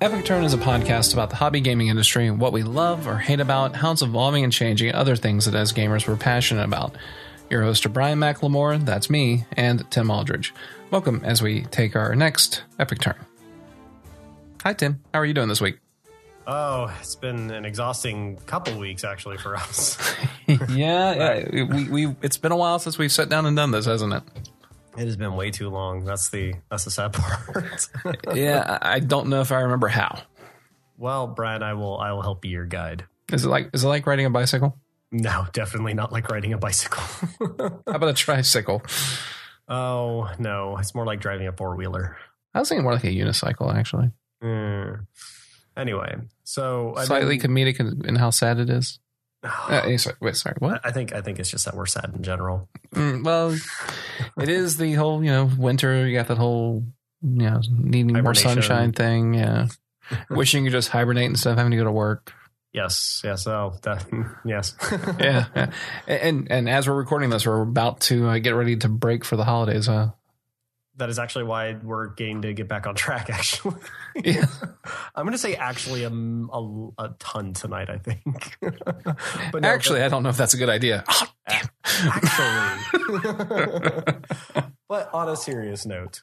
Epic Turn is a podcast about the hobby gaming industry, what we love or hate about, how it's evolving and changing, and other things that as gamers we're passionate about. Your host are Brian McLemore, that's me, and Tim Aldridge. Welcome as we take our next Epic Turn. Hi, Tim. How are you doing this week? Oh, it's been an exhausting couple weeks actually for us. yeah, yeah. We, we it's been a while since we've sat down and done this, hasn't it? It has been way too long. That's the that's the sad part. yeah, I don't know if I remember how. Well, Brian, I will I will help be your guide. Is it like is it like riding a bicycle? No, definitely not like riding a bicycle. how about a tricycle? Oh no, it's more like driving a four wheeler. I was thinking more like a unicycle, actually. Mm. Anyway, so slightly been, comedic in, in, how sad it is. Uh, sorry, wait, sorry, what? I think I think it's just that we're sad in general. Mm, well, it is the whole you know winter. You got that whole you know needing more sunshine thing. Yeah, wishing you just hibernate instead of having to go to work. Yes, yes, oh, that, yes, yeah, yeah, and and as we're recording this, we're about to uh, get ready to break for the holidays. Uh, that is actually why we're getting to get back on track. Actually, yeah. I'm going to say actually a, a, a, ton tonight. I think. but no, actually, but, I don't know if that's a good idea. Oh, actually, but on a serious note,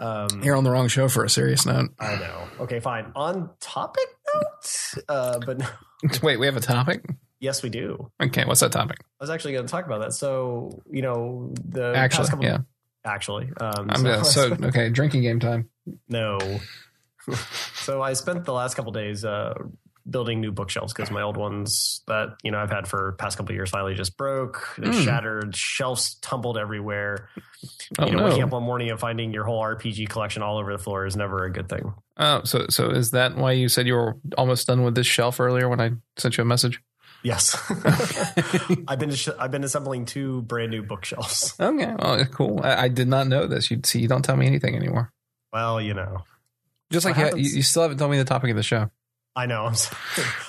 um, you're on the wrong show for a serious note. I know. Okay, fine. On topic note, uh, but no. wait, we have a topic. Yes, we do. Okay, what's that topic? I was actually going to talk about that. So, you know, the actually, couple, yeah actually. Um, I'm so, so okay. Drinking game time. No. so I spent the last couple days uh, building new bookshelves because my old ones that you know I've had for past couple years finally just broke. They mm. shattered. Shelves tumbled everywhere. Oh, you know, no. waking up one morning and finding your whole RPG collection all over the floor is never a good thing. Oh, so so is that why you said you were almost done with this shelf earlier when I sent you a message? Yes, I've been I've been assembling two brand new bookshelves. Okay, well, cool. I, I, did not know this. You see, you don't tell me anything anymore. Well, you know, just like you, you, still haven't told me the topic of the show. I know.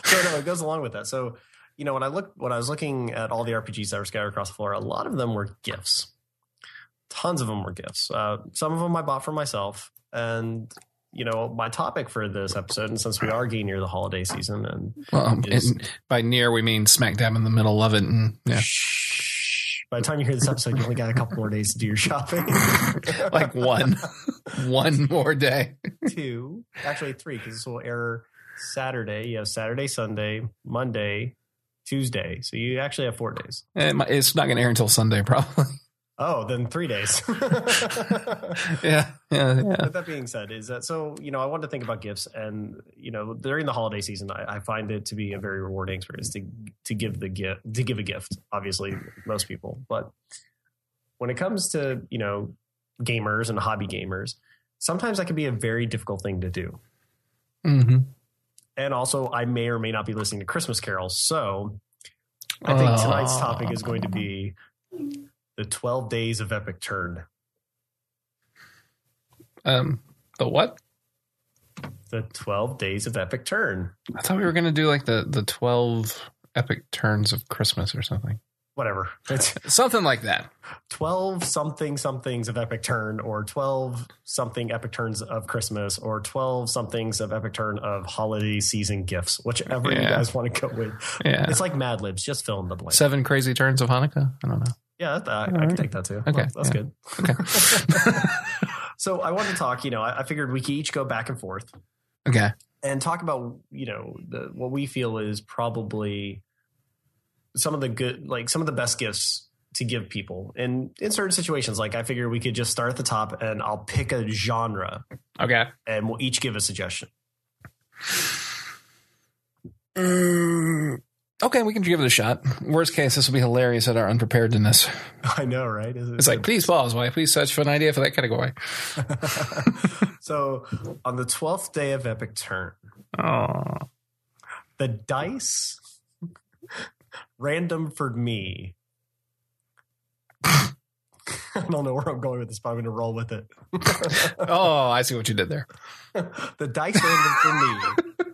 So no, it goes along with that. So you know, when I look when I was looking at all the RPGs that were scattered across the floor, a lot of them were gifts. Tons of them were gifts. Uh, some of them I bought for myself, and you know, my topic for this episode, and since we are getting near the holiday season, and, well, and by near we mean smack dab in the middle of it, and yeah. Shh. By the time you hear this episode, you only got a couple more days to do your shopping. like one, one more day. Two, actually three, because this will air Saturday. You have Saturday, Sunday, Monday, Tuesday. So you actually have four days. Eh, it's not going to air until Sunday, probably. Oh, then three days. yeah, yeah, yeah. With that being said, is that so? You know, I wanted to think about gifts, and you know, during the holiday season, I, I, find it to be a very rewarding experience to to give the gift to give a gift. Obviously, most people, but when it comes to you know gamers and hobby gamers, sometimes that can be a very difficult thing to do. Mm-hmm. And also, I may or may not be listening to Christmas carols, so I think tonight's topic is going to be the 12 days of epic turn. Um, the what? The 12 days of epic turn. I thought we were going to do like the, the 12 epic turns of Christmas or something. Whatever. It's something like that. 12 something somethings of epic turn or 12 something epic turns of Christmas or 12 somethings of epic turn of holiday season gifts, whichever yeah. you guys want to go with. Yeah. It's like Mad Libs, just fill in the blank. Seven crazy turns of Hanukkah? I don't know. Yeah, that, I, I can take that too. Okay, well, that's yeah. good. Okay. so I wanted to talk. You know, I, I, figured we could each go back and forth. Okay. And talk about you know the, what we feel is probably some of the good, like some of the best gifts to give people, and in certain situations, like I figure we could just start at the top, and I'll pick a genre. Okay. And we'll each give a suggestion. Mm, Okay, we can give it a shot. Worst case, this will be hilarious at our unpreparedness. I know, right? It it's like, please pause. Why, please search for an idea for that category. so, on the twelfth day of Epic Turn, oh. the dice random for me. I don't know where I'm going with this, but I'm going to roll with it. oh, I see what you did there. the dice random for me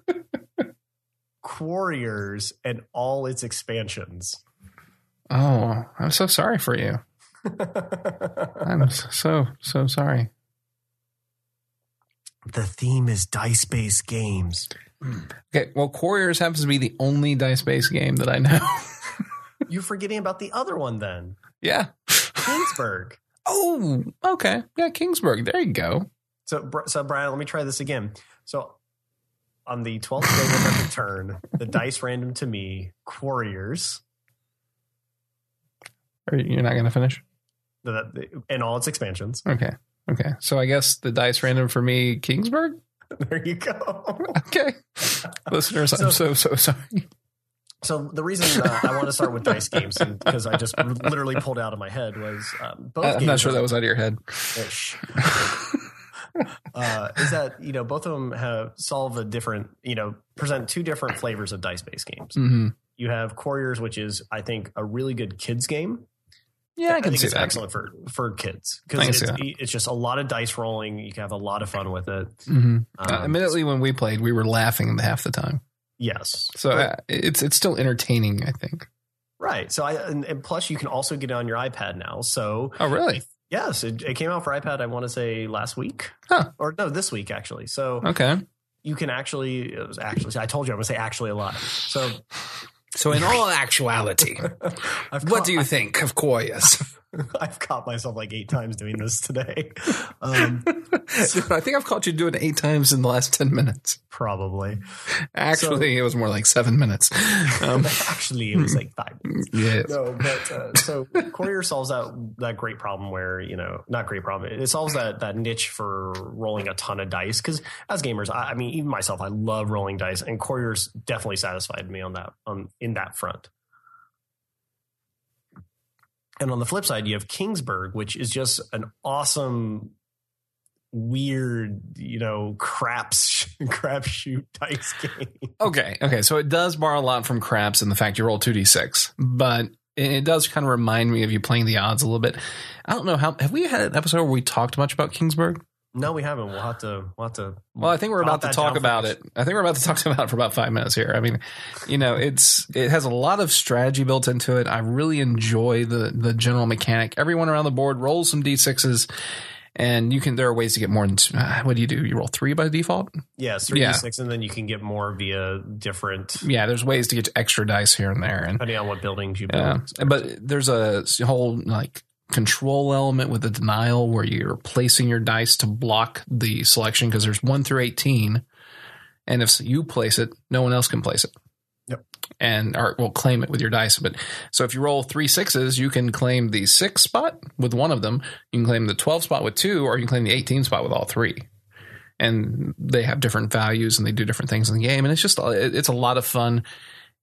Quarriors and all its expansions. Oh, I'm so sorry for you. I'm so so sorry. The theme is dice based games. Okay, well, Quarriors happens to be the only dice based game that I know. You're forgetting about the other one then. yeah. Kingsburg. Oh, okay. Yeah, Kingsburg. There you go. So, so Brian, let me try this again. So, on the 12th day of every turn, the dice random to me, Quarriors, Or you're not going to finish? the- and all its expansions. Okay. Okay. So I guess the dice random for me, Kingsburg? There you go. Okay. Listeners, I'm so, so sorry. So the reason uh, I want to start with dice games, because I just literally pulled out of my head, was um, both. I'm games not sure are- that was out of your head. ish. uh, is that you know both of them have solve a different you know present two different flavors of dice based games. hmm You have Quarriors, which is I think a really good kids game. Yeah, I can think see it's that. excellent for for kids because it's, it's just a lot of dice rolling. You can have a lot of fun with it. hmm Um, uh, admittedly, when we played, we were laughing half the time. yes, So But- uh, it's it's still entertaining, I think. right. So I and, and plus you can also get it on your iPad now. So Oh, really? Yes, it, it came out for iPad. I want to say last week, Huh. or no, this week actually. So Okay. you can actually it was actually I told you I'm gonna say actually a lot. So So, in all actuality, what do you think of Quarriors? I've caught myself like eight times doing this today. Um, I think I've caught you doing it eight times in the last 10 minutes. probably. Actually, it was more like seven minutes. Um, Actually, it was like five. minutes. yes. No, but uh, so Quarriors solves that that great problem where you know not great problem. It solves that that niche for rolling a ton of dice because as gamers, I, I mean even myself, I love rolling dice, and Quarriors definitely satisfied me on that on in that front. And on the flip side, you have Kingsburg, which is just an awesome, weird, you know, craps crapshoot dice game. Okay. Okay. So it does borrow a lot from craps in the fact you roll 2d6, but it it does kind of remind me of you playing the odds a little bit. I don't know how, have we had an episode where we talked much about Kingsburg? No, we haven't. We'll have to. We'll have to. Well, I think we're about to talk about it. I think we're about to talk about it for about five minutes here. I mean, you know, it's it has a lot of strategy built into it. I really enjoy the the general mechanic. Everyone around the board rolls some d6s, and you can. There are ways to get more than. Uh, what do you do? You roll three by default. Yes, three Yeah. d six, and then you can get more via different Yeah, there's ways to get extra dice here and there, and depending on what buildings you build. Yeah, but there's a whole like control element with the denial where you're placing your dice to block the selection because there's one through eighteen, and if you place it, no one else can place it. Yep. And or will claim it with your dice. But so if you roll three sixes, you can claim the six spot with one of them. You can claim the twelve spot with two, or you can claim the eighteen spot with all three. And they have different values and they do different things in the game, and it's just it's a lot of fun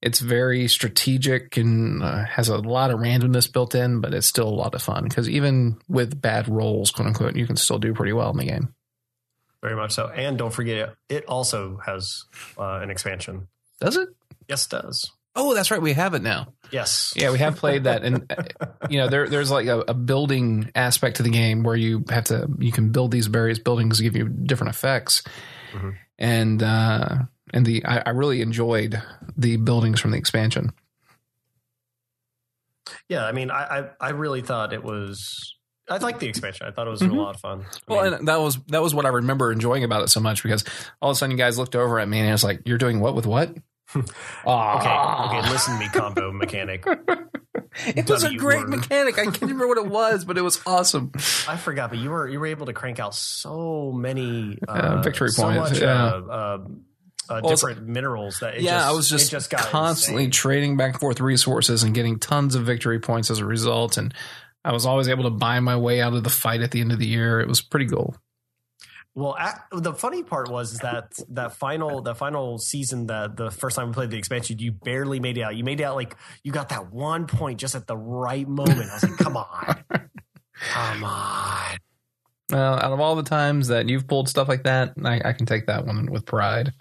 it's very strategic and uh, has a lot of randomness built in, but it's still a lot of fun because even with bad rolls, quote unquote, you can still do pretty well in the game. Very much so. And don't forget, it also has uh, an expansion. Does it? Yes, it does. Oh, that's right. We have it now. Yes. Yeah, we have played that, and uh, you know, there there's like a, a building aspect to the game where you have to you can build these various buildings to give you different effects, Mhm. and uh, and the I, I really enjoyed the buildings from the expansion. Yeah. I mean, I, I, I really thought it was. I liked the expansion. I thought it was Mhm. a lot of fun. I Well, mean, and that was that was what I remember enjoying about it so much because all of a sudden you guys looked over at me and it was like, "You're doing what with what?" okay. Ah. Okay. Listen to me, combo mechanic. It was a great word. mechanic. I can't remember what it was, but it was awesome. I forgot, but you were you were able to crank out so many uh, Uh, victory so points, much, yeah. uh, uh, Well, different minerals that it yeah, just, I was it just, just got constantly insane. trading back and forth resources and getting tons of victory points as a result. And I was always able to buy my way out of the fight at the end of the year. It was pretty cool. Well, ac the funny part was is that that final the final season that the first time we played the expansion, you barely made it out. You made it out like you got that one point just at the right moment. I was like, come on, come on. Well, out of all the times that you've pulled stuff like that, I, I can take that one with pride.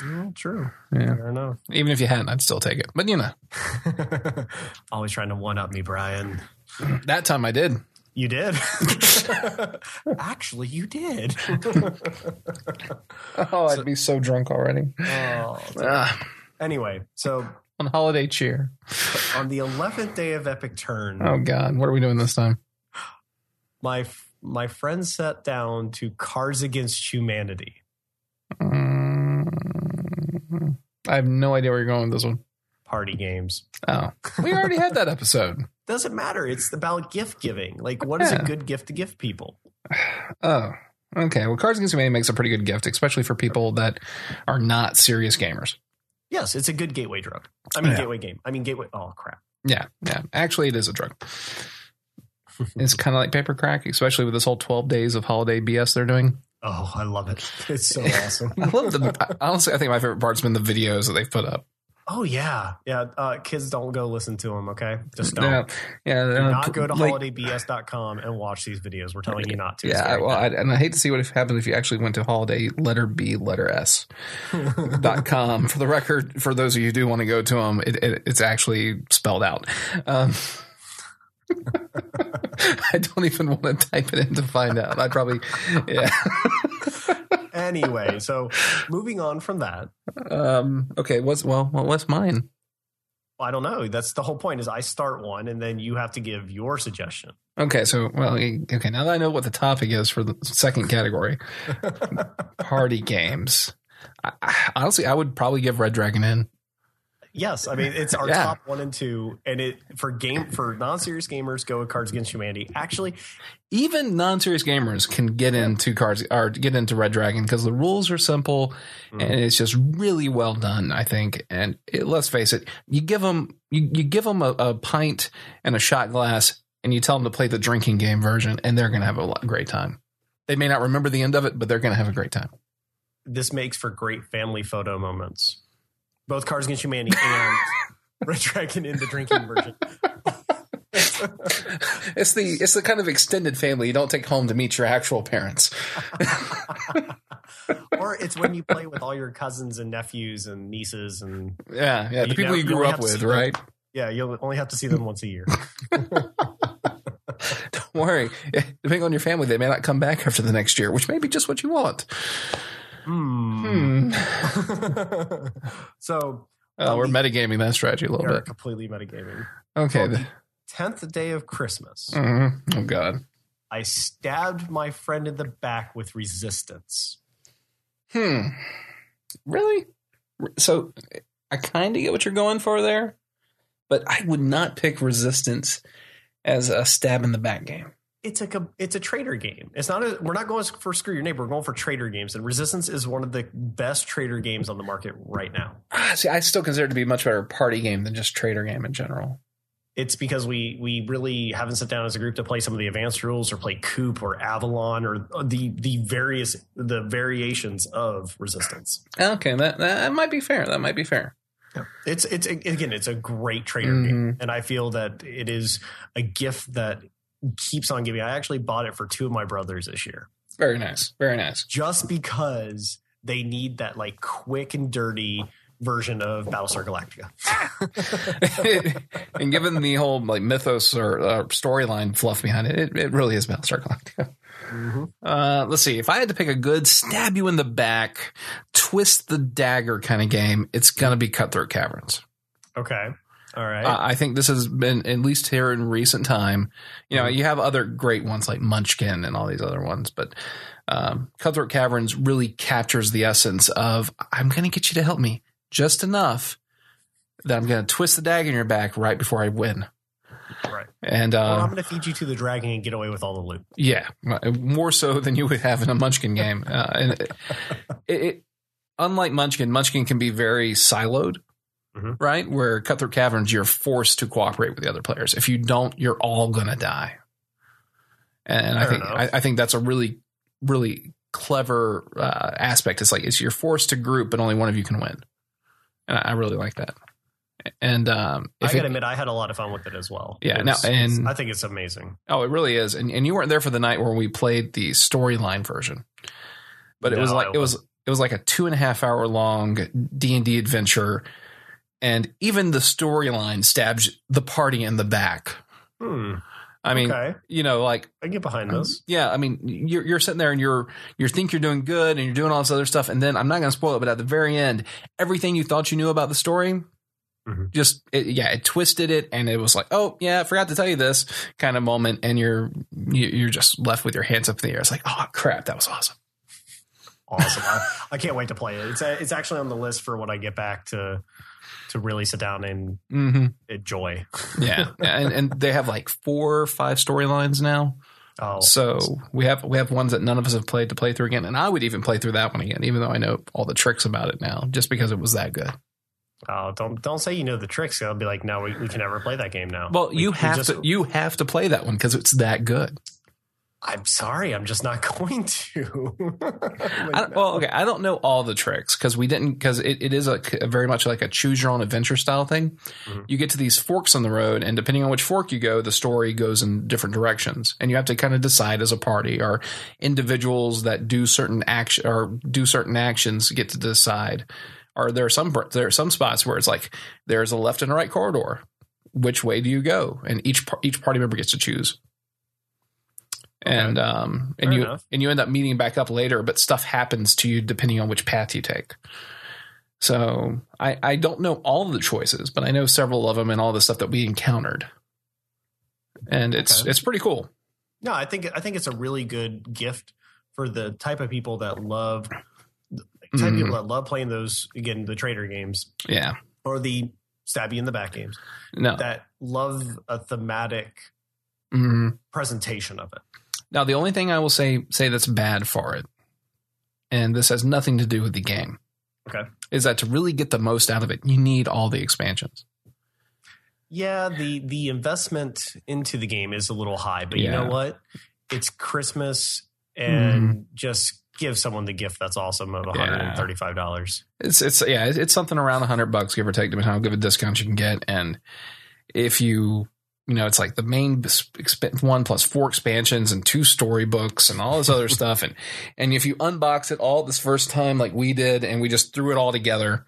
Mm, true. Yeah. Fair enough. Even if you hadn't, I'd still take it. But you know, Always trying to one up me, Brian. that time I did. You did. Actually, you did. Oh, I'd be so drunk already. oh, Ah, anyway, so on holiday cheer. on the eleventh day of Epic Turn, Oh God, what are we doing this time? my my friend sat down to Cards Against Humanity. Mm, I have no idea where you're going with this one. Party games. Oh, we already had that episode. Doesn't matter. It's about gift giving. Like, what is Yeah. a good gift to give people? Oh, okay. Well, Cards Against Humanity makes a pretty good gift, especially for people that are not serious gamers. Yes, it's a good gateway drug. I mean, Yeah. gateway game. I mean, gateway. Oh, crap. Yeah, yeah. Actually, it is a drug. it's kind of like paper crack, especially with this whole 12 days of holiday BS they're doing. Oh, I love it. It's so awesome. I love the, honestly, I think my favorite part's been the videos that they've put up. Oh, yeah. Yeah. Uh, kids, don't go listen to them, okay? Just don't. Yeah, yeah. Do not go to like- holodaybs.com and watch these videos. We're telling you not to. Yeah, well, I, bad. and I hate to see what happens if you actually went to holiday letter B letter S dot com. For the record, for those of you who do want to go to them, it, it, it's actually spelled out. Um, I don't even want to type it in to find out. I probably, yeah. anyway, so moving on from that, Um, okay, what's well, what's mine? I don't know. That's the whole point. Is I start one, and then you have to give your suggestion. Okay, so well, okay. Now that I know what the topic is for the second category, party games. I, I- honestly, I would probably give Red Dragon Inn. Yes, I mean it's our Yeah. top one and two, and it for game for non-serious gamers go with Cards Against Humanity. Actually, even non-serious gamers can get into cards or get into Red Dragon because the rules are simple Mhm. and it's just really well done. I think, and it, let's face it, you give them you, you give them a, a pint and a shot glass, and you tell them to play the drinking game version, and they're going to have a lot, great time. They may not remember the end of it, but they're going to have a great time. this makes for great family photo moments. Both Cards Against Humanity and Red Dragon Inn the drinking version. It's the it's the kind of extended family you don't take home to meet your actual parents. or it's when you play with all your cousins and nephews and nieces and Yeah, yeah, the You people know, you you grew up with, see them. right? yeah, you'll only have to see them once a year. Don't worry. Depending on your family, they may not come back after the next year, which may be just what you want. Hmm. Hmm. so Oh, we're metagaming that strategy a little bit. completely metagaming. Okay. The- Tenth day of Christmas. mhm. Oh God. I stabbed my friend in the back with resistance. Hmm. Really? So I kind of get what you're going for there, but I would not pick resistance as a stab in the back game. It's a it's a trader game. It's not a we're not going for screw your neighbor. We're going for trader games, and Resistance is one of the best trader games on the market right now. Ah, See, I still consider it to be a much better party game than just trader game in general. It's because we we really haven't sat down as a group to play some of the advanced rules or play Coop or Avalon or the the various the variations of Resistance. Okay, that that might be fair. That might be fair. It's it's again it's a great trader Mhm. game, and I feel that it is a gift that keeps on giving. I actually bought it for two of my brothers this year, Very nice. Very nice. just because they need that like quick and dirty version of Battlestar Galactica. and given the whole like mythos or uh, storyline fluff behind it, it, it really is Battlestar Galactica. Uh, let's see. If I had to pick a good stab you in the back, twist the dagger kind of game, it's gonna be Cutthroat Caverns. Okay, all right. Uh, I think this has been at least here in recent time. You know, you have other great ones like Munchkin and all these other ones, but um, Cutthroat Caverns really captures the essence of I'm going to get you to help me just enough that I'm going to twist the dagger in your back right before I win. right. And uh, I'm going to feed you to the dragon and get away with all the loot. yeah, more so than you would have in a Munchkin game. Uh, and it, it, it, unlike Munchkin, Munchkin can be very siloed, Mhm. right? Where Cutthroat Caverns, you're forced to cooperate with the other players. If you don't, you're all gonna die. And I think. I, I think that's a really, really clever uh, aspect. It's like it's you're forced to group, but only one of you can win. And I, I really like that. And um, I if got to it, admit, I had a lot of fun with it as well. Yeah, It's- now- and- I think it's amazing. Oh, it really is. And and you weren't there for the night where we played the storyline version. But it was like it was it was like a two and a half hour long D and D adventure. And even the storyline stabs the party in the back. Hmm. I mean, okay, you know, like I get behind this. yeah, I mean, you're you're sitting there and you're you think you're doing good and you're doing all this other stuff, and then I'm not going to spoil it, but at the very end, everything you thought you knew about the story Mhm. Just it, yeah, it twisted it, and it was like, oh yeah, I forgot to tell you this kind of moment, and you're you- you're just left with your hands up in the air. It's like, oh crap, that was awesome. Awesome. I, I can't wait to play it. It's it's actually on the list for when I get back to to really sit down and hmm enjoy. Yeah, and and they have like four or five storylines now. Oh, So we have we have ones that none of us have played to play through again, and I would even play through that one again, even though I know all the tricks about it now, just because it was that good. oh, don't don't say you know the tricks. I'll be like, no, we, we can never play that game now. Well, We- you have just- to you have to play that one because it's that good. I'm sorry, I'm just not going to. I well, okay, I don't know all the tricks because we didn't because it, it is a, a very much like a choose your own adventure style thing. Mhm. You get to these forks on the road, and depending on which fork you go, the story goes in different directions, and you have to kind of decide as a party or individuals that do certain action or do certain actions get to decide. Or there are some there are some spots where it's like there's a left and a right corridor. Which way do you go? And each each party member gets to choose. And um and Fair you enough. and you end up meeting back up later, but stuff happens to you depending on which path you take. So I I don't know all of the choices, but I know several of them and all the stuff that we encountered. And it's Okay. it's pretty cool. No, I think I think it's a really good gift for the type of people that love type of Mhm. people that love playing those again the trader games Yeah. or the stab you in the back games No. that love a thematic Mhm. presentation of it. Now the only thing I will say say that's bad for it, and this has nothing to do with the game. Okay. Is that to really get the most out of it, you need all the expansions. Yeah, the the investment into the game is a little high, but you know what? It's Christmas and mm-hmm. just give someone the gift that's awesome of $135. It's it's yeah, it's, it's something around hundred bucks, give or take, depending how good a discount you can get. And if you you know, it's like the main one plus four expansions and two storybooks and all this other stuff. And and if you unbox it all this first time, like we did, and we just threw it all together,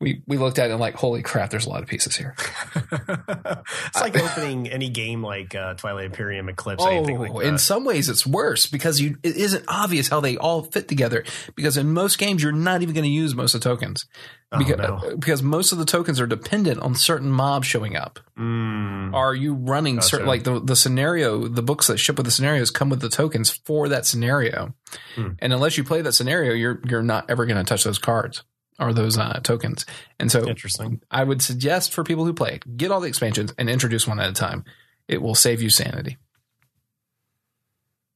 we we looked at it and like, holy crap, there's a lot of pieces here. it's like opening any game like uh, Twilight Imperium, Eclipse, anything like Oh, in some ways it's worse because you it isn't obvious how they all fit together. Because in most games you're not even going to use most of the tokens Oh, because, no. because most of the tokens are dependent on certain mobs showing up. Mm. Are you running Gotcha. certain like the the scenario? The books that ship with the scenarios come with the tokens for that scenario, Hmm. and unless you play that scenario, you're you're not ever going to touch those cards or those uh, tokens. And so Interesting. I would suggest for people who play it, get all the expansions and introduce one at a time. It will save you sanity.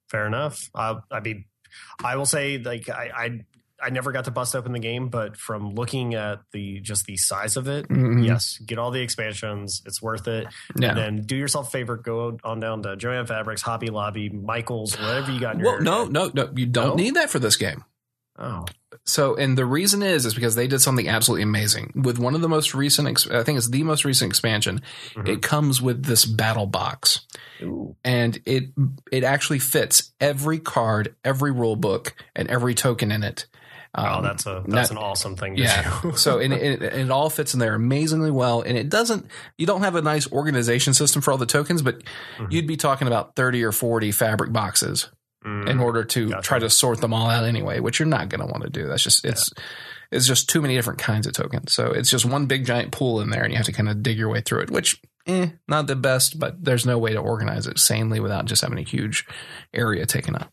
Fair enough. I, I mean, I will say, like, I, I, I never got to bust open the game, but from looking at the just the size of it, Mhm. yes, get all the expansions. It's worth it. Yeah. And then do yourself a favor, go on down to Jo-Ann Fabrics, Hobby Lobby, Michaels, whatever you got in your. Well, no, no, no. You don't No? need that for this game. Oh, So, and the reason is, is because they did something absolutely amazing with one of the most recent. ex- I think it's the most recent expansion. Mhm. It comes with this battle box, Ooh. and it it actually fits every card, every rule book, and every token in it. oh, that's a that's not- an awesome thing. To yeah. do. so and it, it all fits in there amazingly well, and it doesn't. You don't have a nice organization system for all the tokens, but Mhm. you'd be talking about thirty or forty fabric boxes Mm. in order to Gotcha. try to sort them all out anyway, which you're not going to want to do. That's just it's it's just too many different kinds of tokens. So it's just one big giant pool in there, and you have to kind of dig your way through it. Which, eh, not the best, but there's no way to organize it sanely without just having a huge area taken up.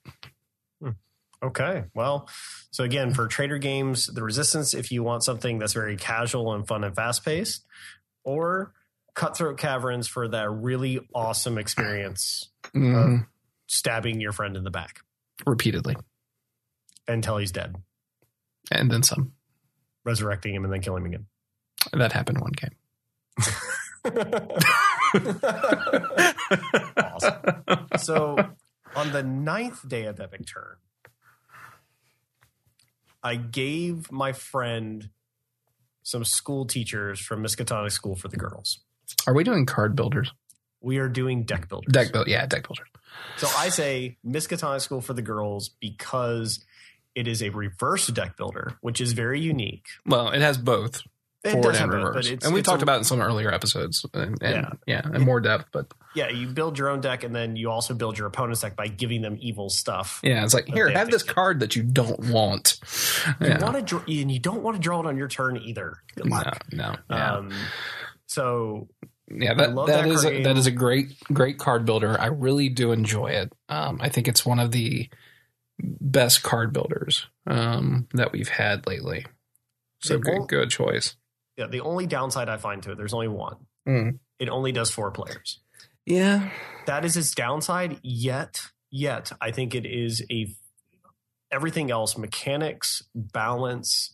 Okay. Well, so again, for trader games, the resistance, if you want something that's very casual and fun and fast paced, or cutthroat caverns for that really awesome experience Mhm. Stabbing your friend in the back Repeatedly, until he's dead, and then some. resurrecting him and then killing him again. That happened one game. awesome. So on the ninth day of Epic Turn, I gave my friend some school teachers from Miskatonic School for the Girls. Are we doing card builders? We are doing deck builders. Deck build, yeah, deck builders. So I say Miskatonic School for the Girls because it is a reverse deck builder, which is very unique. Well, it has both It forward and reverse, it's- and we talked a- about it in some earlier episodes, and, and yeah, Yeah. and more depth. But Yeah, you build your own deck, and then you also build your opponent's deck by giving them evil stuff. yeah, it's like here, have have this to- card that you don't want. You Yeah. want to, draw, and you don't want to draw it on your turn either. Good No, luck. no, yeah. Um, So Yeah, that that that is a, that is a great great card builder. I really do enjoy it. Um, I think it's one of the best card builders um, that we've had lately. So good, won't- good choice. yeah, the only downside I find to it, there's only one. Mm. It only does four players. Yeah, That is its downside. Yet, yet I think it is a everything else mechanics balance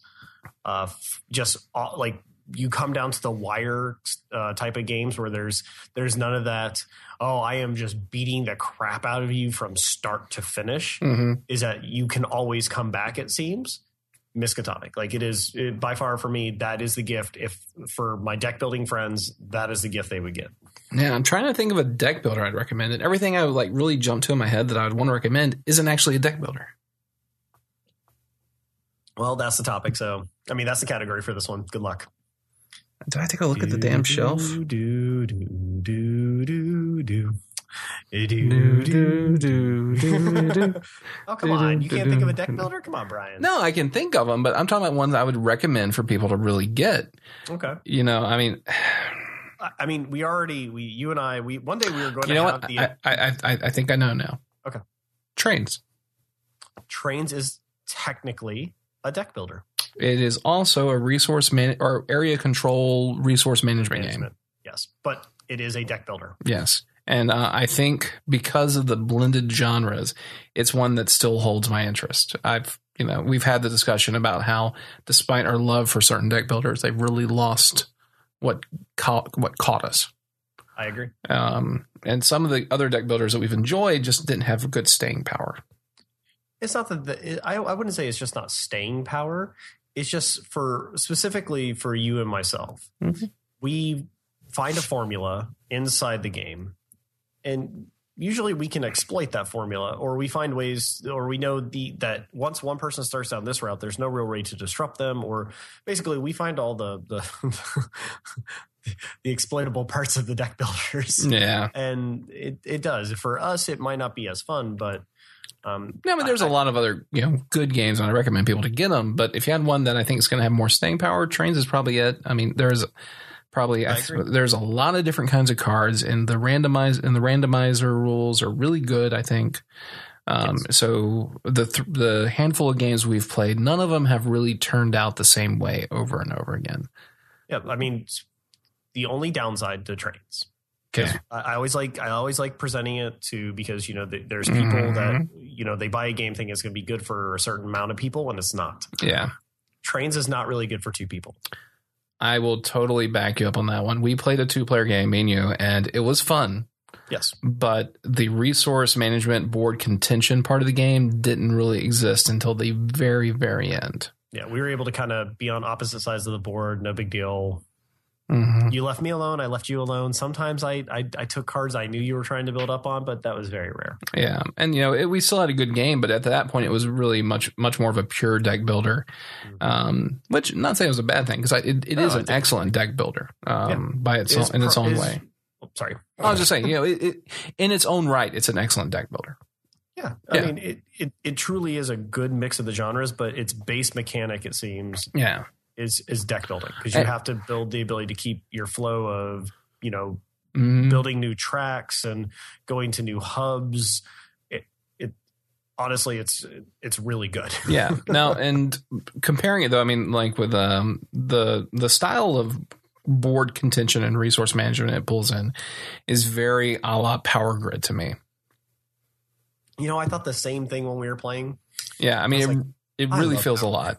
uh f- just uh, like you come down to the wire uh, type of games where there's there's none of that oh i am just beating the crap out of you from start to finish hmm is that you can always come back it seems miskatonic like it is it, by far for me that is the gift if for my deck building friends that is the gift they would get yeah. I'm trying to think of a deck builder I'd recommend. And everything I would like really jump to in my head that I would want to recommend isn't actually a deck builder. well that's the topic so i mean that's the category for this one good luck Do I take a go look at the damn shelf? Do, do, do, do, do, do. Do, Do, do, do, do, do. Oh, come on. You can't think of a deck builder? Come on, Brian. No, I can think of them, but I'm talking about ones I would recommend for people to really get. Okay. You know, I mean, I- I mean, we already, we, you and I, we, one day we were going you to know have what? the I, I, I, I think I know now. Okay. Trains. trains is technically a deck builder. It is also a resource man or area control resource management, Management. Yes. But it is a deck builder. Yes. And uh, I think because of the blended genres, it's one that still holds my interest. I've, you know, we've had the discussion about how, despite our love for certain deck builders, they've really lost what caught what caught us. I agree. Um, and some of the other deck builders that we've enjoyed just didn't have good staying power. It's not that the, I, I wouldn't say it's just not staying power. It's just for specifically for you and myself. Mhm. We find a formula inside the game, and usually we can exploit that formula, or we find ways, or we know the that once one person starts down this route, there's no real way to disrupt them, or basically we find all the the the exploitable parts of the deck builders, Yeah. and it it does. For us, it might not be as fun, but. Um, No, I mean, there's a lot of other you know good games, and I recommend people to get them. But if you had one that I think is going to have more staying power, Trains is probably it. I mean, there's probably I I there's a lot of different kinds of cards, and the randomize and the randomizer rules are really good. I think. Um, So the th- the handful of games we've played, none of them have really turned out the same way over and over again. Yeah, I mean, the only downside to trains. Okay. I, always like I always like presenting it to because you know th- there's people Mhm. that you know they buy a game thinking it's going to be good for a certain amount of people and it's not. Yeah. Trains is not really good for two people. I will totally back you up on that one. We played a two player game, me and you, and it was fun. Yes, but the resource management board contention part of the game didn't really exist until the very very end yeah, we were able to kind of be on opposite sides of the board. No big deal. Mhm. You left me alone. I left you alone. Sometimes I, I I took cards I knew you were trying to build up on, but that was very rare. yeah and you know it, we still had a good game but at that point it was really much much more of a pure deck builder um which not saying it was a bad thing because it, it No, is an excellent deck builder um by its own, in its pro- own is- way oh, sorry. i was just saying you know it, it, in its own right it's an excellent deck builder Yeah, I Yeah. mean, it, it it truly is a good mix of the genres, but its base mechanic, it seems, yeah is is deck building because you have to build the ability to keep your flow of you know Mhm. building new tracks and going to new hubs. It it honestly, it's it's really good. yeah now and comparing it though i mean like with um the the style of board contention and resource management it pulls in is very a la power grid to me You know, I thought the same thing when we were playing. yeah i mean I was it, really feels a lot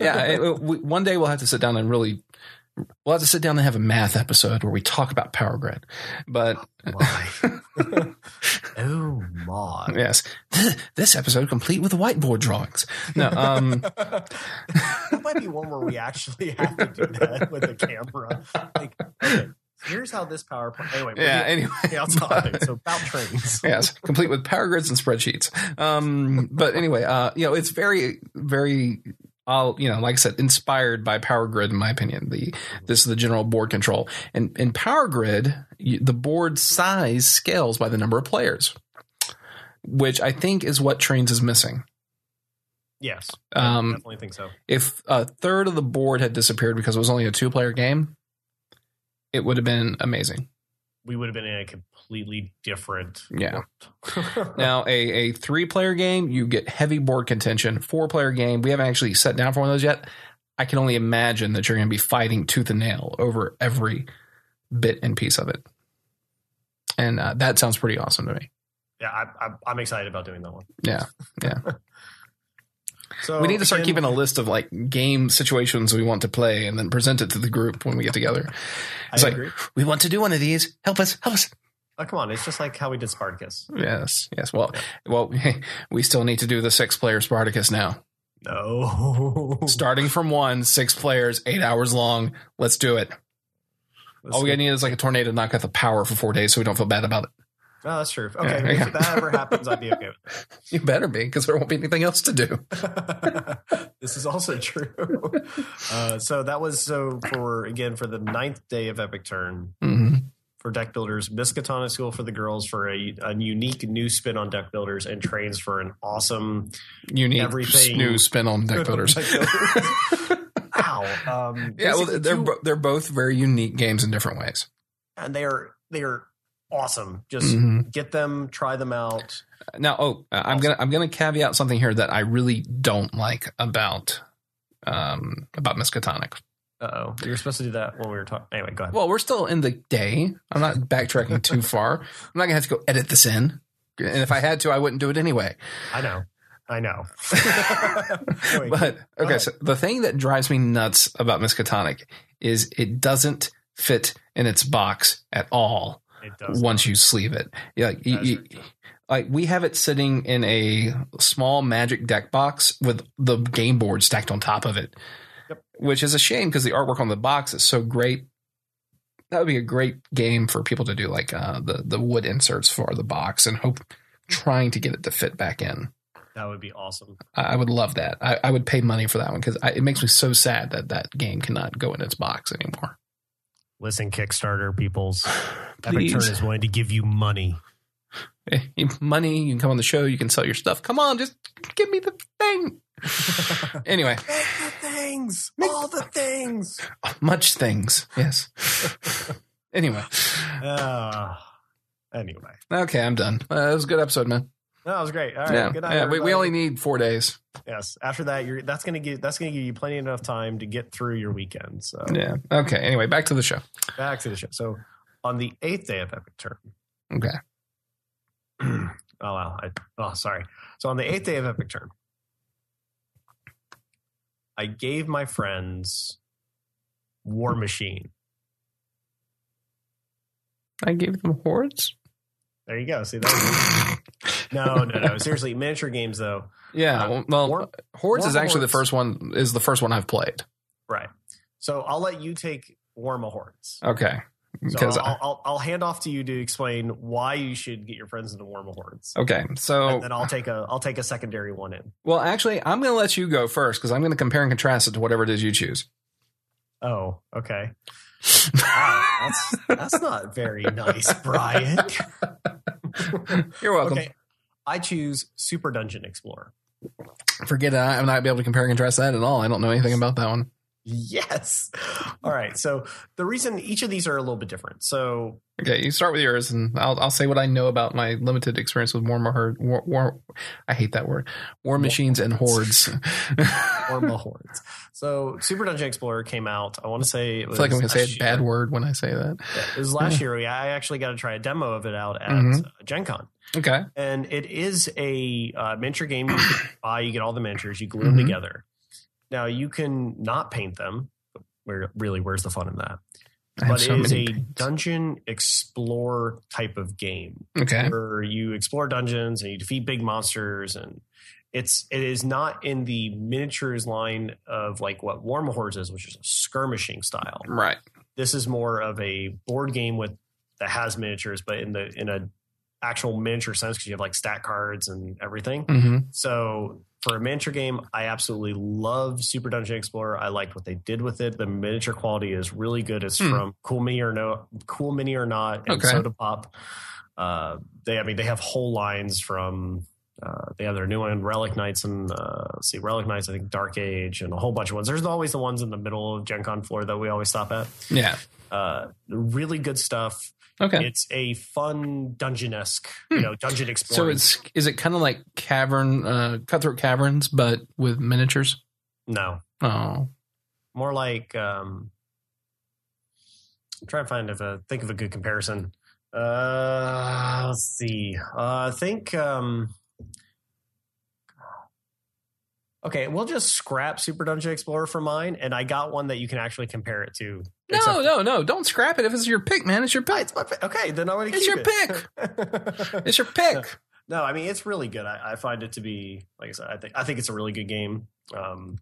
yeah it, we, one day we'll have to sit down and really we'll have to sit down and have a math episode where we talk about power grid but Why? oh my! yes this episode complete with whiteboard drawings no um that might be one where we actually have to do that with a camera. Like, okay, here's how this PowerPoint. Anyway, yeah getting- anyway tell you. So about trains. yes, complete with power grids and spreadsheets. Um, but anyway, uh, you know, it's very, very, uh, you know, like I said, inspired by Power Grid, in my opinion. The this is the general board control, and in Power Grid, you, the board size scales by the number of players, which I think is what Trains is missing. Yes, Um, I definitely think so. If a third of the board had disappeared because it was only a two player game, it would have been amazing. We would have been in a completely different. Yeah. Now, a, a three player game, you get heavy board contention. Four player game, we haven't actually sat down for one of those yet. I can only imagine that you're going to be fighting tooth and nail over every bit and piece of it. And uh, that sounds pretty awesome to me. yeah, I, I, I'm excited about doing that one. Yeah, yeah. So we need to start again, keeping a list of like game situations we want to play and then present it to the group when we get together. I It's like, agree. we want to do one of these. Help us. Help us. Oh, come on, it's just like how we did Spartacus. Yes. Yes. Well, well, we still need to do the six player Spartacus now. No, Starting from one, six players, eight hours long. Let's do it. All we need is like a tornado to knock out the power for four days so we don't feel bad about it. Oh, that's true. Okay, Yeah, yeah. if that ever happens, I'd be okay with You better be because there won't be anything else to do. this is also true. Uh, so that was so for again for the ninth day of Epic Turn hmm for deck builders, Miskatonic School for the girls for a, a unique new spin on deck builders and trains for an awesome Unique Everything- new spin on deck builders. Deck builders. Ow. Um, yeah, well, they're two- they're both very unique games in different ways. and they are they are awesome. Just Mhm. get them, try them out. Now, oh, I'm gonna I'm gonna caveat something here that I really don't like about um about Miskatonic. Uh oh, you were supposed to do that when we were talking. Anyway, go ahead. Well, we're still in the day. I'm not backtracking too far. I'm not gonna have to go edit this in. And if I had to, I wouldn't do it anyway. I know, I know. Anyway, But okay, so the thing that drives me nuts about Miskatonic is it doesn't fit in its box at all it does. once you sleeve it. Yeah, like, you- you- like we have it sitting in a small magic deck box with the game board stacked on top of it, Yep. which is a shame because the artwork on the box is so great. That would be a great game for people to do, like uh, the the wood inserts for the box, and hope trying to get it to fit back in. That would be awesome. I, I would love that. I, I would pay money for that one because it makes me so sad that that game cannot go in its box anymore. Listen, Kickstarter peoples. Epic Turn is willing to give you money. Eh, money. You can come on the show. You can sell your stuff. Come on, just give me the thing. Anyway, Make the things, Make- all the things. much things. Yes. anyway, Uh, anyway, okay, I'm done. Uh, it was a good episode, man. No, that was great. All right, yeah, good night. yeah. We, we only need four days. yes. After that, you're that's gonna give that's gonna give you plenty enough time to get through your weekend. So Yeah. Okay. Anyway, back to the show. back to the show. So on the eighth day of Epic Turn. Okay. oh wow! I, oh, sorry. So on the eighth day of Epic Turn, I gave my friends Warmachine. I gave them hordes. There you go. See that? No, no, no. Seriously, miniature games though. Yeah. Uh, well, War- hordes is War actually the first one. Is the first one I've played. Right. So I'll let you take WarmaHordes. Okay. So Because I'll, I'll, I'll hand off to you to explain why you should get your friends into WarmaHordes. okay. So And then I'll take a I'll take a secondary one in. Well, actually, I'm going to let you go first because I'm going to compare and contrast it to whatever it is you choose. Oh, okay. Wow, that's that's not very nice, Brian. You're welcome. Okay. I choose Super Dungeon Explorer. Forget it. I'm not be able to compare and contrast that at all. I don't know anything about that one. Yes. All right. So the reason each of these are a little bit different. So Okay, you start with yours, and I'll I'll say what I know about my limited experience with war, war, war, war I hate that word. War machines and hordes. or hordes. So Super Dungeon Explorer came out. I want to say it I was feel like I'm going to say a bad word when I say that. It was last year. I actually got to try a demo of it out at Mhm. uh, Gen Con. Okay. And it is a uh, miniature game you buy. You get all the miniatures, you glue them Mhm. together. Now, you can not paint them. Where Really, where's the fun in that? But so it is a paints. dungeon explore type of game Okay. where you explore dungeons and you defeat big monsters and it's it is not in the miniatures line of like what WarmaHordes is, which is a skirmishing style. Right. This is more of a board game with that has miniatures, but in the in a actual miniature sense because you have like stat cards and everything. hmm So for a miniature game, I absolutely love Super Dungeon Explorer. I liked what they did with it. The miniature quality is really good. It's Hmm. from Cool Mini or No, Cool Mini or Not, and Okay. Soda Pop. Uh, they, I mean, they have whole lines from uh, they have their new one, Relic Knights, and uh, let's see, Relic Knights, I think Dark Age, and a whole bunch of ones. There's always the ones in the middle of Gen Con floor that we always stop at. Yeah. Uh, really good stuff. Okay. It's a fun dungeon esque, you know, dungeon explorer. so it's is it kind of like cavern, uh, cutthroat caverns, but with miniatures? no, Oh, more like um, I'm trying to find if a think of a good comparison. Uh, let's see. Uh, I think. Um, okay, we'll just scrap Super Dungeon Explorer for mine, and I got one that you can actually compare it to. no, no, no! Don't scrap it if it's your pick, man. It's your pick. It's my pick. Okay, then I'm to It's keep your it. It's your pick. no, I mean it's really good. I, I find it to be, like I said, I think I think it's a really good game. Um,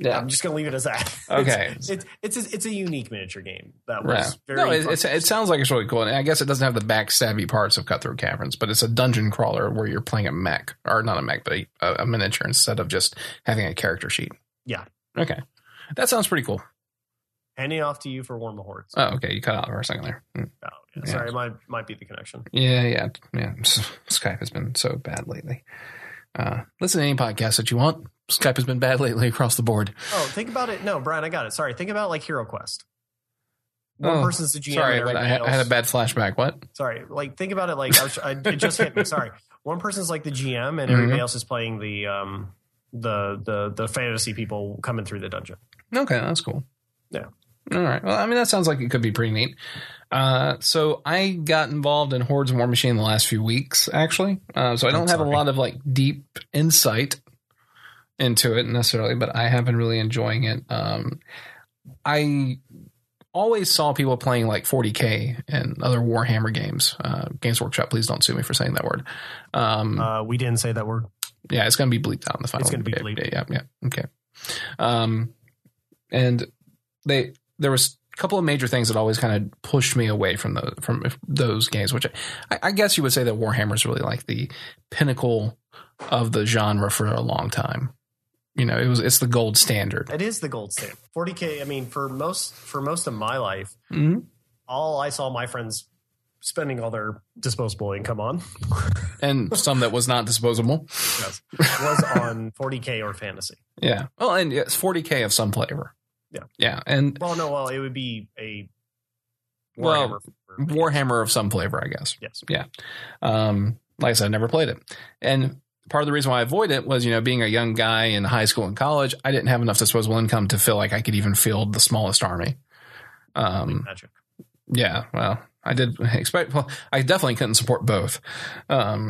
yeah, Yeah. I'm just going to leave it as that. Okay. it's it's it's a, it's a unique miniature game that was Right. very. No, it, it's, it sounds like it's really cool. And I guess it doesn't have the backstabby parts of Cutthroat Caverns, but it's a dungeon crawler where you're playing a mech, or not a mech, but a, a miniature instead of just having a character sheet. Yeah. Okay. That sounds pretty cool. handing off to you for WarmaHordes. Oh, okay. You cut out for a second there. Hmm. Oh, yeah. yeah. Sorry, it might might be the connection. Yeah, yeah, yeah. Skype has been so bad lately. Uh, listen to any podcast that you want. Skype has been bad lately across the board. Oh, think about it. No, Brian, I got it. Sorry, think about like Hero Quest. One Oh, person's the GM. Sorry, and I, I had a bad flashback. What? Sorry, like think about it. Like I was, I, it just hit me. Sorry, one person's like the GM, and Mhm. everybody else is playing the um the the the fantasy people coming through the dungeon. Okay, that's cool. Yeah. All right. Well, I mean, that sounds like it could be pretty neat. Uh, so I got involved in Hordes Warmachine in the last few weeks, actually. Uh, so I I'm don't have a lot of like deep insight into it necessarily, but I have been really enjoying it. Um, I always saw people playing like 40k and other Warhammer games. Uh, Games Workshop, please don't sue me for saying that word. Um, Uh, we didn't say that word. yeah, it's going to be bleeped out in the final. It's gonna be yeah, bleeped. Yeah, yeah, yeah. Okay. Um, and they there was a couple of major things that always kind of pushed me away from the from those games, which I, I guess you would say that Warhammer is really like the pinnacle of the genre for a long time. You know, it was it's the gold standard. It is the gold standard. 40k. I mean, for most for most of my life, Mhm. all I saw my friends spending all their disposable income on And some that was not disposable. yes, was on 40k or fantasy. Yeah. Well, and it's 40k of some flavor. Yeah. Yeah, and Well, no, well, it would be a Well, Warhammer. for- Warhammer of some flavor, I guess. Yes. Yeah. Um, like I said, I never played it. And part of the reason why I avoid it was, you know, being a young guy in high school and college, I didn't have enough disposable income to feel like I could even field the smallest army. Um, Magic. yeah, well, I did expect, well, I definitely couldn't support both. Um,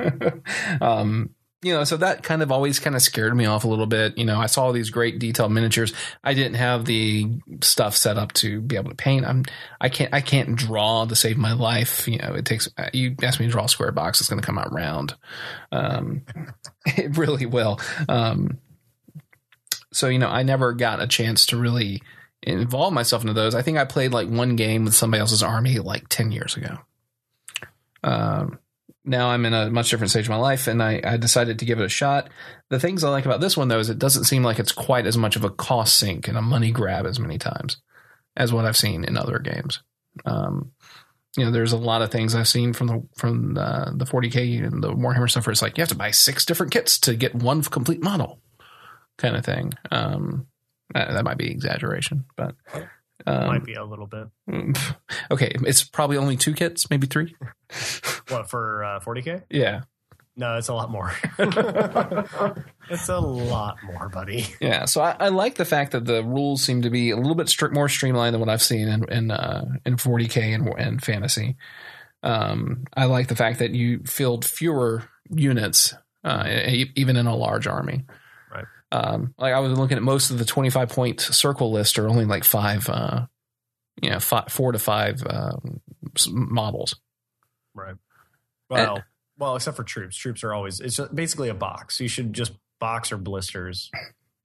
um, you know, so that kind of always kind of scared me off a little bit. You know, I saw these great detailed miniatures. I didn't have the stuff set up to be able to paint. I'm, I can't, I can't draw to save my life. You know, it takes, you ask me to draw a square box, it's going to come out round. Um, it really will. Um, so, you know, I never got a chance to really involve myself into those. I think I played like one game with somebody else's army like 10 years ago. Um, now I'm in a much different stage of my life and I, I decided to give it a shot. The things I like about this one though is it doesn't seem like it's quite as much of a cost sink and a money grab as many times as what I've seen in other games. Um, you know, there's a lot of things I've seen from the from the, the 40k and the Warhammer stuff where it's like you have to buy six different kits to get one complete model, kind of thing. Um, that, that might be exaggeration, but um, Might be a little bit. okay, it's probably only two kits, maybe three. What for uh, 40k? Yeah, No, it's a lot more. it's a lot more, buddy. yeah. So I, I like the fact that the rules seem to be a little bit stri- more streamlined than what I've seen in in, uh, in 40k and, and fantasy. Um, I like the fact that you field fewer units, uh, e- even in a large army. Um, like I was looking at most of the 25 point circle list are only like five, uh, you know, five, four to five um, models. Right. Well, well, except for troops. Troops are always it's just basically a box. You should just box or blisters.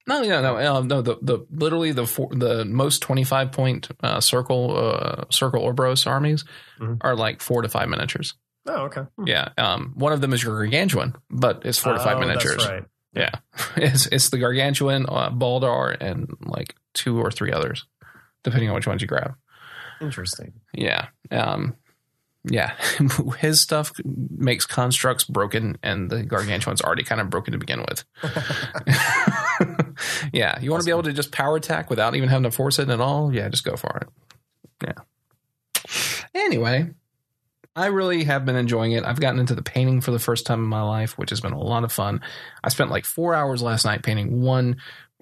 No, no, no, um, no. The the literally the four, the most twenty five point uh, circle uh, circle Orboros armies Mhm. are like four to five miniatures. Oh, okay. Yeah, um, one of them is your gargantuan, but it's four to five miniatures. That's right. Yeah, it's it's the gargantuan, uh, Baldur, and like two or three others, depending on which ones you grab. Interesting. Yeah, um, yeah, his stuff makes constructs broken, and the gargantuan's already kind of broken to begin with. yeah, you want to be able to just power attack without even having to force it at all? Yeah, just go for it. Yeah. Anyway, I really have been enjoying it. I've gotten into the painting for the first time in my life, which has been a lot of fun. I spent like four hours last night painting one,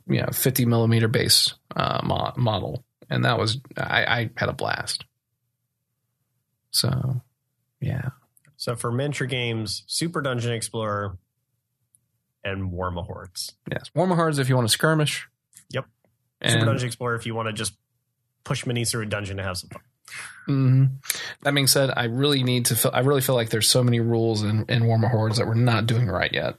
you know, 50 millimeter base uh, mo- model, and that was I, I had a blast. So, yeah, So for miniature games, Super Dungeon Explorer and WarmaHordes. yes, Hearts if you want to skirmish. Yep. And, Super Dungeon Explorer if you want to just push minis through a dungeon to have some fun. Mhm. That being said, I really need to. Feel, I really feel like there's so many rules in in WarmaHordes that we're not doing right yet.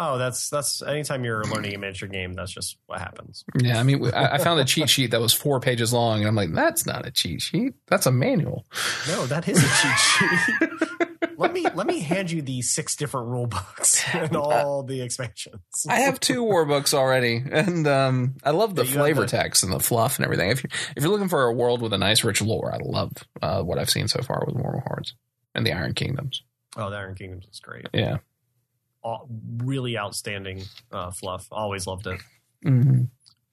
Oh, that's that's anytime you're learning a miniature game, that's just what happens. Yeah, I mean, I, I found a cheat sheet that was four pages long, and I'm like, that's not a cheat sheet. That's a manual. No, that is a cheat sheet. let me let me hand you the six different rule books and all the expansions. I have two war books already, and um, I love the Yeah, flavor the- text and the fluff and everything. If you if you're looking for a world with a nice rich lore, I love uh, what I've seen so far with WarmaHordes and the Iron Kingdoms. Oh, the Iron Kingdoms is great. Yeah. All, really outstanding uh, fluff. Always loved it. hmm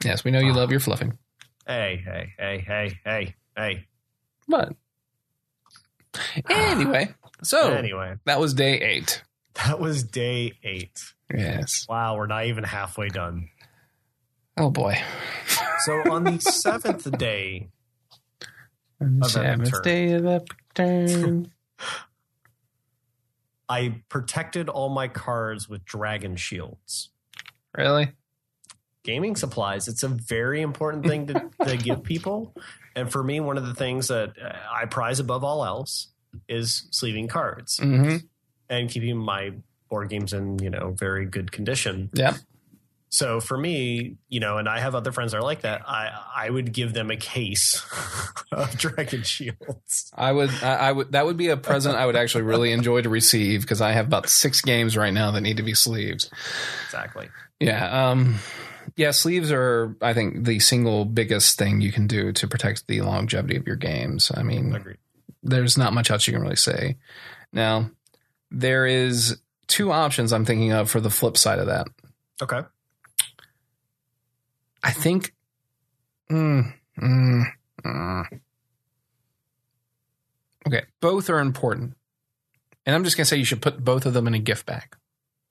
Yes, we know you love your fluffing, Hey, hey, hey, hey, hey, hey. but anyway, so Anyway, that was day eight. that was day eight. Yes. Wow, we're not even halfway done. Oh boy. So on the seventh day, On the Of seventh day of Epic Turn. I protected all my cards with dragon shields. really? Gaming supplies, it's a very important thing to, to give people. And for me, one of the things that uh, I prize above all else is sleeving cards Mm-hmm. and keeping my board games in, you know, very good condition. Yep. So for me, you know, and I have other friends that are like that, I I would give them a case of dragon shields. I would, I, I would, that would be a present I would actually really enjoy to receive because I have about six games right now that need to be sleeves. Exactly. Yeah. Um, yeah. Sleeves are, I think, the single biggest thing you can do to protect the longevity of your games. I mean, Agreed. there's not much else you can really say. Now, there is two options I'm thinking of for the flip side of that. Okay. I think. Mm, mm, mm. Okay, both are important, and I'm just gonna say you should put both of them in a gift bag.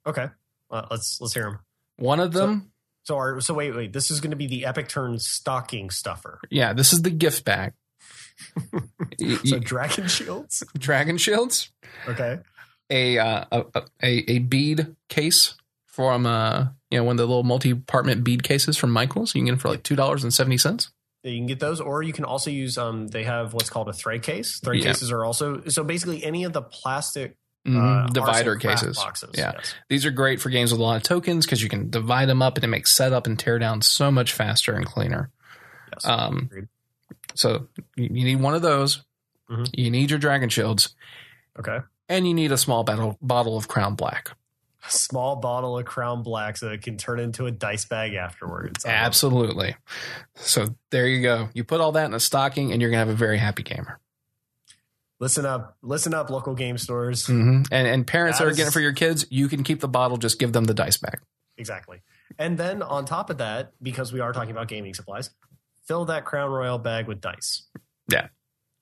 Okay. Uh, let's let's hear them. One of them, So our so wait wait this is going to be the Epic Turn stocking stuffer. yeah, this is the gift bag. So dragon shields. Dragon shields, Okay. a, uh, a a a bead case from uh you know one of the little multi-apartment bead cases from Michaels. You can get them for like two dollars and seventy cents. You can get those, or you can also use. Um, they have what's called a thread case. Thread Yeah. cases are also so basically any of the plastic uh, Mm-hmm. Divider and craft cases. boxes. Yeah. Yes. These are great for games with a lot of tokens because you can divide them up and it makes setup and tear down so much faster and cleaner. Yes. Um, Agreed. so you need one of those. Mhm. You need your dragon shields, okay. and you need a small bottle bottle of Crown Black. A small bottle of Crown Black so it can turn into a dice bag afterwards. Absolutely. So there you go. You put all that in a stocking, and you're gonna have a very happy gamer. Listen up, listen up, local game stores. hmm And and parents that, are getting it for your kids, you can keep the bottle. Just give them the dice bag. Exactly. And then on top of that, because we are talking about gaming supplies, fill that Crown Royal bag with dice. Yeah.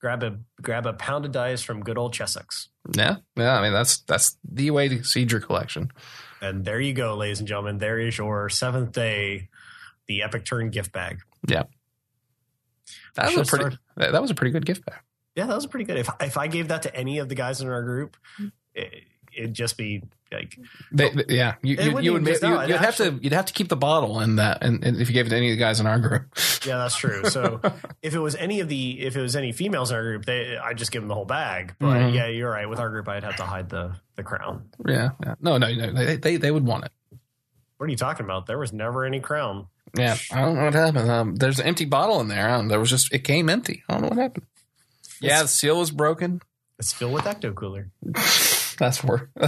Grab a grab a pound of dice from good old Chessex. Yeah, yeah. I mean that's that's the way to seed your collection. And there you go, ladies and gentlemen. There is your seventh day, the Epic Turn gift bag. Yeah, that was a pretty. started- That, was a pretty good gift bag. Yeah, that was pretty good. If if I gave that to any of the guys in our group, it, it'd just be like They, they- yeah, you, you, you would. just- You, no, would it have to. You'd have to keep the bottle in that, and, and if you gave it to any of the guys in our group, yeah, that's true. So if it was any of the if it was any females in our group, they I'd just give them the whole bag. But Mhm. yeah, you're right. With our group, I'd have to hide the the crown. yeah, yeah. No, no, no. They, they they would want it. What are you talking about? There was never any crown. Yeah, I don't know what happened. Um, there's an empty bottle in there. Um, there was just it came empty. I don't know what happened. Yeah, the seal was broken. It's filled with ecto cooler. That's where.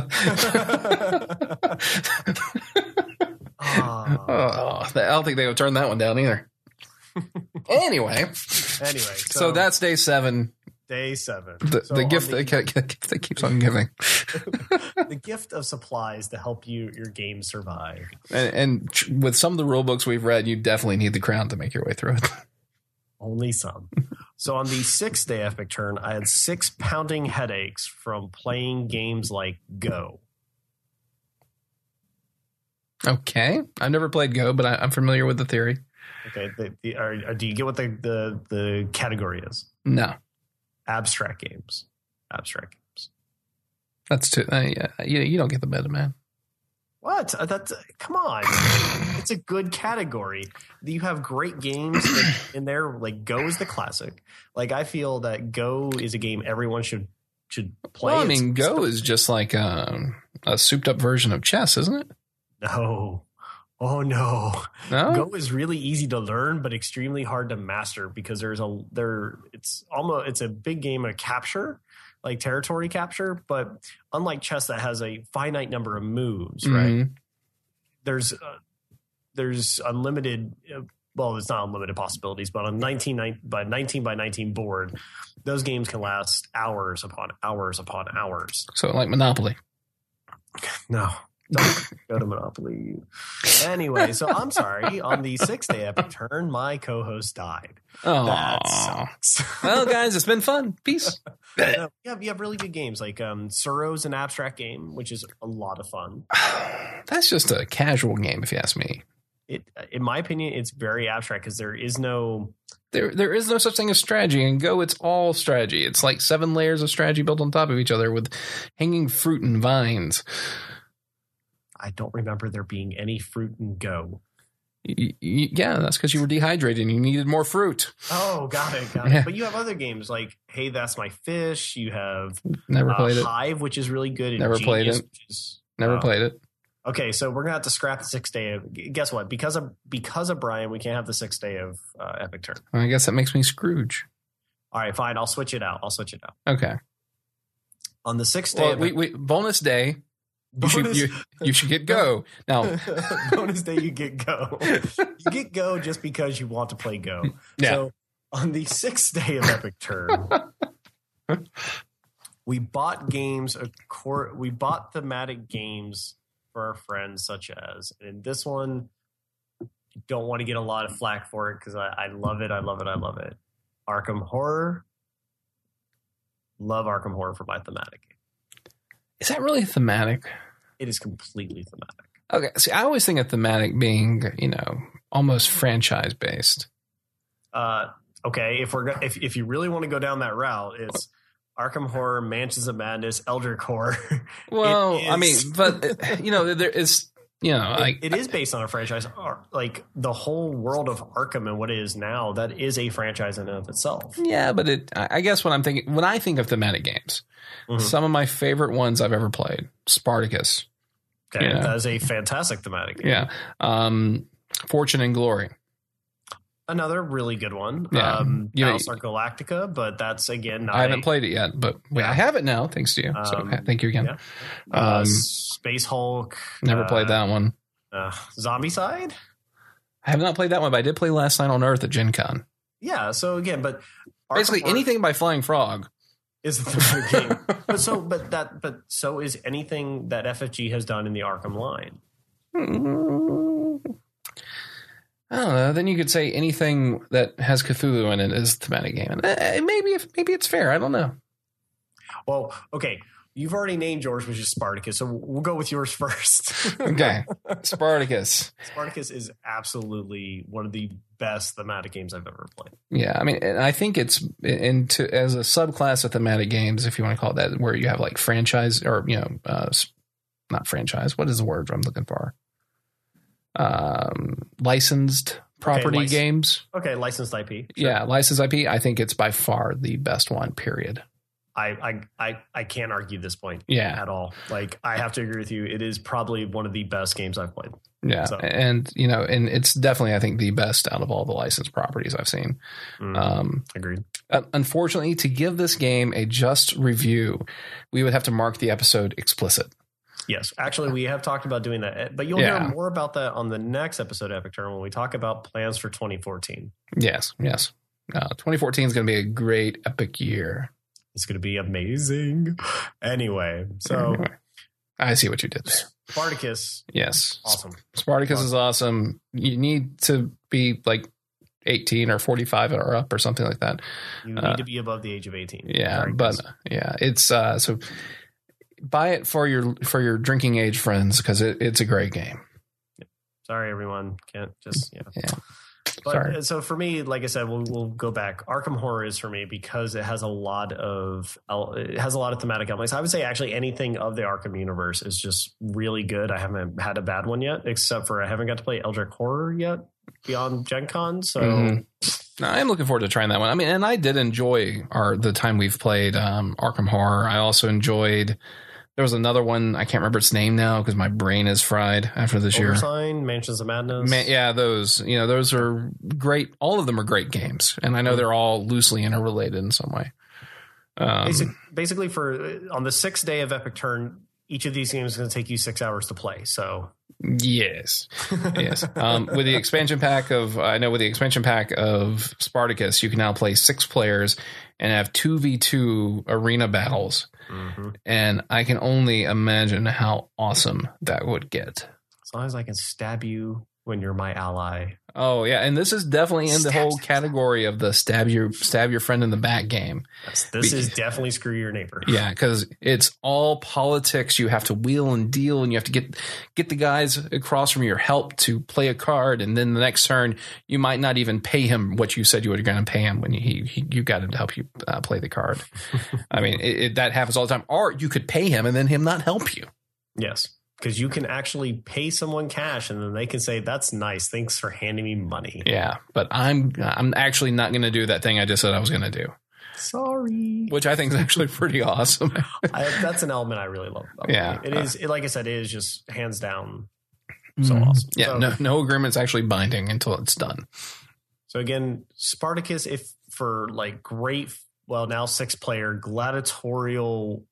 Ah. oh, I don't think they would turn that one down either. anyway, anyway, so, that's day seven. Day seven. The, So the gift the, that, that keeps on giving. the gift of supplies to help you your game survive. And, and with some of the rule books we've read, you definitely need the crown to make your way through it. Only some. So on the sixth day epic turn, I had six pounding headaches from playing games like Go. Okay. I've never played Go, but I, I'm familiar with the theory. Okay, the, the, are, are- do you get what the, the the category is? No, Abstract games. Abstract games. that's too. Uh, yeah, you, you don't get the meta, man. What? Uh, That's come on. it's a good category. You have great games in, there. Like Go is the classic. Like I feel that Go is a game everyone should should play. Well, I It's- mean, Go is just like um, a souped up version of chess, isn't it? no. Oh no. No. Go is really easy to learn, but extremely hard to master because there's a there. It's almost it's a big game of capture, like territory capture. But unlike chess, that has a finite number of moves, right? Mhm. There's uh, there's unlimited. Uh, well, it's not unlimited possibilities, but on 19 by 19 by 19 board, those games can last hours upon hours upon hours. So like Monopoly. No, don't go to Monopoly. Anyway, so I'm sorry. On the sixth day epic turn, my co-host died. Oh, That sucks. well, guys, it's been fun. Peace. No, yeah, you have really good games like um, Tsuro's an abstract game, which is a lot of fun. That's just a casual game, if you ask me. It, in my opinion, it's very abstract because there is no. There, there is no such thing as strategy. In Go, it's all strategy. It's like seven layers of strategy built on top of each other with hanging fruit and vines. I don't remember there being any fruit and go. Y- y- yeah, that's because you were dehydrated and you needed more fruit. Oh, got it, got Yeah. it. But you have other games like Hey, That's My Fish. You have Never uh, played it. Hive, which is really good. Never played Genius, it. Which is, Never uh, played it. Okay, so we're gonna have to scrap the sixth day of. Guess what? Because of because of Brian, we can't have the sixth day of uh, Epic Turn. I guess that makes me Scrooge. All right, fine. I'll switch it out. I'll switch it out. Okay. On the sixth day, Well, of we, we, bonus day. You should, you, you should get Go. Now, bonus day, you get go. You get go just because you want to play go. Yeah. So on the sixth day of Epic Turn, we bought games. A core, we bought thematic games for our friends, such as, and this one, don't want to get a lot of flack for it because I, I love it. I love it. I love it. Arkham Horror. Love Arkham Horror for my thematic game. is that really thematic? It is completely thematic. Okay. See, I always think of thematic being, you know, almost franchise based. Uh, okay, if we're if if you really want to go down that route, it's Arkham Horror, Mansions of Madness, Elder Core. Well, I mean, but, you know, there is, you know, like, it is based on a franchise. Like the whole world of Arkham and what it is now, that is a franchise in and of itself. yeah, but it, I I guess what I'm thinking, when I think of thematic games, Mhm. some of my favorite ones I've ever played Spartacus. Okay, Yeah. that is a fantastic thematic. game. Yeah. Um, Fortune and Glory. Another really good one. Yeah. Um, You- Battlestar Galactica, but that's again not I haven't a- played it yet, but Yeah. I have it now, thanks to you. so Um, thank you again. yeah. Uh, Um, Space Hulk. Never uh, played that one. Uh, Zombicide. I have not played that one, but I did play Last Night on Earth at Gen Con. Yeah. So again, but Basically, anything by Flying Frog. is the game. But so, but that, but so is anything that FFG has done in the Arkham line. I don't know. Then you could say anything that has Cthulhu in it is thematic game. And, uh, maybe if maybe it's fair. I don't know. Well, okay, you've already named yours, which is Spartacus. So we'll go with yours first. Okay, Spartacus. Spartacus is absolutely one of the best thematic games I've ever played. Yeah, I mean, I think it's into as a subclass of thematic games, if you want to call it that, where you have like franchise or you know, uh, not franchise. What is the word I'm looking for? Um, licensed property lic- games. Okay, licensed IP. Sure. Yeah, licensed IP. I think it's by far the best one. Period. I, I, I, I can't argue this point Yeah, at all. Like I have to agree with you. It is probably one of the best games I've played. yeah, So- and you know, and it's definitely I think the best out of all the licensed properties I've seen. Mm, Um, agreed. Un- Unfortunately, to give this game a just review, we would have to mark the episode explicit. Yes, actually, we have talked about doing that, but you'll Yeah. hear more about that on the next episode of Epic Turn when we talk about plans for 2014. Yes, yes. Uh, 2014 is going to be a great epic year. It's going to be amazing. Anyway, so Anyway, I see what you did there. Spartacus, Yes. awesome. Spartacus is awesome. You need to be like 18 or 45 or up or something like that. You need Uh, to be above the age of 18. Yeah, but yeah, it's uh so buy it for your for your drinking age friends because it, it's a great game. sorry, everyone. Can't just, yeah. Yeah. But Sorry. uh, so for me, like I said, we'll, we'll go back. Arkham Horror is for me because it has a lot of it has a lot of thematic elements. I would say actually anything of the Arkham universe is just really good. I haven't had a bad one yet, except for I haven't got to play Eldritch Horror yet beyond Gen Con. So Mhm. No, I'm looking forward to trying that one. I mean, and I did enjoy our the time we've played um, Arkham Horror. I also enjoyed. There was another one I can't remember its name now because my brain is fried after this year. Oversign, Mansions of Madness. Man, yeah, those you know those are great. All of them are great games, and I know they're all loosely interrelated in some way. Um, Basic, basically, for on the sixth day of Epic Turn, each of these games is going to take you six hours to play. So yes, yes. Um, with the expansion pack of, I know with the expansion pack of Spartacus, you can now play six players and have two v two arena battles, Mhm. and I can only imagine how awesome that would get. as long as I can stab you when you're my ally. Oh yeah, and this is definitely in the Stab, whole stab, stab. category of the stab your stab your friend in the back game. Yes, this Be- is definitely screw your neighbor. Yeah, because it's all politics. You have to wheel and deal, and you have to get get the guys across from your help to play a card, and then the next turn you might not even pay him what you said you were going to pay him when you he, he, you got him to help you uh, play the card. I mean, it, it, that happens all the time. Or you could pay him and then him not help you. Yes, because you can actually pay someone cash, and then they can say, "That's nice. Thanks for handing me money." Yeah, but I'm I'm actually not going to do that thing I just said I was going to do, Sorry. which I think is actually pretty awesome. I, that's an element I really love. About Yeah. it. it is. It, like I said, it is just hands down so Mhm. awesome. Yeah, So- no no agreement's actually binding until it's done. So again, Spartacus, if for like great, well now six player gladiatorial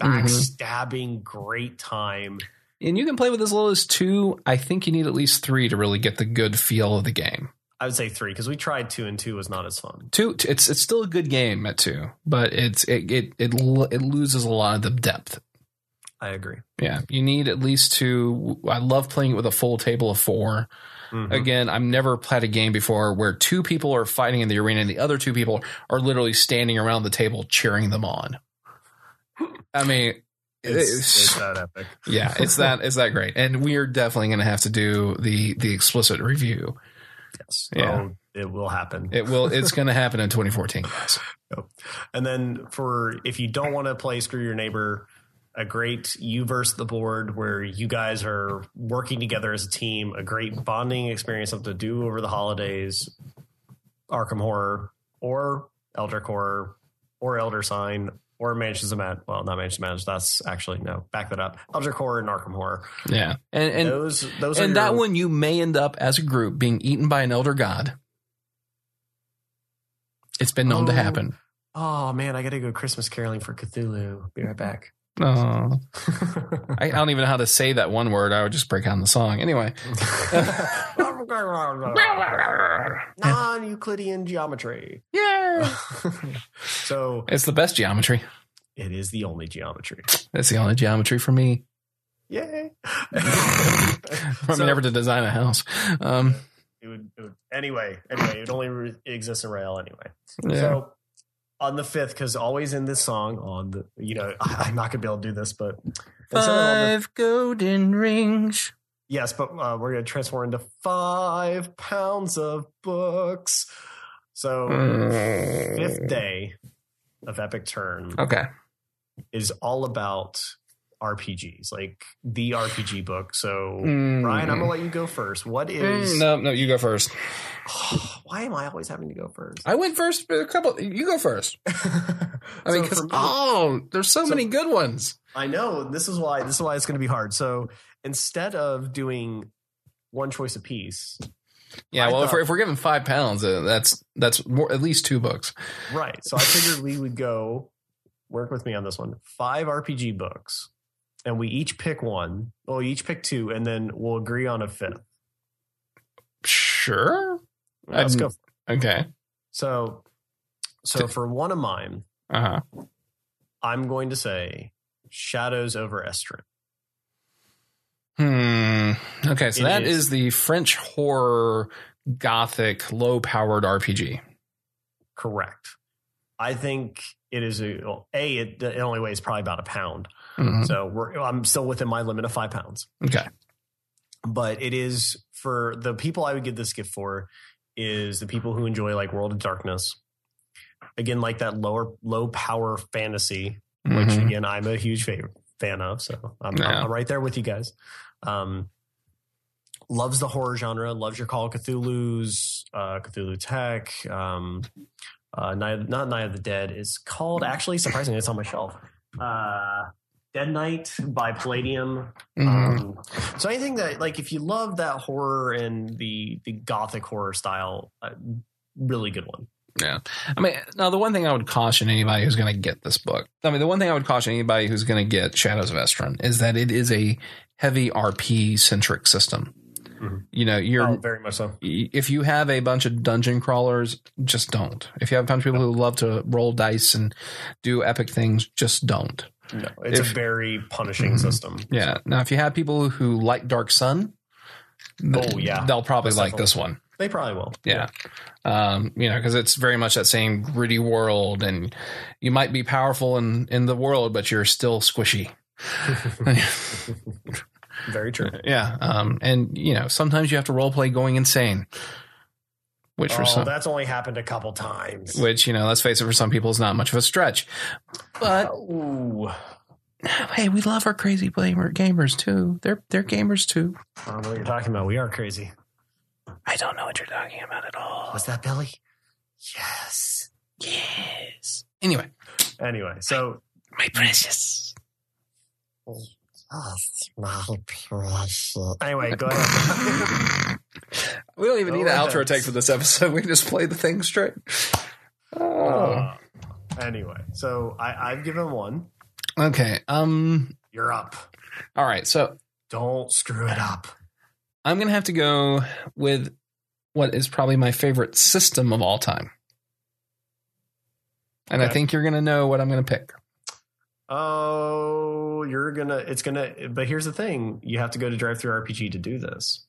Mhm. backstabbing, great time. And you can play with as little as two. I think you need at least three to really get the good feel of the game. I would say three because we tried two and two was not as fun. Two, it's it's still a good game at two, but it's it it it, it loses a lot of the depth. I agree. Yeah, you need at least two. I love playing it with a full table of 4 Mhm. Again, I've never played a game before where two people are fighting in the arena and the other two people are literally standing around the table cheering them on. I mean, It's, it's- that epic. yeah, it's that it's that great, and we are definitely going to have to do the the explicit review. Yes. Yeah. Oh, it will happen. It will. It's going to happen in 2014, guys. And then for if you don't want to play Screw Your Neighbor, a great you versus the board where you guys are working together as a team, a great bonding experience of to do over the holidays, Arkham Horror or Elder Horror or Elder Sign or Mansions to Mad. Well, not Mansions to manage. That's actually no. Back that up. Object Horror and Arkham Horror. Yeah, and and those those are and that your- one you may end up as a group being eaten by an elder god. It's been known to Oh. happen. Oh man, I got to go Christmas caroling for Cthulhu. Be right back. Oh, I, I don't even know how to say that one word. I would just break out in the song anyway. Non-Euclidean geometry. Yeah, so it's the best geometry. it is the only geometry. It's the only geometry for me. Yay! For So- me never to design a house. Um, it would, it would, anyway, anyway, it would only re- exist in R'lyeh anyway. yeah. So on the fifth, because always in this song, on the you know, I, I'm not gonna be able to do this, but of the- Five golden rings. yes, but uh, we're gonna transform into five pounds of books. So Mm. fifth day of Epic Turn Okay. is all about RPGs, like the RPG book. So Mm. Ryan, I'm gonna let you go first. What is? Mm, no, no, you go first. why am I always having to go first? I went first. A couple. You go first. I mean, So 'cause- for me- oh, there's so, So- many good ones. I know this is why this is why it's to be hard. So instead of doing one choice a piece, Yeah. I well, if we're, if we're giving five pounds, uh, that's that's more at least two books. right? So I figured we would go work with me on this one. Five RPG books, and we each pick one. Well, we each pick two, and then we'll agree on a fifth. Sure. Let's I'm- go. Okay. So, so for one of mine, Uh huh. I'm going to say Shadows over Esteren. Hmm. Okay, so It that is. is the French horror gothic low powered RPG. Correct. I think it is a well, a it, it only weighs probably about a pound, Mhm. so we're I'm still within my limit of five pounds. Okay. But it is for the people I would give this gift for is the people who enjoy like World of Darkness. Again, like that lower low power fantasy, which Mhm. again I'm a huge fa- fan of. So I'm, I'm- Yeah. I'm right there with you guys. Um, loves the horror genre. Loves your Call of Cthulhu's, uh, CthulhuTech. Um, uh, Night, not Night of the Dead. It's called actually surprisingly. It's on my shelf. Uh, Dead Night by Palladium. Mhm. Um, so anything that like if you love that horror and the the gothic horror style, uh, really good one. Yeah. I mean, now the one thing I would caution anybody who's going to get this book, I mean, the one thing I would caution anybody who's going to get Shadows of Esteren is that it is a heavy RP centric system. Mhm. You know, you're, Oh, very much so. if you have a bunch of dungeon crawlers, just don't. If you have a bunch of people who love to roll dice and do epic things, just don't. No, it's If- a very punishing Mhm. system. Yeah. Now, if you have people who like Dark Sun, Oh, yeah. they'll probably Most like this one. They probably will. Yeah. Um, you know, because it's very much that same gritty world, and you might be powerful in, in the world, but you're still squishy. Very true. yeah. Um, and, you know, sometimes you have to role play going insane, which for Oh, some, that's only happened a couple times. which, you know, let's face it, for some people is not much of a stretch. But Ooh. hey, we love our crazy gamer gamers too. They're they're gamers too. I don't know what you're talking about. We are crazy. I don't know what you're talking about at all. Was that Billy? Yes. Yes. Anyway, Anyway, so my precious. Oh. Anyway, go ahead. We don't even need Go an outro take for this episode. We can just play the thing straight. Oh. Uh, anyway, so I, I've given one. Okay. Um. You're up. All right. So Don't screw it up. I'm gonna have to go with what is probably my favorite system of all time, and I think you're gonna know what I'm gonna pick. Oh, you're gonna. It's gonna. But here's the thing: you have to go to Drive Through RPG to do this.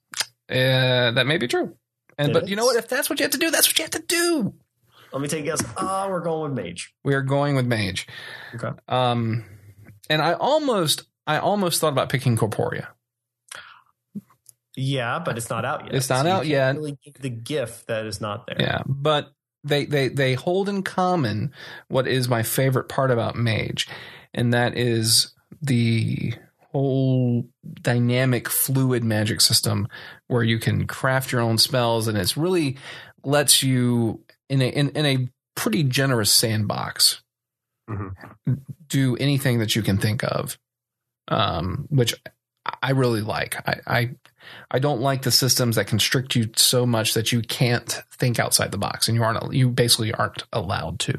Uh, that may be true. And It but you know what? If that's what you have to do, that's what you have to do. Let me take a guess. Oh, we're going with Mage. We are going with Mage. Okay. Um, and I almost, I almost thought about picking Corporia. Yeah, but it's not out yet. It's not you out yet. Really the gift that is not there. Yeah, but they they they hold in common what is my favorite part about Mage, and that is the whole dynamic fluid magic system where you can craft your own spells and it's really lets you in a in, in a pretty generous sandbox Mhm. do anything that you can think of um which i really like I, I i don't like the systems that constrict you so much that you can't think outside the box and you aren't you basically aren't allowed to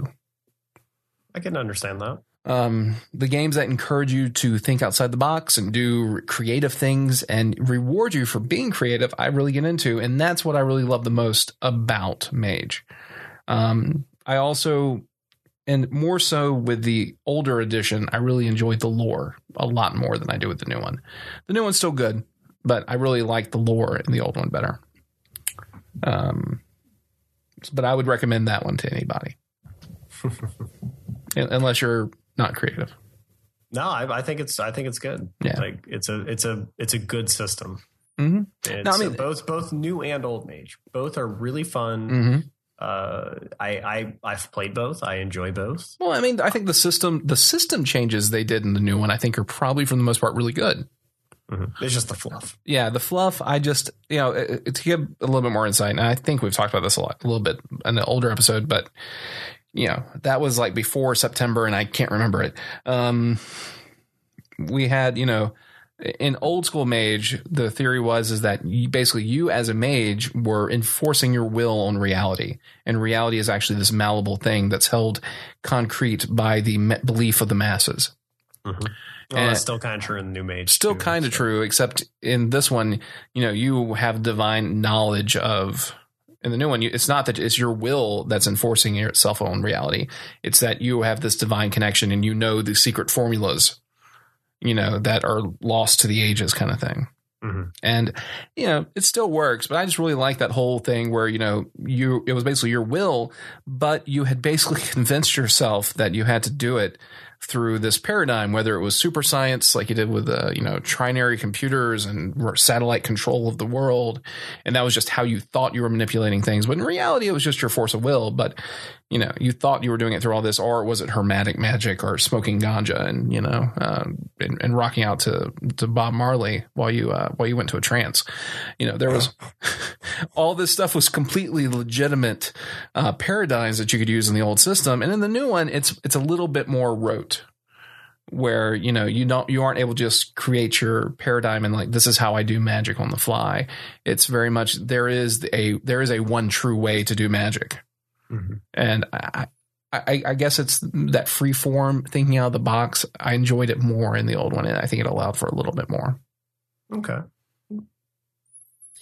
I can understand that. Um, the games that encourage you to think outside the box and do creative things and reward you for being creative, I really get into, and that's what I really love the most about Mage. Um, I also, and more so with the older edition, I really enjoyed the lore a lot more than I do with the new one. The new one's still good, but I really like the lore in the old one better. Um, but I would recommend that one to anybody. unless you're not creative. No, I, I think it's. I think it's good. Yeah. like it's a. It's a. It's a good system. Mhm. It's, No, I mean- both both new and old mage. Both are really fun. Mm-hmm. Uh, I I I've played both. I enjoy both. Well, I mean, I think the system the system changes they did in the new one, I think, are probably for the most part really good. It's just the fluff. Yeah, the fluff. I just you know it, it- to give a little bit more insight, and I think we've talked about this a lot, a little bit in the older episode, but you know that was like before September, and I can't remember it. Um, we had you know in old school mage, the theory was is that you, basically you as a mage were enforcing your will on reality, and reality is actually this malleable thing that's held concrete by the me- belief of the masses. Well, And- it's still kind of true in the new mage. Still kind of so. true, except in this one, you know, you have divine knowledge of in the new one, you, it's not that it's your will that's enforcing your cell phone reality. It's that you have this divine connection and you know the secret formulas, you know, that are lost to the ages kind of thing. Mhm. And, you know, it still works, but I just really like that whole thing where, you know, you, it was basically your will, but you had basically convinced yourself that you had to do it through this paradigm, whether it was super science, like you did with, uh, you know, trinary computers and satellite control of the world. And that was just how you thought you were manipulating things. But in reality, it was just your force of will. But, you know, you thought you were doing it through all this, or was it hermetic magic or smoking ganja and, you know, um, and, and rocking out to, to Bob Marley while you, uh, while you went to a trance? You know, there was all this stuff was completely legitimate, uh, paradigms that you could use in the old system. And in the new one, it's, it's a little bit more rote where you know you don't you aren't able to just create your paradigm and like this is how I do magic on the fly. It's very much there is a there is a one true way to do magic, Mhm. and I, I I guess it's that free form thinking out of the box. I enjoyed it more in the old one, and I think it allowed for a little bit more. Okay.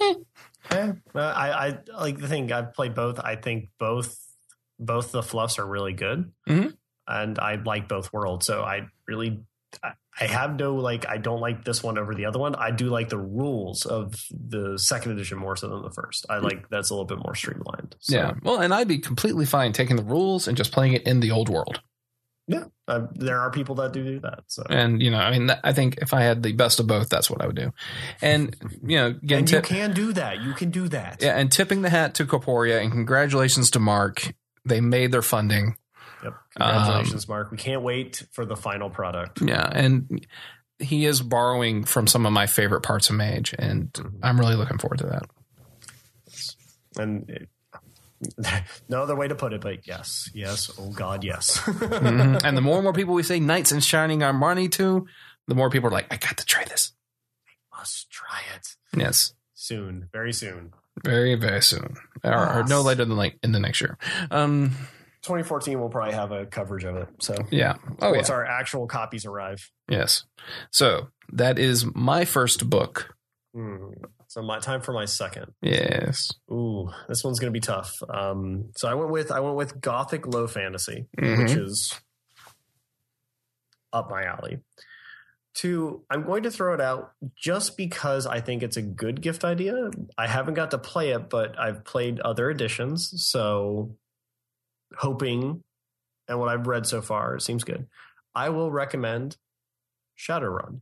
Eh. Yeah, I, I like the thing. I've played both. I think both both the fluffs are really good, Mhm. and I like both worlds. So I really, I, I have no like. I don't like this one over the other one. I do like the rules of the second edition more so than the first. I like that's a little bit more streamlined. So, Yeah, well, and I'd be completely fine taking the rules and just playing it in the old world. yeah. Uh, there are people that do do that. So And you know, I mean, that, I think if I had the best of both, that's what I would do. And you know, again, and you tip, can do that. You can do that. Yeah, and tipping the hat to Corporia and congratulations to Mark. They made their funding. Yep. Congratulations, Um, Mark. We can't wait for the final product. Yeah, and he is borrowing from some of my favorite parts of Mage, and Mhm. I'm really looking forward to that. And it, no other way to put it, but yes, yes, oh God, yes. Mhm. And the more and more people we say Knights and Shining Armani to, the more people are like, I got to try this. I must try it Yes, soon, very soon. very very soon, or, or no later than like in the next year. Um, 2014, we'll probably have a coverage of it. So yeah. Oh yeah. once our actual copies arrive. Yes. So that is my first book. Hmm. So my time for my second. Yes. Ooh, this one's gonna be tough. Um, so I went with I went with Gothic Low Fantasy, Mhm. which is up my alley. Two, I'm going to throw it out just because I think it's a good gift idea. I haven't got to play it, but I've played other editions, so hoping and what I've read so far, it seems good. I will recommend Shadowrun,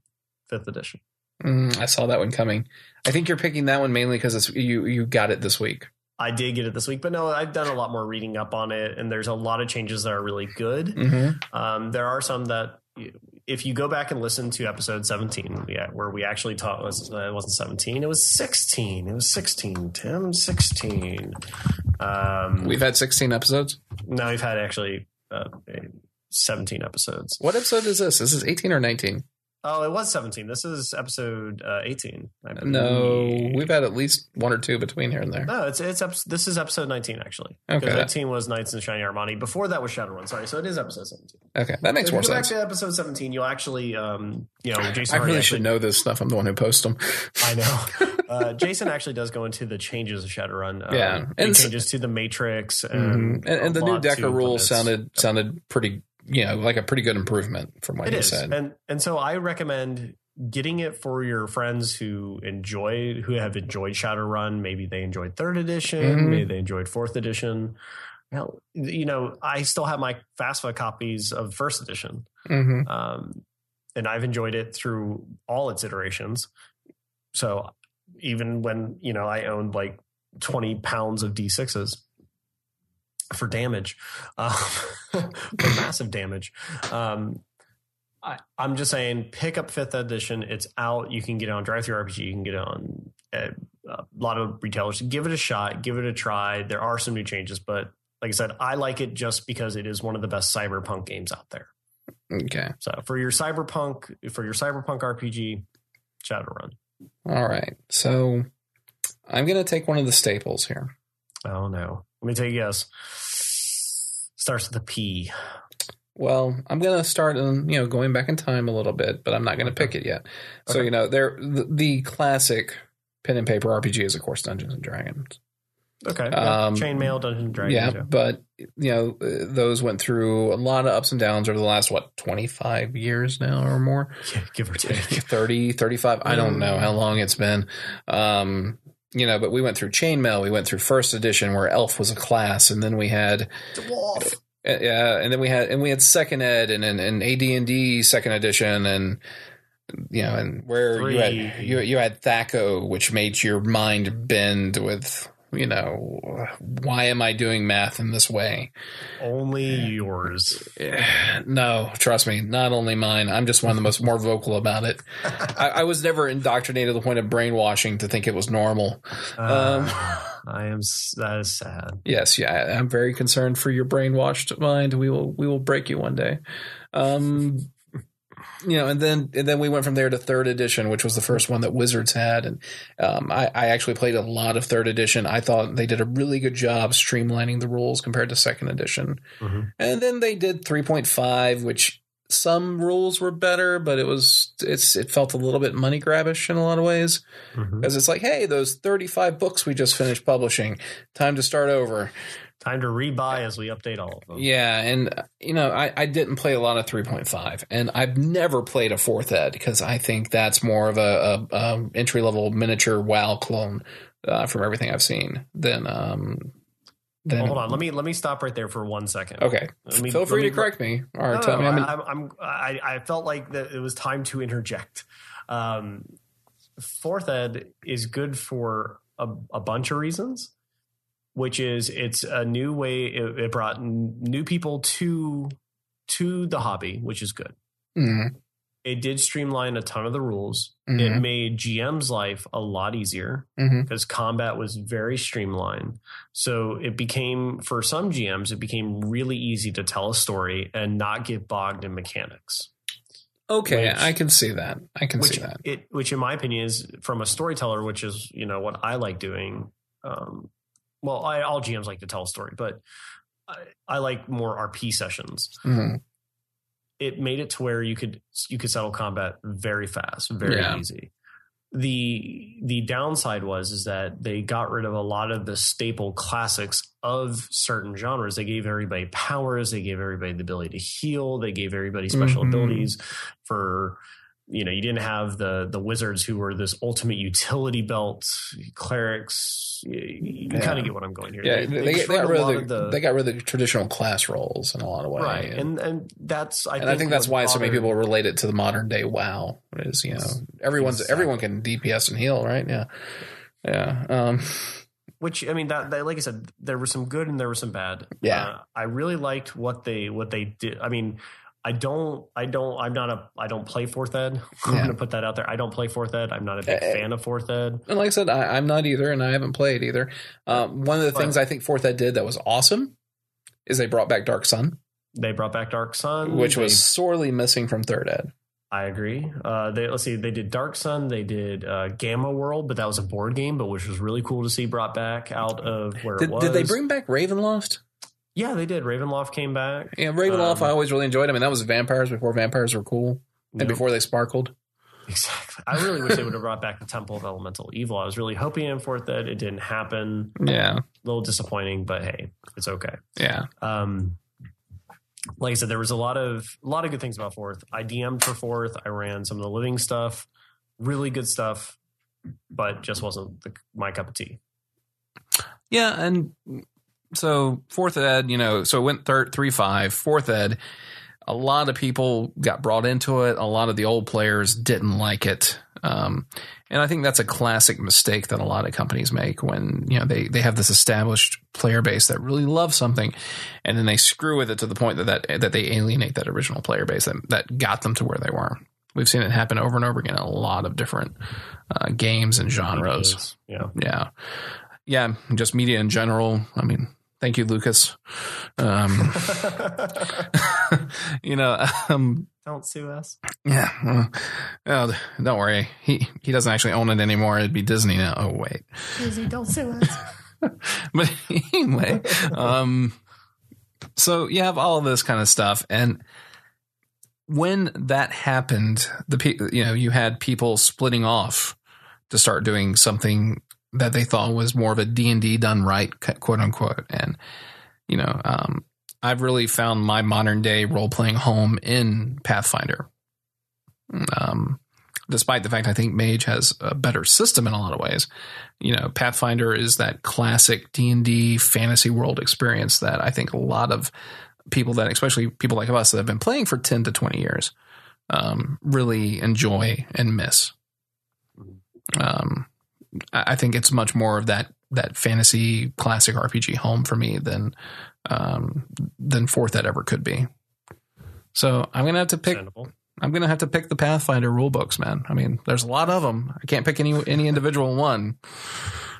fifth edition. Mm, I saw that one coming. I think you're picking that one mainly because it's you. You got it this week. I did get it this week, but no, I've done a lot more reading up on it, and there's a lot of changes that are really good. Mm-hmm. Um, there are some that, if you go back and listen to episode 17, yeah, where we actually taught was uh, it wasn't 17, it was 16. It was 16. Tim, 16. Um, We've had 16 episodes. no, we've had actually uh, 17 episodes. What episode is this? This is 18 or 19? Oh, it was 17. This is episode uh, 18. I No, we've had at least one or two between here and there. No, it's it's this is episode 19 actually. Okay. Because 18 was Knights and Shiny Armani. Before that was Shadowrun. Sorry, so it is episode 17. Okay, that makes So more go sense. back to episode 17, you'll actually, um, you know, Jason I really actually, should know this stuff. I'm the one who posts them. I know. Uh, Jason actually does go into the changes of Shadowrun. Um, Yeah. And changes to the Matrix and, And, and the new Decker rules sounded sounded pretty, you know, like a pretty good improvement from what It you is, said. and and so I recommend getting it for your friends who enjoy who have enjoyed Shadowrun. Maybe they enjoyed third edition. Mhm. Maybe they enjoyed fourth edition. Well, you know, I still have my FASA copies of first edition. hmm um, and I've enjoyed it through all its iterations. So even when you know I owned like twenty pounds of D6s for damage, um, for massive damage. Um, I, I'm just saying, pick up fifth edition. It's out. You can get it on DriveThruRPG. You can get it on uh, a lot of retailers. Give it a shot. Give it a try. There are some new changes, but like I said, I like it just because it is one of the best cyberpunk games out there. Okay. So for your cyberpunk, for your cyberpunk RPG, Shadowrun. All right. So I'm going to take one of the staples here. Oh no, let me take a guess. Starts with a P. Well, I'm going to start, um, you know, going back in time a little bit, but I'm not going to pick it yet. So, you know, there the, the classic pen and paper RPG is, of course, Dungeons and Dragons. Okay. Yeah. Um, Chainmail, Dungeons and Dragons. yeah, Yeah. but you know uh, those went through a lot of ups and downs over the last what 25 years now or more Yeah, give or take. 30 35 i don't know how long it's been um you know but we went through chainmail we went through first edition where elf was a class and then we had Dwarf. uh, yeah and then we had and we had second ed and and, and ad&d second edition and you know and where you had you, you had THAC0 which made your mind bend with you know why am i doing math in this way Only yours. no, trust me, not only mine. I'm just one of the most more vocal about it. I, I was never indoctrinated to the point of brainwashing to think it was normal. Um, I am. That is sad. Yes, yeah, I'm very concerned for your brainwashed mind. We will, we will break you one day. Um, you know, and then and then we went from there to third edition, which was the first one that Wizards had, and um, I, I actually played a lot of third edition. I thought they did a really good job streamlining the rules compared to second edition. Mhm. And then they did 3.5, which some rules were better, but it was it's it felt a little bit money grabbish in a lot of ways Mhm. because it's like, hey, those 35 books we just finished publishing, time to start over. Time to rebuy as we update all of them. Yeah, and uh, you know, I, I didn't play a lot of 3.5, and I've never played a fourth ed because I think that's more of a, a, a entry level miniature WoW clone uh, from everything I've seen than um than. Well, hold on. Let me let me stop right there for one second. Okay, me- feel free me- to correct me or No, tell no, me. I'm, I, I'm, I, I felt like that it was time to interject. Um, fourth ed is good for a, a bunch of reasons, which is it's a new way. It, it brought n- new people to to the hobby, which is good. Mhm, It did streamline a ton of the rules. It mhm, made GM's life a lot easier because combat was very streamlined. So it became, for some GMs, it became really easy to tell a story and not get bogged in mechanics. Okay, Which- I can see that. I can see that. it, which in my opinion is from a storyteller, which is you know what I like doing. Um, well, I, all GMs like to tell a story, but I, I like more RP sessions. Mhm. It made it to where you could you could settle combat very fast, very Yeah. easy. the the downside was is that they got rid of a lot of the staple classics of certain genres. They gave everybody powers, they gave everybody the ability to heal, they gave everybody special Mhm. abilities for you know, you didn't have the the wizards who were this ultimate utility belt, clerics. You, you Yeah. kind of get what I'm going here. Yeah, they, they, destroyed got rid of the, they got rid of the traditional class roles in a lot of ways. right, and and that's I and think I think that's why so many people relate it to the modern day WoW. Is you know everyone's Exactly. everyone can DPS and heal, right? Yeah, yeah. Um, which I mean that, that like I said, there was some good and there was some bad. Yeah. uh, I really liked what they what they did. I mean, I don't, I don't, I'm not a, I don't play fourth ed. I'm Yeah. going to put that out there. I don't play fourth ed. I'm not a big eh. fan of fourth ed. and like I said, I, I'm not either, and I haven't played either. Um, one of the But- things I think Fourth Ed did that was awesome is they brought back Dark Sun, They brought back Dark Sun, which They- was sorely missing from Third Ed. I agree. Uh, they let's see, they did Dark Sun, they did uh, Gamma World, but that was a board game, but which was really cool to see brought back out of where Did, it was. did they bring back Ravenloft? Yeah, they did. Ravenloft came back. Yeah, Ravenloft. Um, I always really enjoyed. I and that was vampires before vampires were cool and Yep. before they sparkled. Exactly. I really wish they would have brought back the Temple of Elemental Evil. I was really hoping for fourth ed it didn't happen. Yeah, A little disappointing, but hey, it's okay. yeah. Um, like I said, there was a lot of a lot of good things about fourth. I DM'd for fourth. I ran some of the living stuff, really good stuff, but just wasn't the, my cup of tea. Yeah, and so fourth ed, you know, so it went third three five, fourth ed. A lot of people got brought into it. A lot of the old players didn't like it. Um, and I think that's a classic mistake that a lot of companies make when, you know, they, they have this established player base that really loves something and then they screw with it to the point that, that, that they alienate that original player base that, that got them to where they were. We've seen it happen over and over again in a lot of different uh, games and genres. Yeah. Yeah. Yeah. Just media in general. I mean, thank you, Lucas. Um, you know, um, Don't sue us. yeah. well, oh, don't worry. He, he doesn't actually own it anymore. It'd be Disney now. Oh, wait. Disney, don't sue us. But anyway, um, so you have all of this kind of stuff. And when that happened, the pe- you know, you had people splitting off to start doing something that they thought was more of a D&D done right, quote unquote. And, you know, um, I've really found my modern day role playing home in Pathfinder. Um, despite the fact I think Mage has a better system in a lot of ways. You know, Pathfinder is that classic D&D fantasy world experience that I think a lot of people that, especially people like us that have been playing for 10 to 20 years, um, really enjoy and miss. Um, I think it's much more of that that fantasy classic RPG home for me than um, than fourth that ever could be. So I'm gonna have to pick. I'm gonna have to pick the Pathfinder rule books, man. I mean, there's a lot of them. I can't pick any any individual one.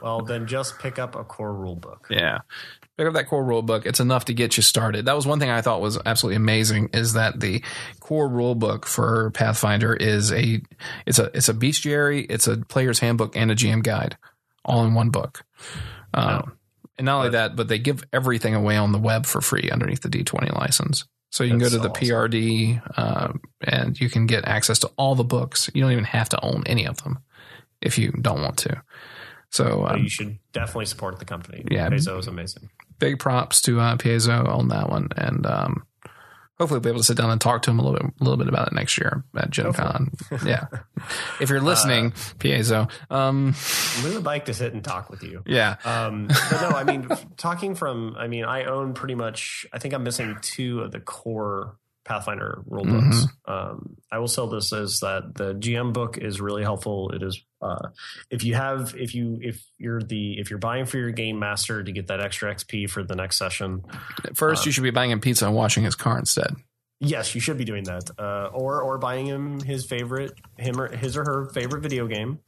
Well, then just pick up a core rule book. Yeah, pick up that core rule book. It's enough to get you started. That was one thing I thought was absolutely amazing is that the core rule book for Pathfinder is a it's a it's a bestiary, it's a player's handbook, and a GM guide, all in one book. Um, and not only that, but they give everything away on the web for free underneath the D20 license. So you can That's go to the awesome. PRD um, and you can get access to all the books. You don't even have to own any of them if you don't want to. So um, you should definitely support the company. Yeah, Paizo is amazing. Big props to uh, Paizo on that one, and um, hopefully we'll be able to sit down and talk to him a little bit, a little bit about it next year at Gen Con. yeah. If you're listening, uh, Paizo, um, we would like to sit and talk with you. Yeah. Um, but no, I mean, talking from, I mean, I own pretty much, I think I'm missing two of the core Pathfinder rule books. Mm-hmm. Um, I will sell this as that the GM book is really helpful. It is uh, if you have if you if you're the if you're buying for your game master to get that extra XP for the next session. First, uh, you should be buying him pizza and washing his car instead. Yes, you should be doing that, uh, or or buying him his favorite him or his or her favorite video game.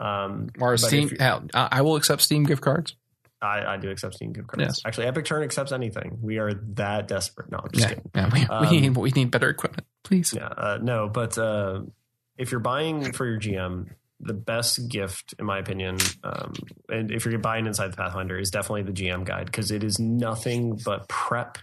Um, or Steam. I will accept Steam gift cards. I, I, do accept Steam gift cards. Yes. Actually, Epic Turn accepts anything. We are that desperate. No, I'm just yeah, kidding. Yeah, we, um, we, need, we need better equipment, please. Yeah, uh, no, but uh, if you're buying for your GM, the best gift, in my opinion, um, and if you're buying inside the Pathfinder, is definitely the GM guide because it is nothing but prep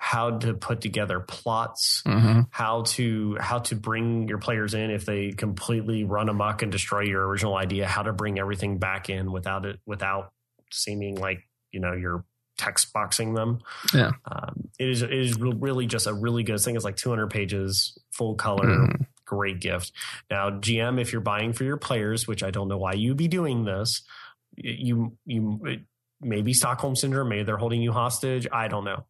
how to put together plots, mm-hmm. how to how to bring your players in if they completely run amok and destroy your original idea, how to bring everything back in without it without seeming like you know you're text boxing them. Yeah, um, it is it is really just a really good thing. It's like 200 pages, full color, mm. great gift. Now, GM, if you're buying for your players, which I don't know why you'd be doing this, you you maybe Stockholm syndrome, maybe they're holding you hostage. I don't know.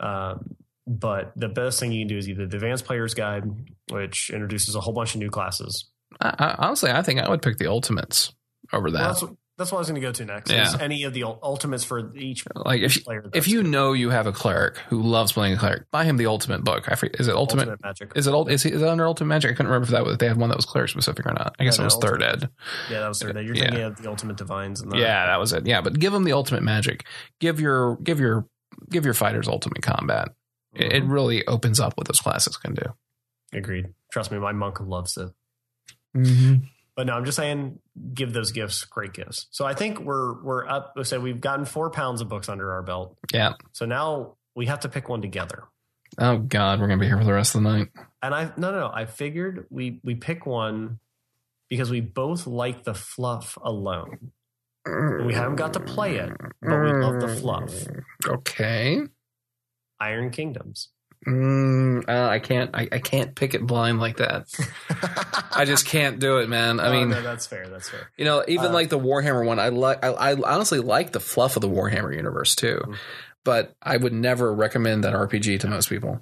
Um, but the best thing you can do is either the advanced players guide, which introduces a whole bunch of new classes. I, I, honestly, I think I would pick the ultimates over that. Well, that's what I was going to go to next. Yeah. Is any of the ultimates for each like if player if you good. know you have a cleric who loves playing a cleric, buy him the ultimate book. I forget, is it ultimate, ultimate magic? Is it is, it, is it under ultimate magic? I couldn't remember if that was they had one that was cleric specific or not. I guess yeah, it was ultimate, third ed. Yeah, that was third ed. You're thinking of the ultimate divines. And the, yeah, that was it. Yeah, but give them the ultimate magic. Give your give your give your fighters ultimate combat. Mm-hmm. It, it mm-hmm. really opens up what those classes can do. Agreed. Trust me, my monk loves it. Mm-hmm. But no, I'm just saying, give those gifts great gifts. So I think we're we're up. So we've gotten four pounds of books under our belt. Yeah. So now we have to pick one together. Oh God, we're gonna be here for the rest of the night. And I no no no. I figured we we pick one because we both like the fluff alone. We haven't got to play it, but we love the fluff. Okay. Iron Kingdoms. Mm, uh, I can't. I, I, can't pick it blind like that. I just can't do it, man. I oh, mean, no, that's fair. That's fair. You know, even uh, like the Warhammer one, I like. I, I, honestly like the fluff of the Warhammer universe too, mm-hmm. but I would never recommend that RPG to most people.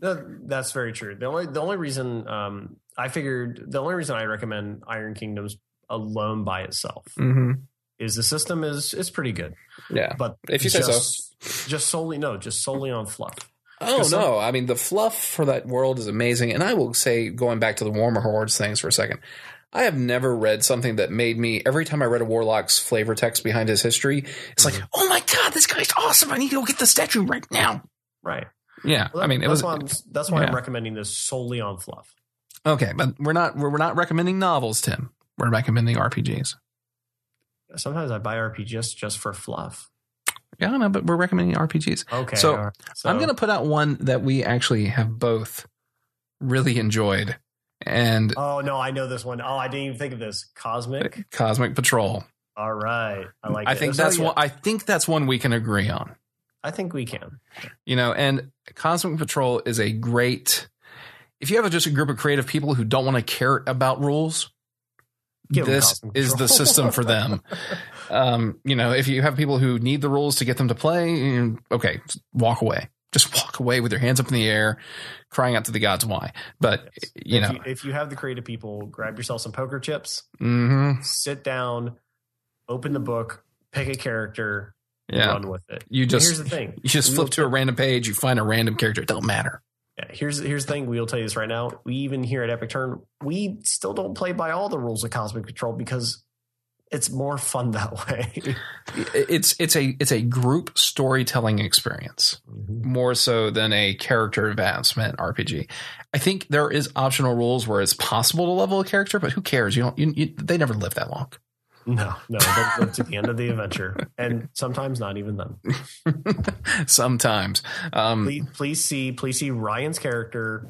No, that's very true. The only the only reason um, I figured the only reason I recommend Iron Kingdoms alone by itself mm-hmm. is the system is is pretty good. Yeah, but if you just, say so, just solely no, just solely on fluff. Oh no! I mean, the fluff for that world is amazing, and I will say, going back to the Warhammer Hordes things for a second, I have never read something that made me. Every time I read a warlock's flavor text behind his history, it's mm-hmm. like, oh my god, this guy's awesome! I need to go get the statue right now. Right. Yeah. Well, that, I mean, it that's was. Why I'm, that's why yeah. I'm recommending this solely on fluff. Okay, but we're not we're, we're not recommending novels, Tim. We're recommending RPGs. Sometimes I buy RPGs just just for fluff. Yeah, I know, but we're recommending RPGs. Okay. So, right. so. I'm going to put out one that we actually have both really enjoyed. And oh no, I know this one. Oh, I didn't even think of this. Cosmic uh, Cosmic Patrol. All right, I like. I it. think So, that's yeah, one. I think that's one we can agree on. I think we can. You know, and Cosmic Patrol is a great. If you have just a group of creative people who don't want to care about rules, Give this is the system for them. um, you know, if you have people who need the rules to get them to play, okay, walk away. Just walk away with your hands up in the air, crying out to the gods why. But you if know, you, if you have the creative people, grab yourself some poker chips, mhm, sit down, open the book, pick a character, yeah, run with it. you And just here's the thing: you just flip to a random page, you find a random character. It don't matter. Yeah, here's here's the thing. We'll tell you this right now. We even here at Epic Turn, we still don't play by all the rules of Cosmic Control because it's more fun that way. It's it's a it's a group storytelling experience. more so than a character advancement RPG. I think there is optional rules where it's possible to level a character, but who cares? You don't. You, you, they never live that long. No, no, live to the end of the adventure, and sometimes not even then. Sometimes, um, Please, please see, please see Ryan's character,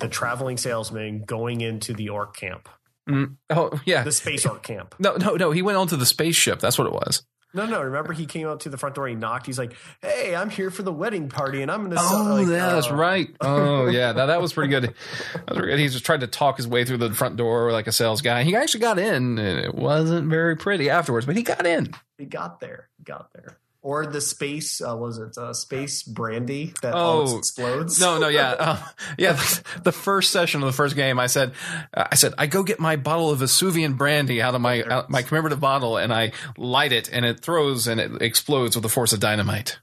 the traveling salesman, going into the orc camp, mm, oh yeah, the space art camp. no, no, no. He went onto the spaceship. That's what it was. No, no. Remember, he came out to the front door. He knocked. He's like, "Hey, I'm here for the wedding party, and I'm going to." Oh, like, yeah, that's uh, right. Oh, yeah, that, that was pretty good. That was pretty good. He just tried to talk his way through the front door like a sales guy. He actually got in, and it wasn't very pretty afterwards, but he got in. He got there. He got there. Or the space uh, was it uh, space brandy that Oh, explodes? No, no, yeah, uh, yeah. The first session of the first game, I said, I said, I go get my bottle of Vesuvian brandy out of my out, my commemorative bottle, and I light it, and it throws and it explodes with the force of dynamite.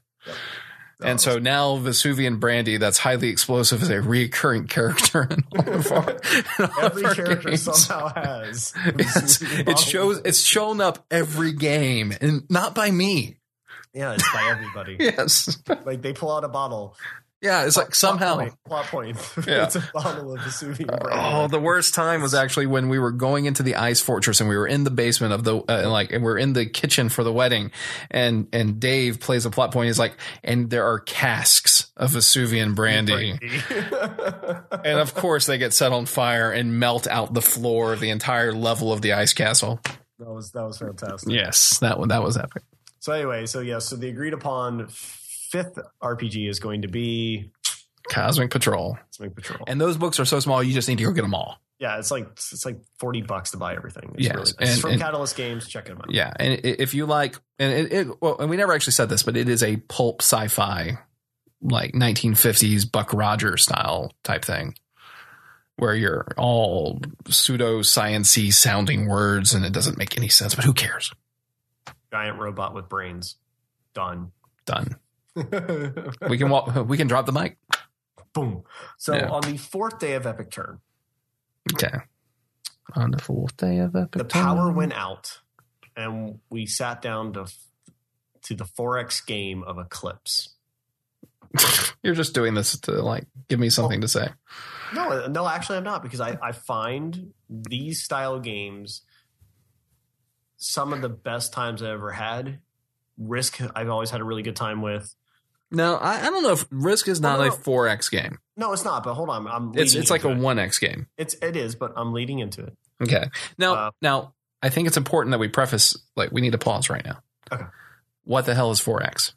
And so now Vesuvian brandy, that's highly explosive, is a recurring character in all of our, all every of our character games. somehow has. It's, it shows it's shown up every game, and not by me. Yeah, it's by everybody. Yes, Like they pull out a bottle. yeah, it's like Plot somehow. point, plot point. Yeah. it's a bottle of Vesuvian brandy. Oh, the worst time was actually when we were going into the ice fortress and we were in the basement of the uh, like and we're in the kitchen for the wedding and and Dave plays a plot point. He's like, and there are casks of Vesuvian brandy, and of course they get set on fire and melt out the floor of the entire level of the ice castle. that was that was fantastic. Yes, that one that was epic. So anyway, so yeah, so the agreed upon fifth RPG is going to be Cosmic Patrol, Cosmic Patrol. and those books are so small you just need to go get them all. yeah, it's like it's like forty bucks to buy everything. It's Yes, really nice. and- it's from and- Catalyst Games. Check them out. Yeah, and if you like, and it, it well, and we never actually said this, but it is a pulp sci-fi, like 1950s Buck Rogers style type thing, where you're all pseudo sciency sounding words, and it doesn't make any sense. But who cares? Giant robot with brains. Done. Done. We can walk. We can drop the mic. Boom. So Yeah. on the fourth day of Epic Turn, Okay. On the fourth day of Epic Turn. the power Turn. went out, and we sat down to to the 4X game of Eclipse. You're just doing this to like give me oh. something to say. No, uh, no, actually, I'm not because I, I find these style games some of the best times I've ever had. Risk, I've always had a really good time with. No, I, I don't know if Risk is not No, a no. 4X game. No, it's not. But hold on, I'm. It's it's like a it. 1X game. It's it is, but I'm leading into it. Okay. Now, Uh, now I think it's important that we preface like we need to pause right now. Okay. What the hell is 4X?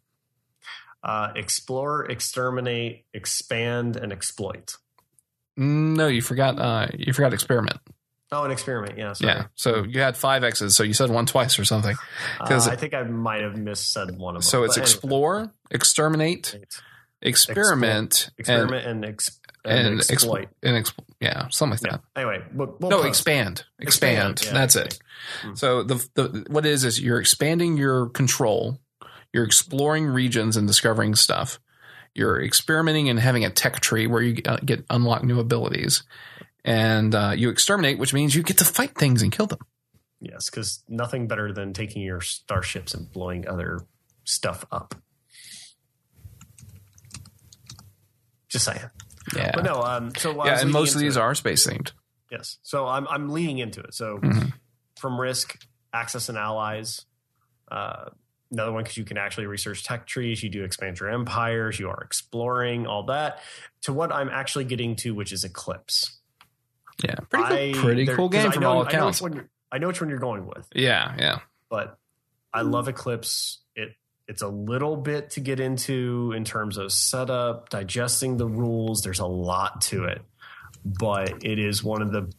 Uh, explore, exterminate, expand, and exploit. No, you forgot. Uh, you forgot experiment. Oh, an experiment. Yeah. Sorry. Yeah. So you had five X's. So you said one twice or something. Uh, 'Cause- I think I might have missed missaid one of them. So it's but anyway. explore, exterminate, experiment, experiment, and, ex- and, and, and ex- exploit. and exp- yeah, something like yeah. that. Anyway, we'll, we'll no, post. expand, expand. Expand, yeah, That's it. Mm. So the the what it is is you're expanding your control. You're exploring regions and discovering stuff. You're experimenting and having a tech tree where you get, get unlock new abilities, and uh, you exterminate, which means you get to fight things and kill them. Yes, because nothing better than taking your starships and blowing other stuff up. Just saying. Yeah, But no, um, so yeah, and most of these it. are space themed. Yes. So I'm I'm leaning into it. So Mhm. from Risk, Axis and Allies. Uh, another one because you can actually research tech trees. You do expand your empires. You are exploring all that. To what I'm actually getting to, which is Eclipse. Yeah, pretty cool, I- pretty there- cool 'cause game I from know- all I know accounts. which one you're- I know which one you're going with. Yeah, yeah. but I love Eclipse. It it's a little bit to get into in terms of setup, digesting the rules. There's a lot to it, but it is one of the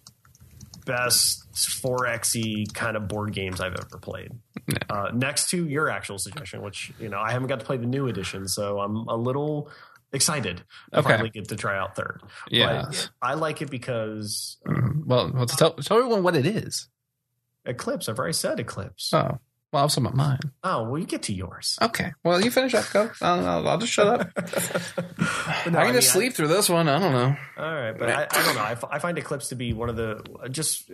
best 4xy kind of board games I've ever played. Yeah. Uh, next to your actual suggestion, which you know I haven't got to play the new edition, so I'm a little excited to Okay. finally get to try out third. Yeah. But I like it because Mhm. Well, well tell, tell everyone what it is. Eclipse. I've already said Eclipse. Oh, well, I'll sum up mine. Oh, well, you get to yours. Okay. Well, you finish up. Go. I'll, I'll, I'll just shut up. No, I can I just mean, sleep through this one. I don't know. All right, but I, I don't know. I, f- I find Eclipse to be one of the just.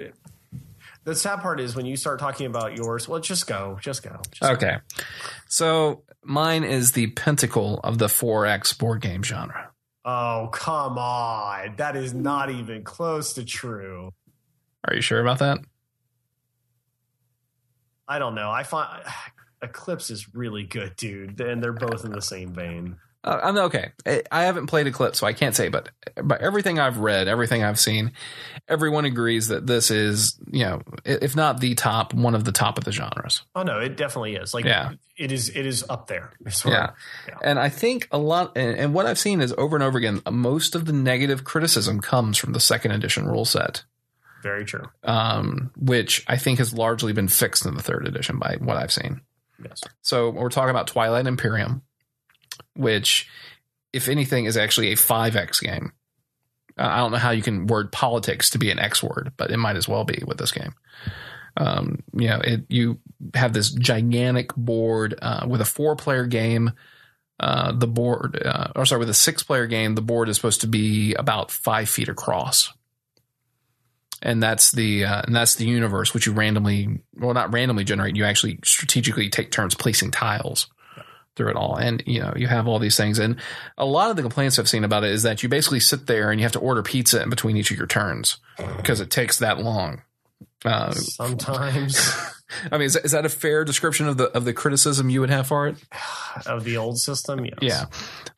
The sad part is when you start talking about yours. Well, just go, just go. Just go. Okay. So mine is the pentacle of the 4X board game genre. Oh come on, that is not even close to true. Are you sure about that? I don't know. I find Eclipse is really good, dude, and they're both in the same vein. Uh, I'm okay. I- I haven't played Eclipse, so I can't say. But but everything I've read, everything I've seen, everyone agrees that this is, you know, if not the top, one of the top of the genres. Oh no, it definitely is. Like, Yeah. it is. It is up there. It's sort of- Yeah. yeah. And I think a lot, and, and what I've seen is over and over again, most of the negative criticism comes from the second edition rule set, very true. um, which I think has largely been fixed in the third edition by what I've seen. Yes. So we're talking about Twilight Imperium, which, if anything, is actually a 5X game. Uh, I don't know how you can word politics to be an X word, but it might as well be with this game. Um, you know, it, you have this gigantic board uh, with a four player game. Uh, the board, uh, or sorry, with a six player game, the board is supposed to be about five feet across. And that's the uh, and that's the universe which you randomly, well, not randomly generate. You actually strategically take turns placing tiles through it all, and you know you have all these things. And a lot of the complaints I've seen about it is that you basically sit there and you have to order pizza in between each of your turns because it takes that long. Uh, Sometimes I mean, is that, is that a fair description of the of the criticism you would have for it? of the old system, yes. Yeah.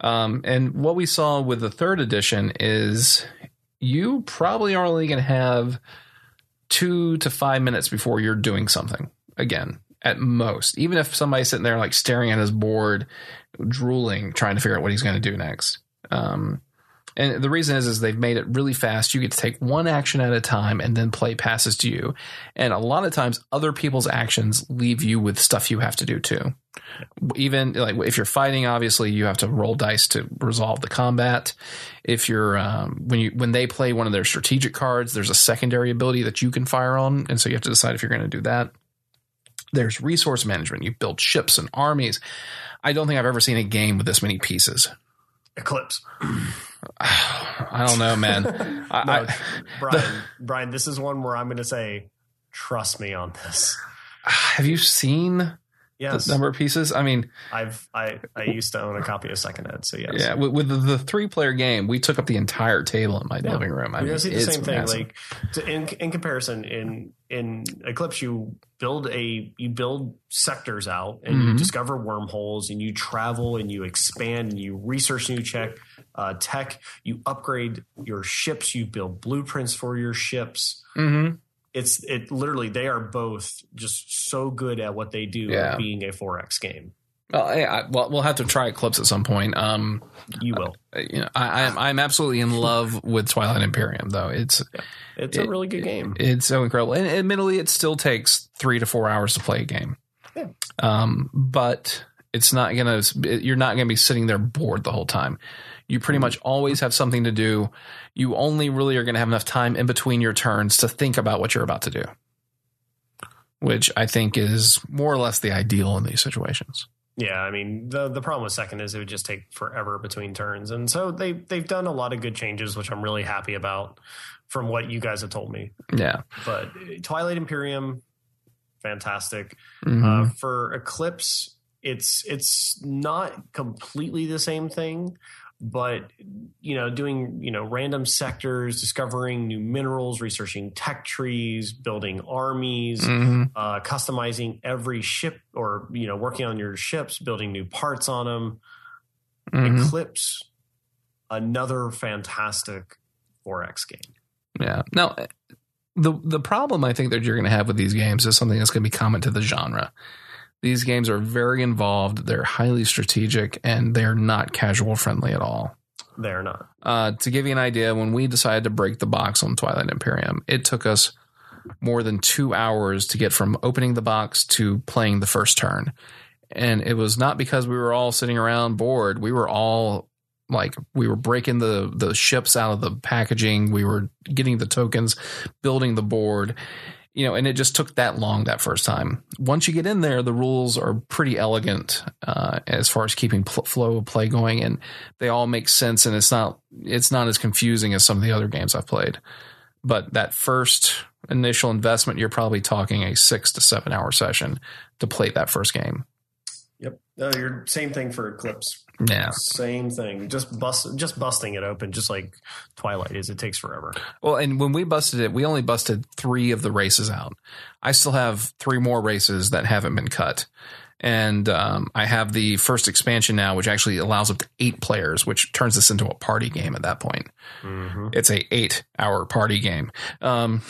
Um, and what we saw with the third edition is you probably are only going to have two to five minutes before you're doing something again at most. Even if somebody's sitting there like staring at his board, drooling, trying to figure out what he's going to do next. Um, and the reason is, is they've made it really fast. You get to take one action at a time and then play passes to you. And a lot of times, other people's actions leave you with stuff you have to do too even like if you're fighting obviously you have to roll dice to resolve the combat if you're um, when you when they play one of their strategic cards there's a secondary ability that you can fire on and so you have to decide if you're going to do that there's resource management you build ships and armies i don't think i've ever seen a game with this many pieces Eclipse. i don't know man No, I, Brian, Brian, this is one where I'm going to say, trust me on this. have you seen Yes, the number of pieces i mean I've I I used to own a copy of Second Ed, so yes. yeah with, with the, the three player game we took up the entire table in my Yeah. living room i mean see the same thing. massive. Like to, in in comparison, in in Eclipse, you build a you build sectors out and you Mhm. discover wormholes and you travel and you expand and you research new check uh, tech. You upgrade your ships. You build blueprints for your ships. Mhm. It's it literally they are both just so good at what they do Yeah. being a 4X game. Well, I, I, well, we'll have to try Eclipse at some point. Um, You will. you know, I, I'm I'm absolutely in love with Twilight Imperium, though. It's It's a really good game. it's so incredible, and admittedly, it still takes three to four hours to play a game. Yeah. Um, but it's not gonna. You're not gonna be sitting there bored the whole time. You pretty much always have something to do. You only really are gonna have enough time in between your turns to think about what you're about to do, which I think is more or less the ideal in these situations. Yeah, I mean the the problem with second is it would just take forever between turns, and so they they've done a lot of good changes, which I'm really happy about from what you guys have told me. Yeah. But uh, Twilight Imperium, fantastic. Mhm. Uh, for Eclipse, it's it's not completely the same thing, but you know, doing you know random sectors, discovering new minerals, researching tech trees, building armies Mhm. uh, customizing every ship or you know working on your ships building new parts on them Mhm. eclipse another fantastic 4x game Yeah. Now, the the problem I think that you're going to have with these games is something that's going to be common to the genre. These games are very involved, they're highly strategic, and they're not casual friendly at all. They're not. Uh, to give you an idea, when we decided to break the box on Twilight Imperium, it took us more than two hours to get from opening the box to playing the first turn. And it was not because we were all sitting around bored. We were all like we were breaking the the ships out of the packaging. We were getting the tokens, building the board, you know, and it just took that long that first time. Once you get in there, the rules are pretty elegant uh, as far as keeping pl- flow of play going, and they all make sense. And it's not it's not as confusing as some of the other games I've played. But that first initial investment, you're probably talking a six to seven hour session to play that first game. Yep. No, you're same thing for Eclipse. Yeah. Same thing. Just bust just busting it open, just like Twilight is. It takes forever. Well, and when we busted it, we only busted three of the races out. I still have three more races that haven't been cut. And um, I have the first expansion now, which actually allows up to eight players, which turns this into a party game at that point. Mm-hmm. It's a eight hour party game. Um,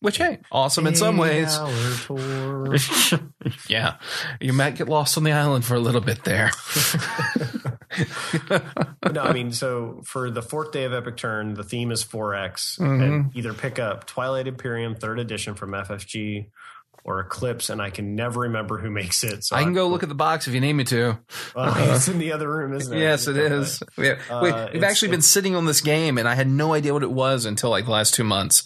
which hey, awesome in some ways. yeah, you might get lost on the island for a little bit there. no, I mean, so for the fourth day of Epic Turn, the theme is 4X, Mhm. and either pick up Twilight Imperium third edition from FFG or Eclipse, and I can never remember who makes it. So I can go look at the box if you need me to. Uh, it's in the other room, isn't it? Yes, it is. Yeah. Wait, Uh, we've it's- actually been sitting on this game, and I had no idea what it was until like the last two months.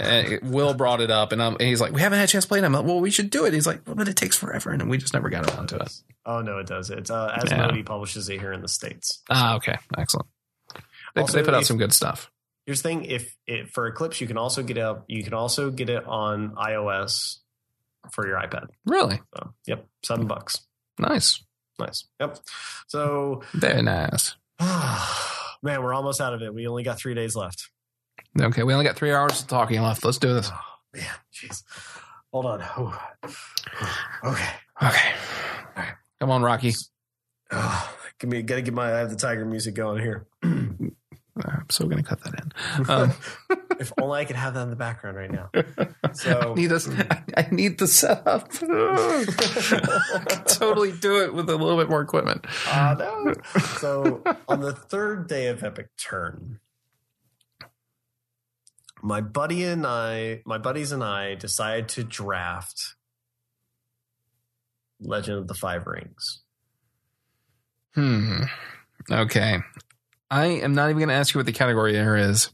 Uh, Will brought it up, and, I'm, and he's like, "We haven't had a chance to play it." I'm like, "Well, we should do it." He's like, well, "But it takes forever," and we just never got around to it. Oh no, it does. It's uh, Yeah. Asmodee publishes it here in the states. Ah, okay, excellent. They, Also, they put out if- some good stuff. Here's the thing: if it, for Eclipse, you can also get it. You can also get it on iOS for your iPad. Really So, yep, seven bucks. nice, Nice. Yep. So, very nice. man, we're almost out of it. We only got three days left. Okay, we only got three hours of talking left. Let's do this. Oh man, jeez. Hold on. Ooh. Okay. Okay, come on, Rocky. Oh, give me. Got to get my. I have the tiger music going here. I'm so gonna cut that in. Um, if only I could have that in the background right now. So I need us. I need the setup. totally do it with a little bit more equipment. Uh, no. So on the third day of Epic Turn, my buddy and I, my buddies and I, decided to draft Legend of the Five Rings. Hmm. Okay. I am not even going to ask you what the category error is,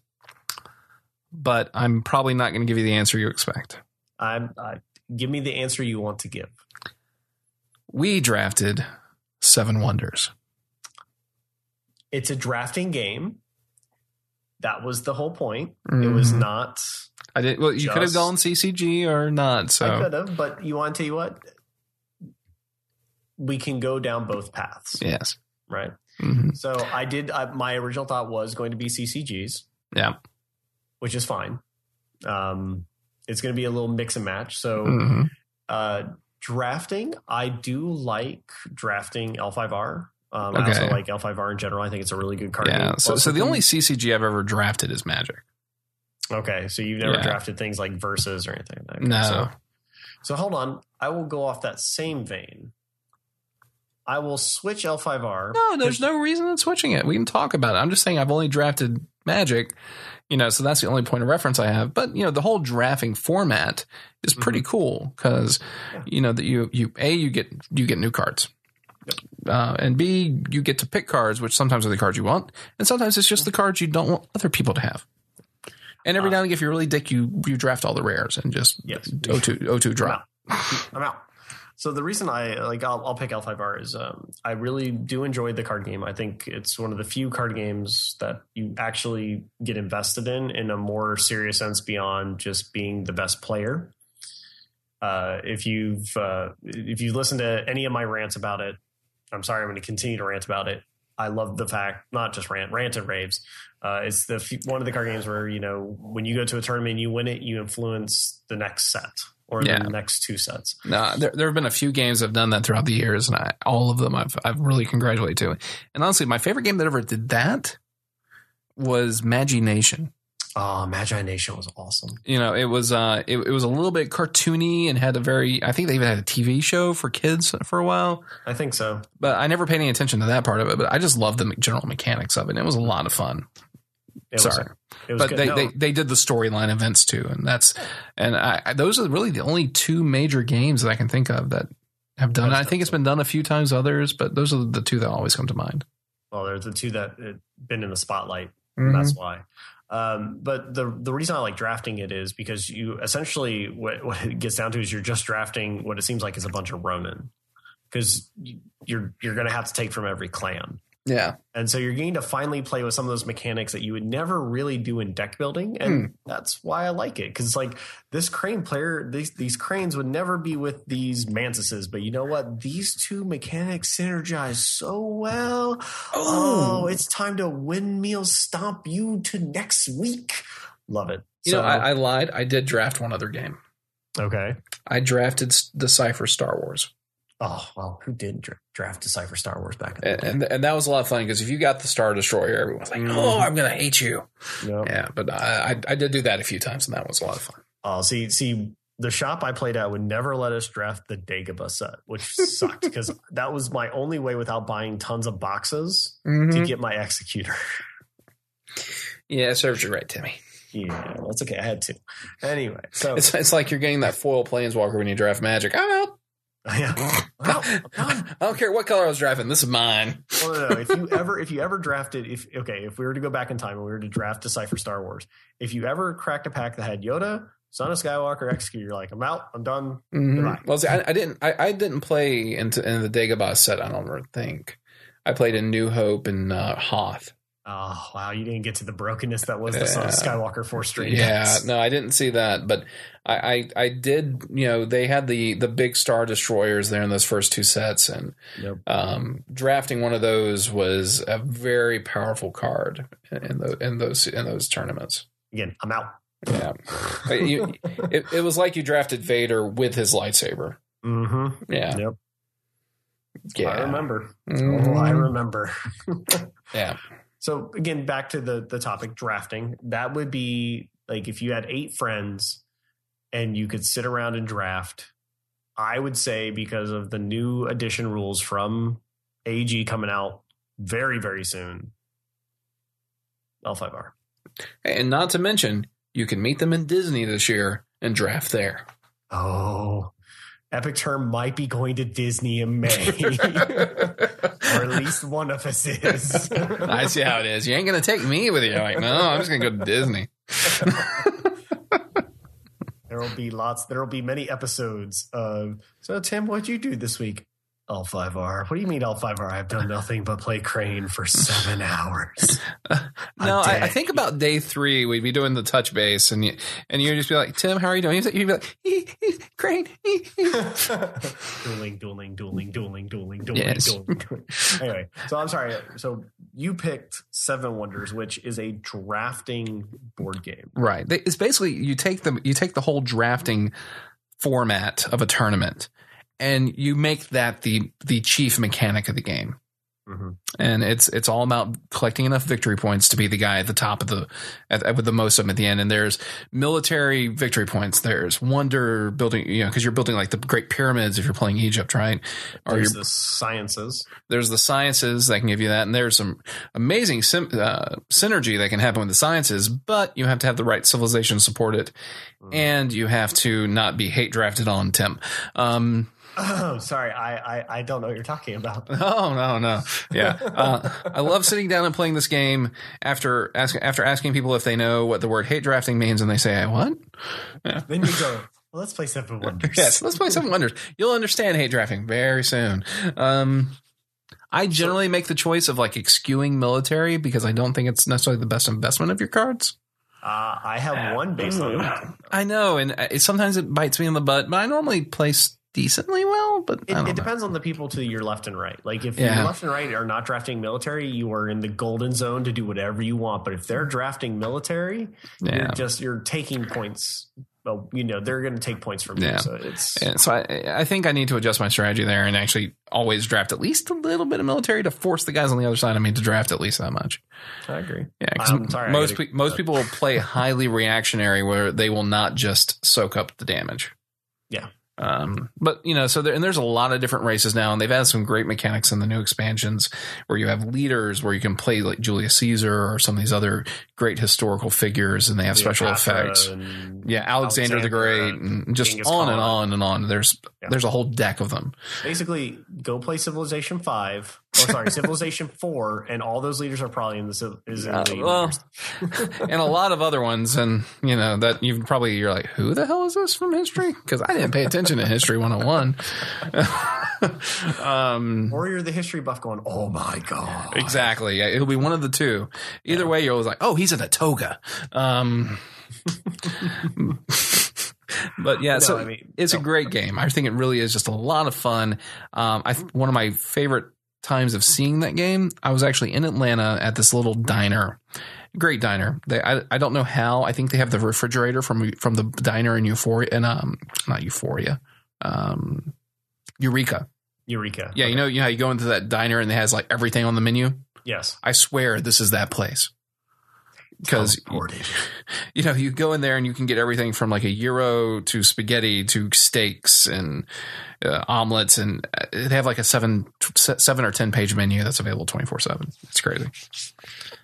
but I'm probably not going to give you the answer you expect. I, I give me the answer you want to give. We drafted Seven Wonders. It's a drafting game. That was the whole point. It was Mhm. not. I did. Well, you could have gone CCG or not. So I could have, but you want to tell you what? We can go down both paths, yes. right? Hmm So I did. I, my original thought was going to be CCGs, Yeah. which is fine. Um, it's going to be a little mix and match. So hmm uh, drafting, I do like drafting L5R. Um, I also like L5R in general. I think it's a really good card Yeah. So, so the only CCG I've ever drafted is Magic. okay. So you've never Yeah. drafted things like verses or anything. Okay, No. So, so hold on. I will go off that same vein. I will switch L5R. No, there's no reason in switching it. We can talk about it. I'm just saying I've only drafted Magic, you know, so that's the only point of reference I have. But you know, the whole drafting format is pretty cool because Yeah. you know that you you a you get you get new cards. Uh, and B, you get to pick cards, which sometimes are the cards you want, and sometimes it's just the cards you don't want other people to have. And every Uh, now and again, if you're really dick, you you draft all the rares and just Yes. O2 O2 drop. I'm out. So the reason I like I'll, I'll pick L5R is um, I really do enjoy the card game. I think it's one of the few card games that you actually get invested in in a more serious sense beyond just being the best player. Uh, if you've uh, if you've listened to any of my rants about it, I'm sorry, I'm going to continue to rant about it. I love the fact, not just rant, rant and raves. Uh, it's the one of the card games where you know when you go to a tournament, you win it, you influence the next set or Yeah. the next two sets. No, there, there have been a few games have done that throughout the years, and I, all of them I've I've really congratulated to. And honestly, my favorite game that ever did that was Magination. Oh, Magi Nation was awesome. You know, it was uh, it, it was a little bit cartoony and had a very. I think they even had a TV show for kids for a while. I think so. But I never paid any attention to that part of it. But I just loved the general mechanics of it. And it was a lot of fun. It Sorry. Was, it was but good. they, No, they they did the storyline events too, and that's and I, those are really the only two major games that I can think of that have done. I think it's been done a few times others, but those are the two that always come to mind. well, there's the two that have been in the spotlight. Mhm. That's why. Um, but the the reason I like drafting it is because you essentially what, what it gets down to is you're just drafting what it seems like is a bunch of Ronin because you're you're going to have to take from every clan. Yeah, And so you're getting to finally play with some of those mechanics that you would never really do in deck building. And hmm. that's why I like it. Cause it's like this crane player, these, these cranes would never be with these mantises. But you know what? These two mechanics synergize so well. Oh, oh it's time to windmill stomp you to next week. Love it. you know, I, I lied. I did draft one other game. okay. I drafted Decipher Star Wars, Oh, well, who did dra- draft Decipher Star Wars back in the and day? and, and that was a lot of fun because if you got the Star Destroyer, everyone's like, Mhm. "Oh, I'm gonna hate you." No. Yeah, but I, I I did do that a few times, and that was a lot of fun. Oh, see, see, the shop I played at would never let us draft the Dagobah set, which sucked because that was my only way without buying tons of boxes to get my executor. Yeah, it serves you right, Timmy. yeah, that's okay. I had to. Anyway, so It's it's like you're getting that foil planeswalker when you draft Magic. I'm out. yeah. Well, I'm done. I don't care what color I was drafting. This is mine. Well, no, no. If you ever, if you ever drafted, if okay, if we were to go back in time and we were to draft Decipher Star Wars, if you ever cracked a pack that had Yoda, Son of Skywalker, Execute, you're like, I'm out, I'm done. Goodbye. Well, see, I, I didn't. I, I didn't play into in the Dagobah set. I don't think. I played in New Hope and uh, Hoth. Oh wow, you didn't get to the brokenness that was the Yeah. Skywalker four string. Yeah, no, I didn't see that, but I, I I did. You know, they had the the big Star Destroyers there in those first two sets, and Yep. um, drafting one of those was a very powerful card in those in those in those tournaments. Again, I'm out. Yeah, you, it, it was like you drafted Vader with his lightsaber. Mm-hmm. Yeah, Yep. yeah, I remember. Mhm. Oh, I remember. Yeah, so again, back to the the topic drafting. That would be like if you had eight friends and you could sit around and draft. I would say because of the new edition rules from AEG coming out very very soon. L5R. and not to mention you can meet them in Disney this year and draft there. Oh, Epic Turn might be going to Disney in May, or at least one of us is. I see how it is. You ain't gonna take me with you. Like, no, I'm just gonna go to Disney. There will be lots. There will be many episodes of. So Tim, what'd you do this week? L5R. What do you mean L5R? I've done nothing but play Crane for seven hours. No, A I, I day. think about day three, we'd be doing the touch base, and you and you'd just be like, "Tim, how are you doing?" You'd be like, "Ee, ee, "Great." ee, ee." dueling, dueling, dueling, dueling, dueling, dueling, Yes. dueling, dueling. Anyway, so I'm sorry. So you picked Seven Wonders, which is a drafting board game. Right. It's basically you take the you take the whole drafting format of a tournament, and you make that the the chief mechanic of the game. Mm-hmm. and it's it's all about collecting enough victory points to be the guy at the top of the at, with the most of them at the end. And there's military victory points. There's wonder building, you know, because you're building like the Great Pyramids if you're playing Egypt, right? Or There's the sciences. there's the sciences that can give you that, and there's some amazing sim, uh, synergy that can happen with the sciences. But you have to have the right civilization support it, Mm. and you have to not be hate drafted on Tim. Um, sorry. I, I I don't know what you're talking about. Oh no, no, yeah. Uh, I love sitting down and playing this game after asking after asking people if they know what the word hate drafting means, and they say, I "What?" Then you go. Well, let's play Seven Wonders. Yes, let's play Seven Wonders. You'll understand hate drafting very soon. Um, I generally make the choice of like skewing military because I don't think it's necessarily the best investment of your cards. Uh, I have one based on that. I know, and uh, sometimes it bites me in the butt, but I normally place decently well. But It, it depends on the people to your left and right. Like if Yeah. your left and right are not drafting military, you are in the golden zone to do whatever you want. But if they're drafting military, Yeah. you're just you're taking points well, you know, they're going to take points from you. Yeah. So it's And so I, I think I need to adjust my strategy there and actually always draft at least a little bit of military to force the guys on the other side of me to draft at least that much. I agree. Yeah, 'cause I'm sorry, most gotta- pe- most people will play highly reactionary where they will not just soak up the damage. Yeah. Um, but you know, so there, and there's a lot of different races now, and they've added some great mechanics in the new expansions where you have leaders where you can play like Julius Caesar or some of these other great historical figures, and they have special Cleopatra effects. Yeah, Alexander, the Great, and just Genghis on and on and on. There's Yeah. there's a whole deck of them. Basically, go play Civilization Five. Or sorry, Civilization Four, and all those leaders are probably in the is in Uh, the well, and a lot of other ones, and you know that you probably you're like, who the hell is this from history? Because I didn't pay attention to History 101. um, or you're the history buff going, oh my god, exactly. Yeah, it'll be one of the two. Either way, you're always like, oh, he's in a toga. Um, but yeah, No, so I mean, it's a great game. I think it really is just a lot of fun. Um, I one of my favorite times of seeing that game. I was actually in Atlanta at this little diner, great diner. They I, I don't know how. I think they have the refrigerator from from the diner in Euphoria and um not Euphoria, um Eureka. Eureka. Yeah, you know, you know how you go into that diner and it has like everything on the menu. Yes. I swear this is that place. Because you know, you go in there and you can get everything from like a euro to spaghetti to steaks and uh, omelets, and uh, they have like a seven, seven or ten page menu that's available twenty four seven. It's crazy.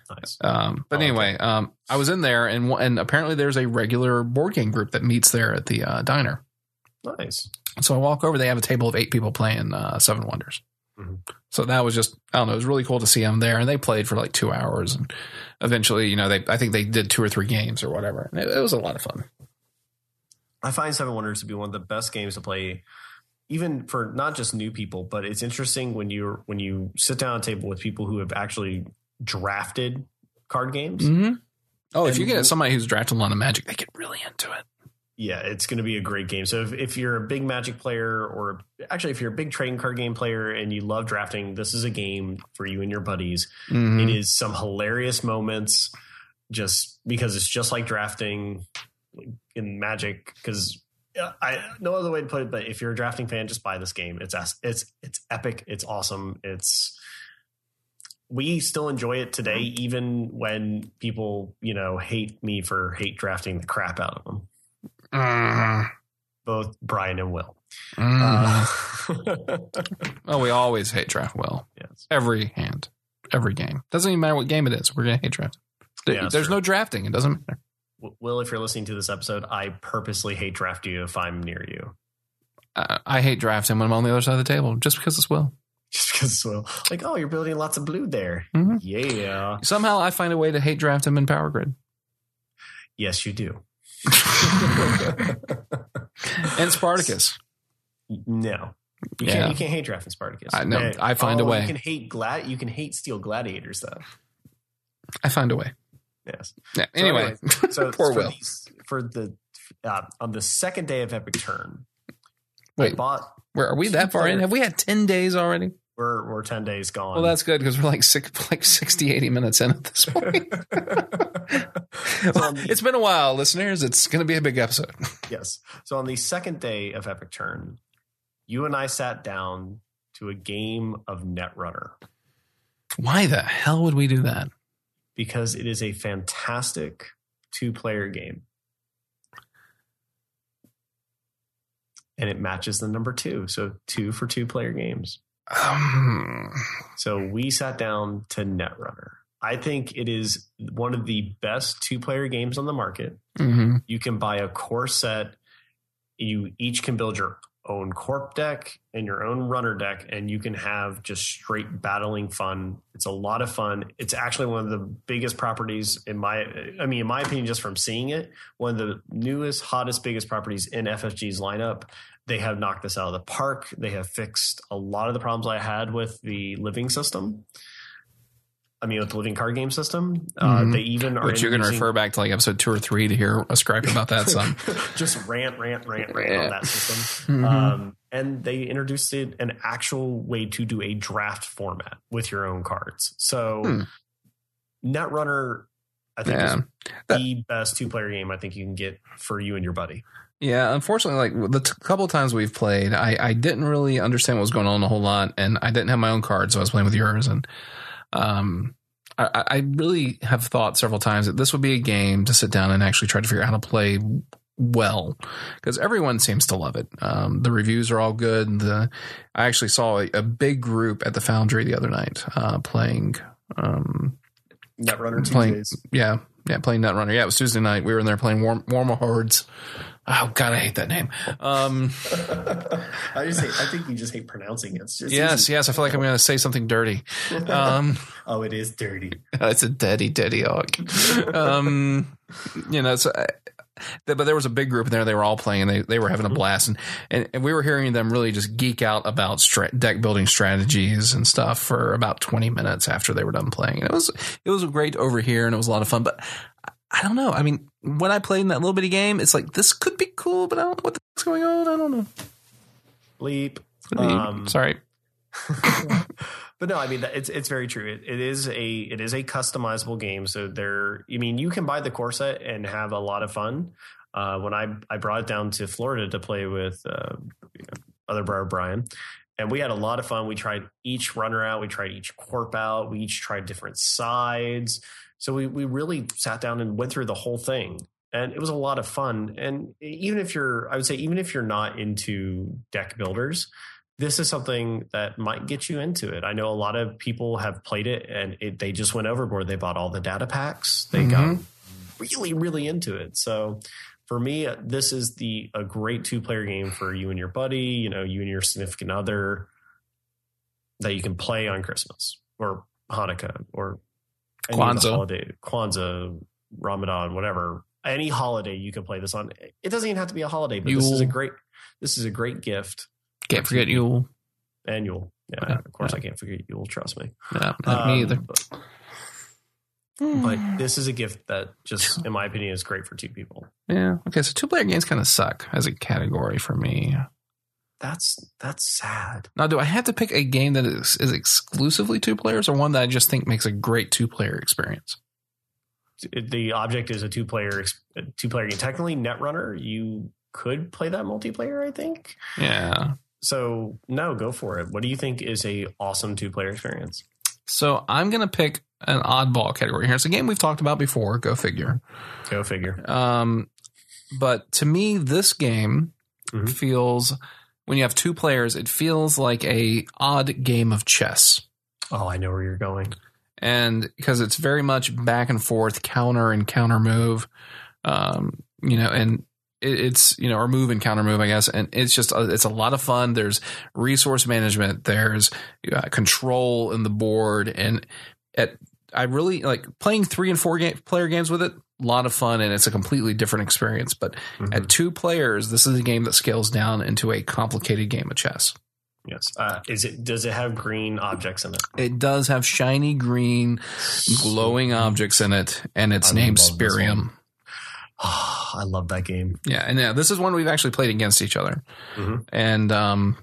nice. Um, but Oh, okay. anyway, um, I was in there, and and apparently there's a regular board game group that meets there at the uh, diner. Nice. So I walk over. They have a table of eight people playing uh, Seven Wonders. Mhm. So that was just I don't know. It was really cool to see them there, and they played for like two hours, and eventually, you know, they I think they did two or three games or whatever. And it, it was a lot of fun. I find Seven Wonders to be one of the best games to play, even for not just new people. But it's interesting when you when you sit down at a table with people who have actually drafted card games. Mm-hmm. Oh, if you get somebody who's drafted a lot of Magic, they get really into it. Yeah, it's going to be a great game. So if, if you're a big Magic player, or actually if you're a big trading card game player and you love drafting, this is a game for you and your buddies. Mhm. It is some hilarious moments, just because it's just like drafting in Magic. Because I no other way to put it, but if you're a drafting fan, just buy this game. It's it's it's epic. It's awesome. It's we still enjoy it today, even when people you know hate me for hate drafting the crap out of them. Mhm. Both Brian and Will. Mhm. Uh, oh, we always hate draft Will. yes. Every hand, every game. Doesn't even matter what game it is. We're gonna hate draft. Yeah, There's true. no drafting. It doesn't matter. W- Will, if you're listening to this episode, I purposely hate draft you if I'm near you. Uh, I hate drafting when I'm on the other side of the table, just because it's Will. Just because, well, like, oh, you're building lots of blue there. Mhm. Yeah. Somehow I find a way to hate draft him in Power Grid Yes, you do. and Spartacus. no. You Yeah. can't. You can't hate draft in Spartacus. I know. I find a oh, way. You can hate glad. You can hate steel gladiators, though. I find a way. Yes. Yeah. So Anyway, So poor for Will. these- for the uh, on the second day of Epic Turn, I Wait, bought. where are we that far in? Have we had ten days already? We're we're ten days gone. Well, that's good because we're like six, like 60, 80 minutes in at this point. On the- it's been a while, listeners. It's going to be a big episode. Yes. So on the second day of Epic Turn, you and I sat down to a game of Netrunner Why the hell would we do that? because it is a fantastic two player game. And it matches the number two. So two for two player games. Um, So we sat down to Netrunner. I think it is one of the best two player games on the market. mhm. you can buy a core set. You each can build your own corp deck and your own runner deck, and you can have just straight battling fun. It's a lot of fun. It's actually one of the biggest properties in my, I mean, in my opinion, just from seeing it, one of the newest, hottest, biggest properties in FFG's lineup. They have knocked this out of the park. They have fixed a lot of the problems I had with the living system. I mean, with the living card game system, uh, Mhm. they even are Which you can introducing- refer back to like episode two or three to hear us gripe about that some. just rant, rant, rant, rant Yeah. on that system. Mhm. Um, and they introduced it an actual way to do a draft format with your own cards. So Hmm. Netrunner I think Yeah. it's the best two player game I think you can get for you and your buddy. Yeah, unfortunately, like the t- couple of times we've played, I, I didn't really understand what was going on a whole lot, and I didn't have my own cards, so I was playing with yours. And um, I, I really have thought several times that this would be a game to sit down and actually try to figure out how to play well, because everyone seems to love it. Um, the reviews are all good. The I actually saw a, a big group at the Foundry the other night uh, playing. Um, Netrunner Playing- yeah, yeah, playing Netrunner. Yeah, it was Tuesday night. We were in there playing Warm WarmaHordes. Oh God, I hate that name. Um, I just hate. I think you just hate pronouncing it. It's just yes, easy. yes. I feel like I'm going to say something dirty. Um, oh, it is dirty. it's a daddy, daddy hawk. Um, you know, so. I, but there was a big group in there. They were all playing. And they they were having a blast, and, and, and we were hearing them really just geek out about deck building strategies and stuff for about twenty minutes after they were done playing. And it was it was great over here, and it was a lot of fun. But I don't know. I mean, when I played in that little bitty game, it's like this could be cool, but I don't know what the heck's going on. I don't know. Leap. Could Um, Sorry. but no, I mean it's it's very true. It, it is a it is a customizable game. So there, I mean, you can buy the core set and have a lot of fun. Uh, when I I brought it down to Florida to play with uh, other brother Brian, and we had a lot of fun. We tried each runner out. We tried each corp out. We each tried different sides. So we we really sat down and went through the whole thing. And it was a lot of fun. And even if you're, I would say, even if you're not into deck builders, this is something that might get you into it. I know a lot of people have played it and it, they just went overboard. They bought all the data packs. They mm-hmm. got really, really into it. So for me, uh, this is the a great two player game for you and your buddy. You know, you and your significant other that you can play on Christmas or Hanukkah or any Kwanzaa. holiday, Kwanzaa, Ramadan, whatever. Any holiday you can play this on. It doesn't even have to be a holiday, but this is a great. This is a great gift Can't forget you. annual. Yeah, Yeah, of course I can't forget. Will trust me. Yeah, not me Um, either. But, but this is a gift that, just in my opinion, is great for two people. Yeah. Okay. So two player games kind of suck as a category for me. That's that's sad. Now, do I have to pick a game that is, is exclusively two players or one that I just think makes a great two player experience? The object is a two player two player game. Technically, Netrunner, you could play that multiplayer. I think. Yeah. So no, go for it. What do you think is a awesome two player experience? So I'm going to pick an oddball category here. It's a game we've talked about before. Go figure. Go figure. Um, but to me, this game Mhm. feels when you have two players, it feels like a odd game of chess. Oh, I know where you're going. and because it's very much back and forth, counter and counter move, um, you know, and it's you know, or move and counter move, I guess, and it's just a, it's a lot of fun. There's resource management, there's uh, control in the board, and at I really like playing three and four game, player games with it. A lot of fun, and it's a completely different experience. But Mhm. at two players, this is a game that scales down into a complicated game of chess. Yes. Uh, is it? Does it have green objects in it? It does have shiny green, glowing objects in it, and it's I named Spyrium. Oh, I love that game. Yeah, and yeah, this is one we've actually played against each other, Mhm. and um,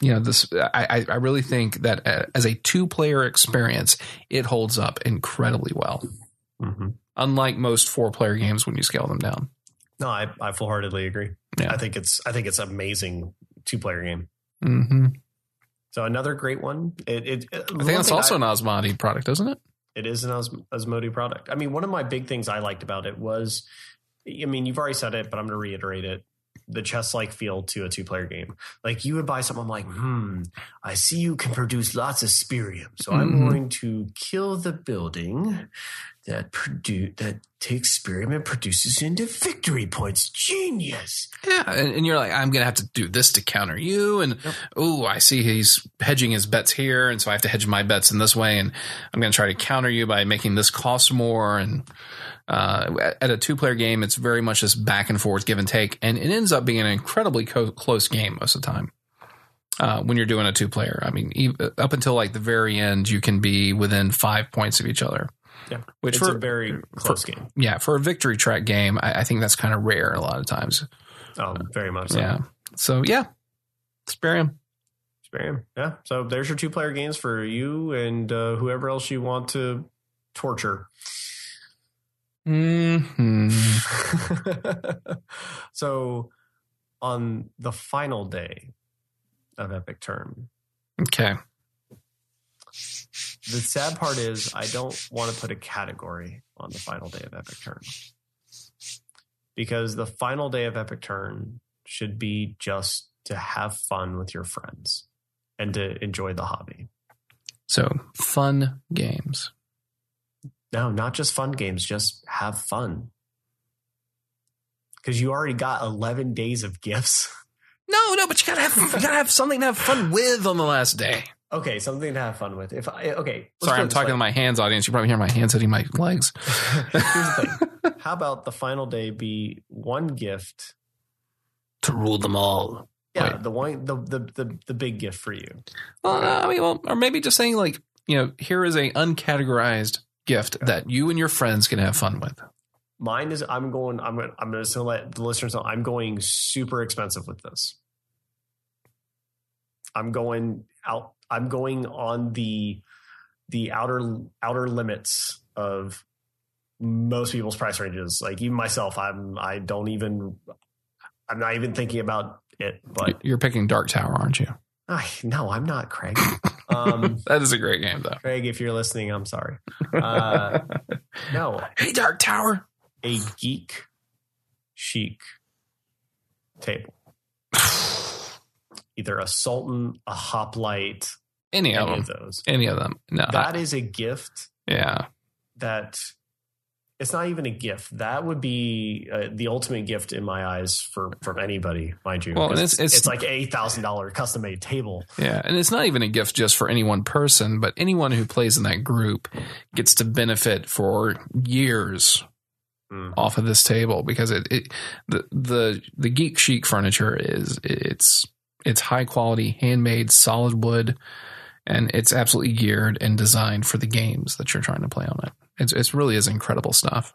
you know, this I I- I really think that uh, as a two player experience, it holds up incredibly well. Mm-hmm. Unlike most four player games when you scale them down. No, I, I full heartedly agree. Yeah. I think it's I think it's amazing two player game. hmm So another great one. It, it, I think that's also an Asmodee product, isn't it? it is an Os- Asmodee product. I mean, one of my big things I liked about it was, I mean, you've already said it, but I'm going to reiterate it. The chess like feel to a two player game. Like you would buy something I'm like, hmm, I see you can produce lots of Spyrium. So I'm Mhm. going to kill the building that produce that takes Spyrium and produces into victory points. Genius. Yeah, and, and you're like, I'm gonna have to do this to counter you, and Yep. oh, I see he's hedging his bets here, and so I have to hedge my bets in this way, and I'm gonna try to counter you by making this cost more. And uh, at- a two player game, it's very much this back and forth, give and take, and it ends up being an incredibly co- close game most of the time. Uh, when you're doing a two player, I mean, ev up until like the very end, you can be within five points of each other. Yeah. which It's for a very close game. yeah for a victory track game, I, I think that's kind of rare a lot of times. Oh, very much so. Yeah. So yeah, Spyrium. Spyrium. Yeah. So there's your two player games for you and uh, whoever else you want to torture. hmm so on the final day of Epic Turn, Okay. The sad part is I don't want to put a category on the final day of Epic Turn. Because the final day of Epic Turn should be just to have fun with your friends and to enjoy the hobby. So fun games. No, not just fun games, just have fun. Because you already got 11 days of gifts. No, no, but you gotta have you gotta have something to have fun with on the last day. Okay, something to have fun with. If I, okay, Sorry, I'm talking way. to my hands audience. You probably hear my hands hitting my legs. Here's the thing. How about the final day be one gift? To rule them all. Yeah, Right. the one, the, the the the big gift for you. Well, I mean, well, or maybe just saying like, you know, here is a uncategorized gift that you and your friends can have fun with. Mine is I'm going. I'm gonna, I'm just gonna let the listeners know I'm going super expensive with this. I'm going out. I'm going on the the outer outer limits of most people's price ranges. Like even myself, I'm I don't even. I'm not even thinking about it. But You're picking Dark Tower, aren't you? I, no, I'm not Craig. Um, That is a great game, though. Craig, if you're listening, I'm sorry. Uh, no, hey, Dark Tower. a geek chic table. Either a Sultan, a Hoplite, Any of them. of those. Any of them. No. I- That is a gift yeah. that it's not even a gift. That would be uh, the ultimate gift in my eyes for from anybody, mind you. Well, and It's, it's- it's- it's like a thousand dollar custom made table. Yeah, and it's not even a gift just for any one person, but anyone who plays in that group gets to benefit for years Mm. off of this table because it, it the the the geek chic furniture is it's it's high quality, handmade, solid wood, and it's absolutely geared and designed for the games that you're trying to play on it. It's it's really is incredible stuff.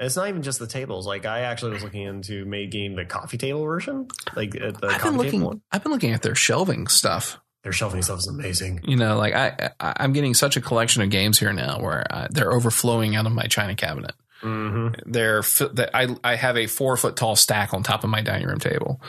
It's not even just the tables. Like I actually was looking into made game the coffee table version, like uh, the I've coffee been looking. table one. I've been looking at their shelving stuff. Their shelving stuff is amazing. You know, like I, I I'm getting such a collection of games here now where I, they're overflowing out of my china cabinet. Mm-hmm. They're that I I have a four foot tall stack on top of my dining room table.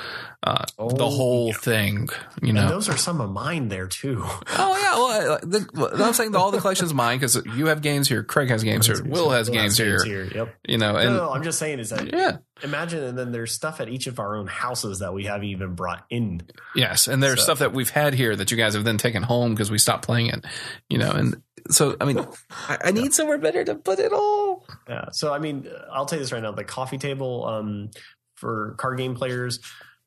Uh, the Oh, whole thing, you And know. those are some of mine there too. Oh yeah, well, uh, the, I'm saying that all the collection's mine because you have games here, Craig has games here, Will has games here, Yep. you know, and no, no, I'm just saying is that yeah, imagine, and then there's stuff at each of our own houses that we haven't even brought in. yes, and there's So- stuff that we've had here that you guys have then taken home because we stopped playing it, you know, and so I mean, I, I need somewhere better to put it all. Yeah. So I mean, I'll tell you this right now: the coffee table um, for card game players.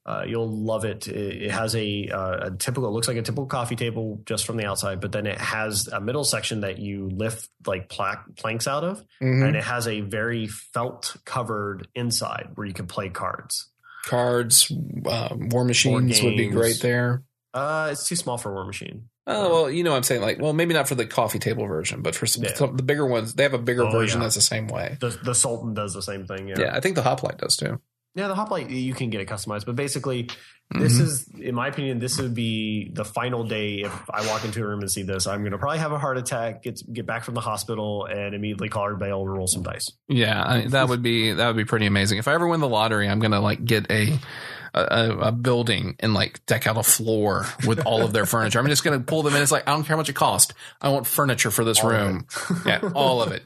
Uh, you'll love it. It, it has a, uh, a typical, it looks like a typical coffee table just from the outside, but then it has a middle section that you lift like plaque, planks out of, Mm-hmm. and it has a very felt covered inside where you can play cards. Cards, uh, war machines would be great there. Uh, it's too small for Warmachine. Oh well, you know, what I'm saying like, well, maybe not for the coffee table version, but for some, Yeah. some the bigger ones, they have a bigger Oh, version yeah. that's the same way. The the Sultan does the same thing. Yeah, I think the Hoplite does too. Yeah, the hoplite you can get it customized, but basically, this Mhm. is, in my opinion, this would be the final day. If I walk into a room and see this, I'm going to probably have a heart attack, get get back from the hospital, and immediately call everybody over, roll some dice. Yeah, I, that would be that would be pretty amazing. If I ever win the lottery, I'm gonna like get a a, a building and like deck out a floor with all of their furniture. I'm just gonna pull them in. It's like I don't care how much it cost. I want furniture for this All room. yeah, all of it.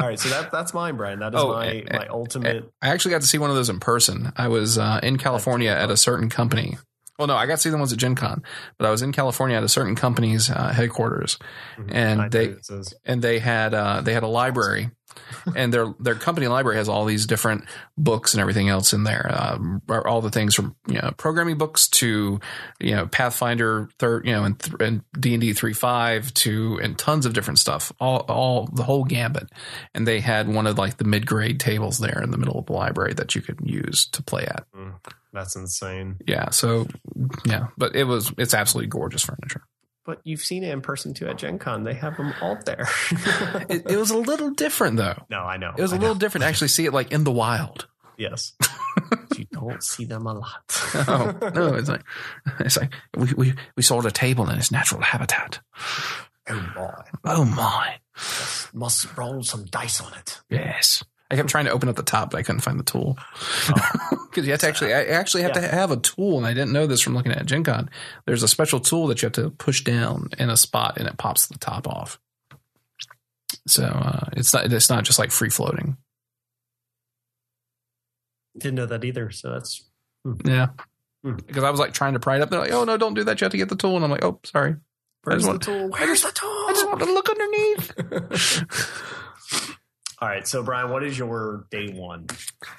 All right, so that that's mine, Brian. That is Oh, my and- my ultimate. I actually got to see one of those in person. I was uh, in California at a certain company. Well, no, I got to see the ones at Gen Con, but I was in California at a certain company's uh, headquarters, and I they know this is- and they had uh, they had a library, and their their company library has all these different books and everything else in there. Um, all the things from you know programming books to you know Pathfinder third you know and and D and D three five to and tons of different stuff. All all the whole gambit, and they had one of like the mid grade tables there in the middle of the library that you could use to play at. Mm, that's insane. Yeah, so yeah, but it was it's absolutely gorgeous furniture. But you've seen it in person too at Gen Con. They have them all there. It, it was a little different though. no, I know. It was a I know. little different to actually see it like in the wild. yes. you don't see them a lot. oh no, it's like it's like we, we we saw the table in its natural habitat. Oh my. Oh my. must roll some dice on it. Yes. I kept trying to open up the top, but I couldn't find the tool. Because you have to actually, I actually have to have a tool, and I didn't know this from looking at Gen Con. There's a special tool that you have to push down in a spot, and it pops the top off. So uh, it's not it's not just like free floating. Didn't know that either. So that's Yeah. Hmm. Because I was like trying to pry it up. They're like, "Oh no, don't do that! You have to get the tool." And I'm like, "Oh, sorry. where's want- the tool? Where's the tool? I just want to look underneath." All right, so Brian, what is your day one,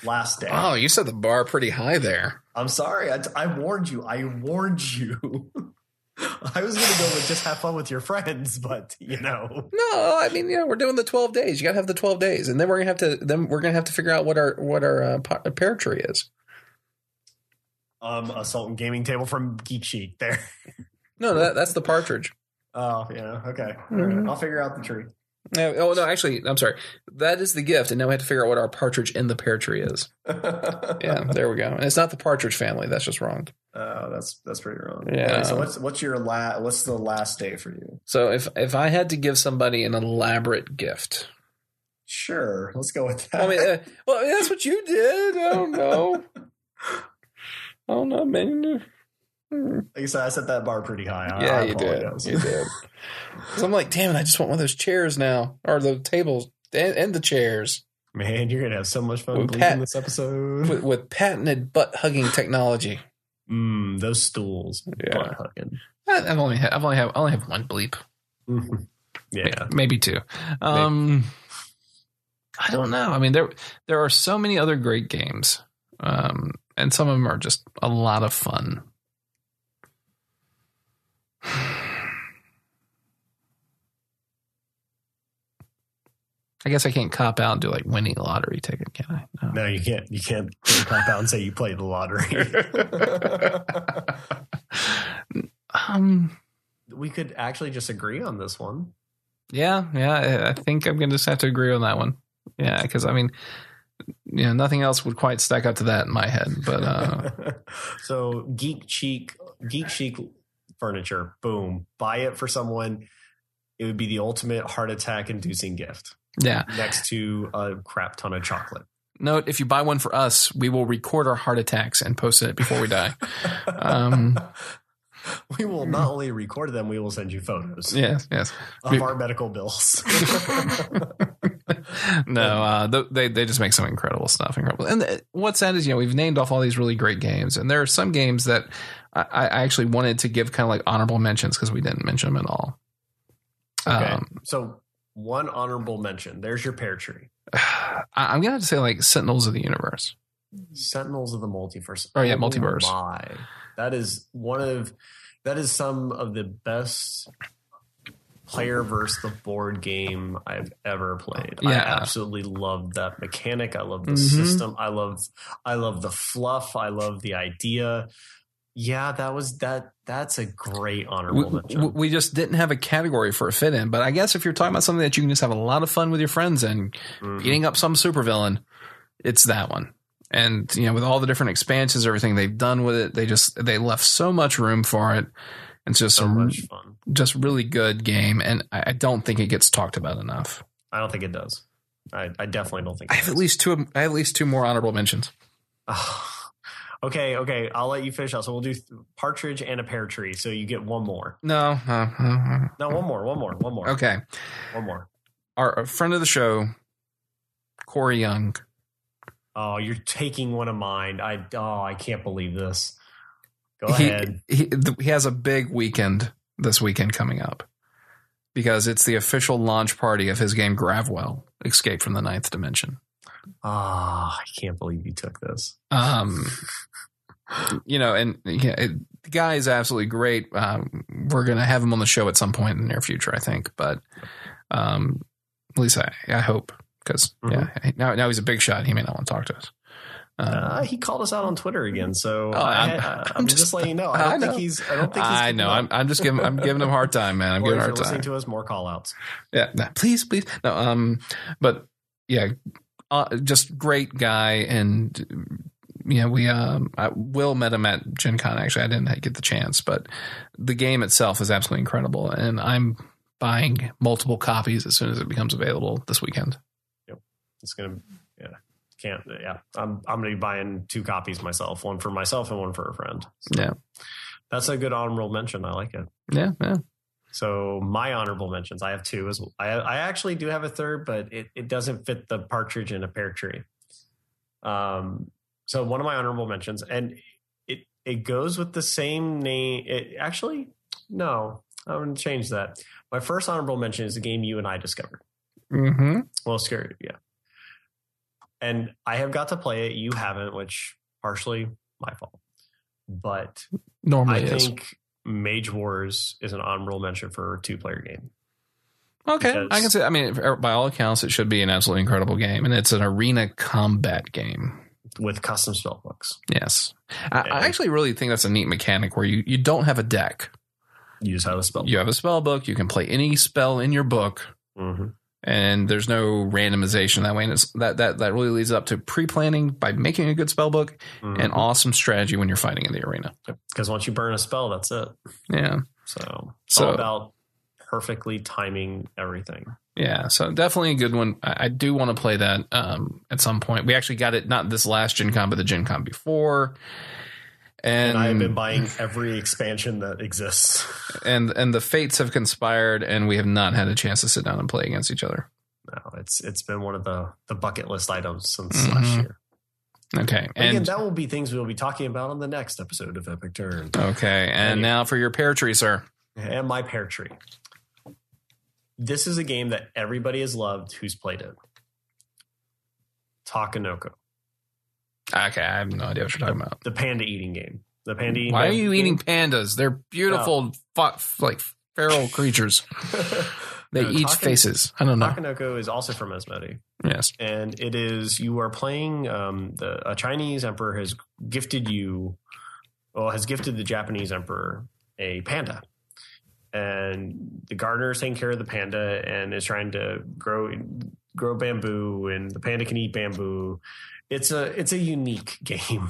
last day? Oh, you set the bar pretty high there. I'm sorry, I, I warned you. I warned you. I was going to go with just have fun with your friends, but you know, No, I mean, yeah, we're doing the twelve days. You got to have the twelve days, and then we're gonna have to then we're gonna have to figure out what our what our uh, pear tree is. um, assault and gaming table from Geek Chic there. No, that, that's the partridge. Oh yeah, okay. Mhm. right, I'll figure out the tree. No, oh no, actually, I'm sorry. That is the gift, and now we have to figure out what our partridge in the pear tree is. Yeah, there we go. And it's not the partridge family. That's just wrong. Uh, that's that's pretty wrong. Yeah. Right, so what's what's your la- What's the last day for you? So if if I had to give somebody an elaborate gift, Sure, let's go with that. I mean, uh, well, I mean, that's what you did. I don't know. I don't know, man. Hmm. like I said, I set that bar pretty high. I- Yeah, I you did. You did. So I'm like, damn it! I just want one of those chairs now, or the tables and, and the chairs Man, you're gonna have so much fun Well, bleeping Pat- this episode. with, with patented butt hugging technology. Mm, those stools. Yeah. Butt hugging. I- I've only had, I've only have I only have one bleep. Mhm. Yeah. maybe two. Um, I don't know. I mean, there there are so many other great games, um, and some of them are just a lot of fun. I guess I can't cop out and do like winning a lottery ticket, can I? No. No, you can't. You can't pop out and say you played the lottery. um. we could actually just agree on this one. Yeah, yeah. I- think I'm going to just have to agree on that one. Yeah, because I mean, you know, nothing else would quite stack up to that in my head. But uh, so geek cheek, geek chic furniture. Boom. Buy it for someone. It would be the ultimate heart attack inducing gift yeah. next to a crap ton of chocolate. Note: if you buy one for us, we will record our heart attacks and post it before we die. Um, we will not only record them, we will send you photos yes, yes. of our medical bills. no, uh, they they just make some incredible stuff. Incredible. And th- what's sad is you know we've named off all these really great games, and there are some games that I, I actually wanted to give kind of like honorable mentions because we didn't mention them at all. Okay. Um, so one honorable mention. There's your pear tree. I, I'm gonna have to say like Sentinels of the Universe. Sentinels of the Multiverse. Oh, yeah, Multiverse. My. That is one of that is some of the best player versus the board game I've ever played. I Yeah. absolutely love that mechanic. I love the Mhm. system. I love I love the fluff. I love the idea. Yeah, that was that that's a great honorable We, mention. we just didn't have a category for a fit in, but I guess if you're talking about something that you can just have a lot of fun with your friends and Mhm. beating up some supervillain, it's that one. And you know, with all the different expansions, everything they've done with it, they just they left so much room for it. It's just so some much fun. just really good game, and I, I don't think it gets talked about enough. I don't think it does. I, I definitely don't think I have at least two. I have at least two more honorable mentions. okay, okay. I'll let you finish out. So we'll do partridge and a pear tree. So you get one more. No, uh, uh, No, one more. One more. One more. okay. One more. Our, our friend of the show, Cory Young. Oh, you're taking one of mine. I oh, I can't believe this. Go he, ahead. He, he has a big weekend this weekend coming up because it's the official launch party of his game Gravwell, Escape from the Ninth Dimension. Ah, I can't believe you took this. Um, you know, and yeah, it, the guy is absolutely great. Um, we're going to have him on the show at some point in the near future, I think. But um, at least I, I hope because yeah, now now he's a big shot. He may not want to talk to us. Um, Uh, he called us out on Twitter again, so Oh, I, I'm just, just- letting you know. I I don't think know. he's. I don't think he's. I know. I'm, I'm just giving. I'm giving him a hard time, man. I'm giving him a hard time. listening to us, more call outs. Yeah, no, please, please. No, um, but yeah, uh, just great guy, and you know, we um, I, Will met him at Gen Con. Actually, I didn't get the chance, but the game itself is absolutely incredible, and I'm buying multiple copies as soon as it becomes available this weekend. Yep, it's gonna, yeah, can't, yeah. I'm I'm gonna be buying two copies myself, one for myself and one for a friend. So Yeah. that's a good honorable mention. I like it. Yeah, yeah. So my honorable mentions, I have two as well. I, I actually do have a third, but it, it doesn't fit the partridge in a pear tree. Um, so one of my honorable mentions, and it it goes with the same name. It actually no, I'm going to change that. My first honorable mention is a game you and I discovered. Mm-hmm. Well, scary, yeah. And I have got to play it. You haven't, which partially my fault. But Normally I is. think Mage Wars is an honorable mention for a two player game. Okay, because- I can say. I mean, by all accounts, it should be an absolutely incredible game, and it's an arena combat game. with custom spell books. Yes, I, I actually really think that's a neat mechanic where you you don't have a deck. You just have a spell. You have a spell book. You can play any spell in your book, hmm and there's no randomization that way. And it's that that that really leads up to pre planning by making a good spell book and awesome strategy when you're fighting in the arena. Because once you burn a spell, that's it. Yeah, So it's So- all about perfectly timing everything. yeah. So definitely a good one. I, I do want to play that um, at some point. We actually got it not this last Gen Con, but the Gen Con before. And, And I've been buying every expansion that exists. and and the fates have conspired, and we have not had a chance to sit down and play against each other. No, it's it's been one of the the bucket list items since Mhm. last year. Okay, But again, and that will be things we'll be talking about on the next episode of Epic Turn. okay, and Anyway. now for your pear tree, sir. and my pear tree. This is a game that everybody has loved who's played it. Takenoko, Okay, I have no idea what you're talking about. the panda eating game. The panda eating Why are game- you eating pandas? They're beautiful, fo- like feral creatures. They No, eat faces. I don't know. Takenoko is also from Asmodee, Yes. and it is you are playing. Um, the a Chinese emperor has gifted you, well, has gifted the Japanese emperor a panda, and the gardener is taking care of the panda and is trying to grow grow bamboo, and the panda can eat bamboo. It's a it's a unique game.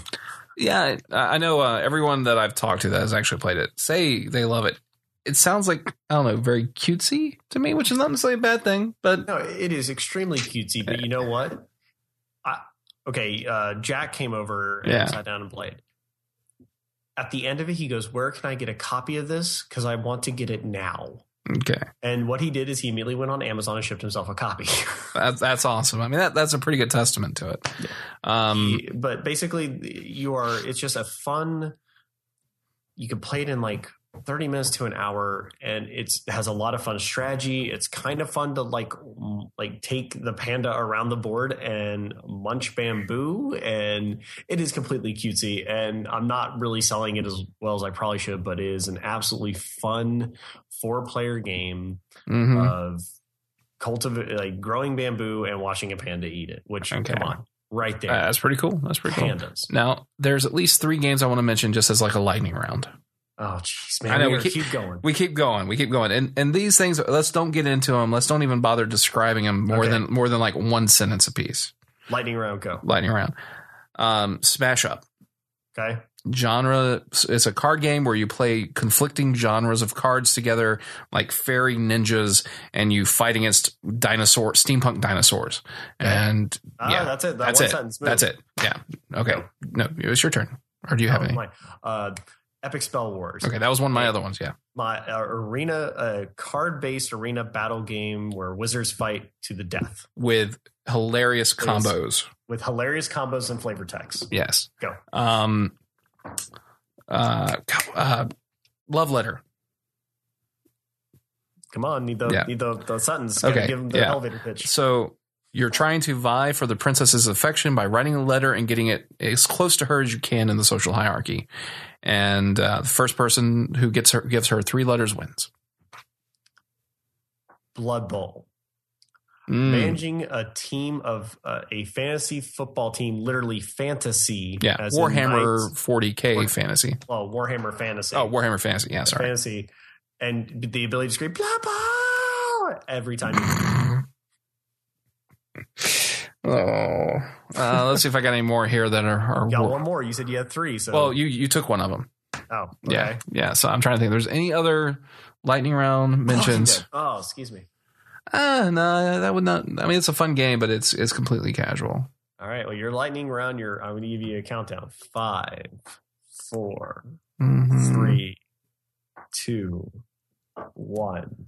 Yeah, I know uh, everyone that I've talked to that has actually played it say they love it. It sounds like I don't know, very cutesy to me, which is not necessarily a bad thing. But No, it is extremely cutesy, but you know what? I, okay, uh, Jack came over and Yeah. sat down and played. At the end of it, he goes, "Where can I get a copy of this? Because I want to get it now." Okay, And what he did is he immediately went on Amazon and shipped himself a copy. that's that's awesome. I mean, that that's a pretty good testament to it. Um, He- but basically, you are. It's just a fun. You can play it in like 30 minutes to an hour and it's it has a lot of fun strategy it's kind of fun to like like take the panda around the board and munch bamboo and it is completely cutesy and i'm not really selling it as well as i probably should but it is an absolutely fun four player game mhm. of cultivating like growing bamboo and watching a panda eat it which Okay. come on right there Uh, that's pretty cool. That's pretty cool. Now, there's at least three games I want to mention just as like a lightning round. Oh jeez man I know, we, we keep- keep going We keep going. We keep going. And and these things, let's don't get into them. Let's don't even bother describing them more Okay. than more than like one sentence apiece. lightning round go Lightning round. Um, Smash Up. okay genre it's a card game where you play conflicting genres of cards together like fairy ninjas and you fight against dinosaur steampunk dinosaurs and Ah, yeah that's it that that's one it sentence that's it yeah okay no it was your turn or do you have Oh, any. Uh, Epic Spell Wars. okay that was one of my other ones yeah My uh, arena, uh, card-based arena battle game where wizards fight to the death with hilarious combos with hilarious combos and flavor text. yes Go. um uh, uh love letter Come on, need the Yeah. need the, the sentence. Gotta Okay, give them the yeah. elevator pitch. So you're trying to vie for the princess's affection by writing a letter and getting it as close to her as you can in the social hierarchy. And uh, the first person who gets her gives her three letters wins. Blood Bowl. Mm, Managing a team of uh, a fantasy football team, literally fantasy. yeah, Warhammer knights- 40k War- fantasy. well, Warhammer Fantasy. Oh, Warhammer fantasy. Yeah, sorry. fantasy, and the ability to scream "Blood Bowl" every time. You, Oh, uh, let's see if I got any more here that are. are got one more. You said you had three. So well, you you took one of them. Oh, Yeah, yeah. So I'm trying to think. If there's any other lightning round mentions? Oh, excuse me. Ah, no, that would not. I mean, it's a fun game, but it's it's completely casual. All right. Well, your lightning round. Your I'm going to give you a countdown. Five, four, Mhm. three, two, one.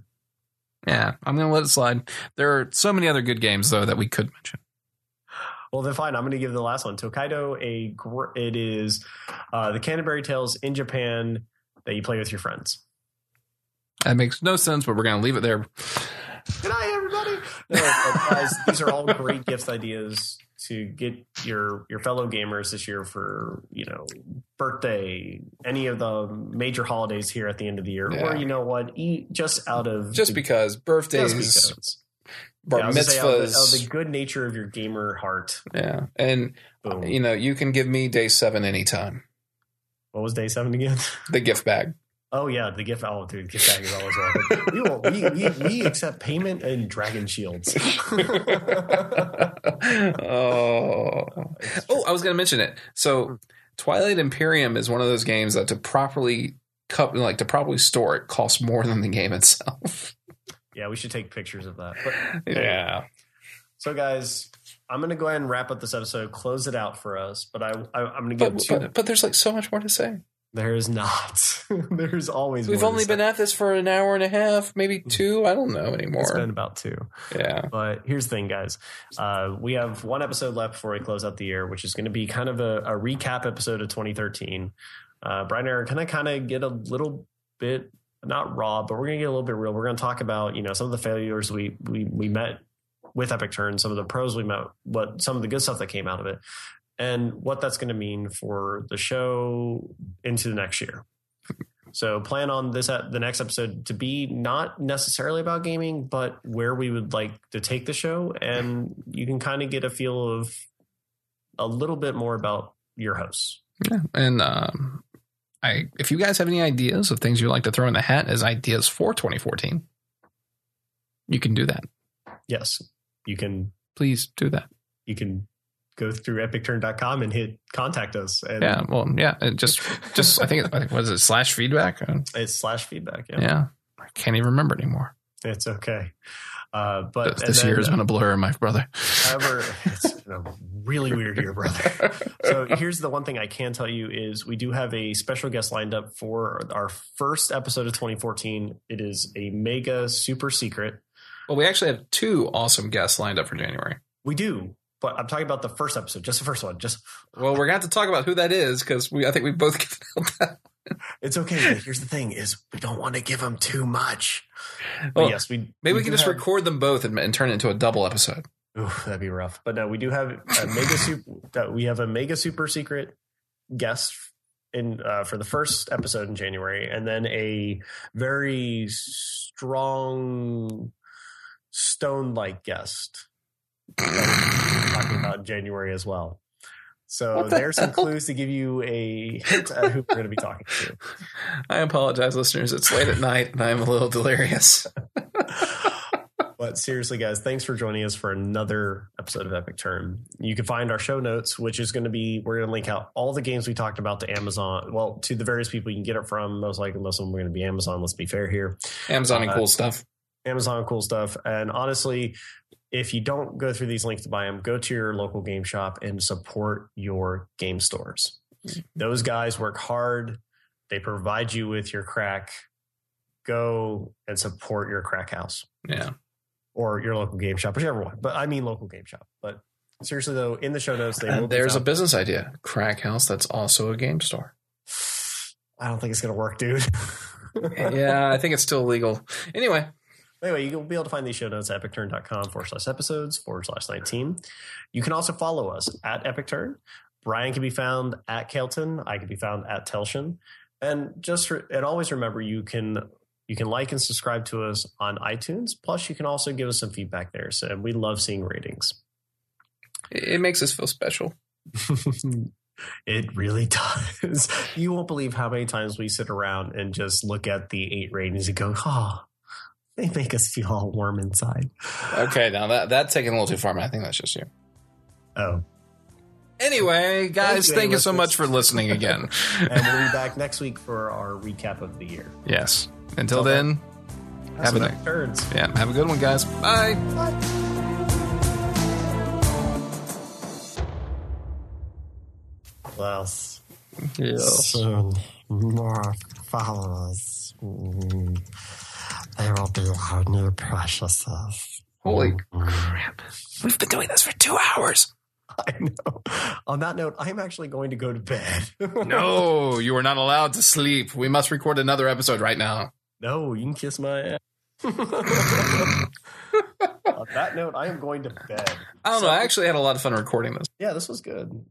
Yeah, I'm gonna let it slide. There are so many other good games though that we could mention. Well, then fine. I'm going to give the last one. Tokaido. A gr- it is uh, the Canterbury Tales in Japan that you play with your friends. That makes no sense, but we're gonna leave it there. Good night, everybody. No, guys, these are all great gift ideas to get your your fellow gamers this year for you know birthday, any of the major holidays here at the end of the year, Yeah. or you know what, eat just out of Just the- because just birthdays, because. bar Yeah, say, out of the- out of mitzvahs, the good nature of your gamer heart. yeah, and Boom. you know you can give me day seven anytime. what was day seven again? The gift bag. Oh yeah, the gift. Oh, dude, gift bag is always welcome. we will. We, we we accept payment in dragon shields. oh, oh, I was going to mention it. So, Twilight Imperium is one of those games that to properly cup, like to properly store it, costs more than the game itself. yeah, we should take pictures of that. But yeah, So, guys, I'm going to go ahead and wrap up this episode, close it out for us. But I, I I'm going to give but, two. but but there's like so much more to say. There is not. There's always. We've only been at this for an hour and a half, maybe two. I don't know It's anymore. been about two. yeah, But here's the thing, guys. Uh, we have one episode left before we close out the year, which is going to be kind of a, a recap episode of 2013. Uh, Brian and Aaron, can I kind of get a little bit not raw, but we're going to get a little bit real. We're going to talk about you know some of the failures we we we met with Epic Turn, some of the pros we met, what some of the good stuff that came out of it, and what that's going to mean for the show into the next year. So plan on this at the next episode to be not necessarily about gaming, but where we would like to take the show, and you can kind of get a feel of a little bit more about your hosts. yeah. And um, I, if you guys have any ideas of things you'd like to throw in the hat as ideas for 2014, you can do that. Yes, you can Please do that. you can go through epicturn.com and hit contact us and Yeah, well, yeah, it just, just I think, I think what is it slash feedback? Uh, it's slash feedback. Yeah, yeah, I can't even remember anymore. it's okay. Uh, but This, this then, year has been a blur, my brother. However, it's been a really weird year, brother. So here's the one thing I can tell you is we do have a special guest lined up for our first episode of 2014. It is a mega super secret. well, we actually have two awesome guests lined up for January. We do, but I'm talking about the first episode, just the first one. Just Well, we're going to have to talk about who that is because we, I think we both given out that. it's okay. here's the thing: is we don't want to give them too much. But Well, yes, we Maybe we, do can just have- record them both and, and turn it into a double episode. Ooh, that'd be rough. But no, we do have a mega super. That we have a mega super secret guest in uh, for the first episode in January, and then a very strong stone like guest talking about in January as well. So the there's some hell? clues to give you a hint at who we're going to be talking to. I apologize, listeners. It's late at night and I'm a little delirious. But seriously, guys, thanks for joining us for another episode of Epic Turn. You can find our show notes, which is going to be we're going to link out all the games we talked about to Amazon. Well, to the various people you can get it from. Most likely, most of them are going to be Amazon. Let's be fair here. Amazon and Uh, cool stuff. Amazon and cool stuff. And honestly, if you don't go through these links to buy them, go to your local game shop and support your game stores. Mm-hmm. Those guys work hard. They provide you with your crack. Go and support your crack house Yeah. or your local game shop, whichever one. But I mean local game shop. But seriously though, in the show notes, they will And there's a business idea crack house that's also a game store. I don't think it's gonna work, dude. yeah, I think it's still illegal. Anyway, Anyway, you'll be able to find these show notes at epicturn.com forward slash episodes forward slash 19. You can also follow us at Epic Turn. Brian can be found at Kelton. I can be found at Telshin. And just re- and always remember you can you can like and subscribe to us on iTunes. Plus, you can also give us some feedback there. So we love seeing ratings. it, it makes us feel special. it really does. You won't believe how many times we sit around and just look at the eight ratings and go, oh, they make us feel all warm inside. Okay, now that that's taking a little too far, man. I think that's just you. Oh. Anyway, guys, Thank thank you, you so much for listening again. and we'll be back next week for our recap of the year. yes. Until Okay. then, Have Have a some nice- turns. yeah, have a good one, guys. Bye. Yes. Yes. Soon, more followers. They will be our new preciouses. Holy Mm. crap. We've been doing this for two hours. I know. On that note, I'm actually going to go to bed. No, you are not allowed to sleep. We must record another episode right now. no, you can kiss my ass. On that note, I am going to bed. I don't know. I actually had a lot of fun recording this. Yeah, this was good.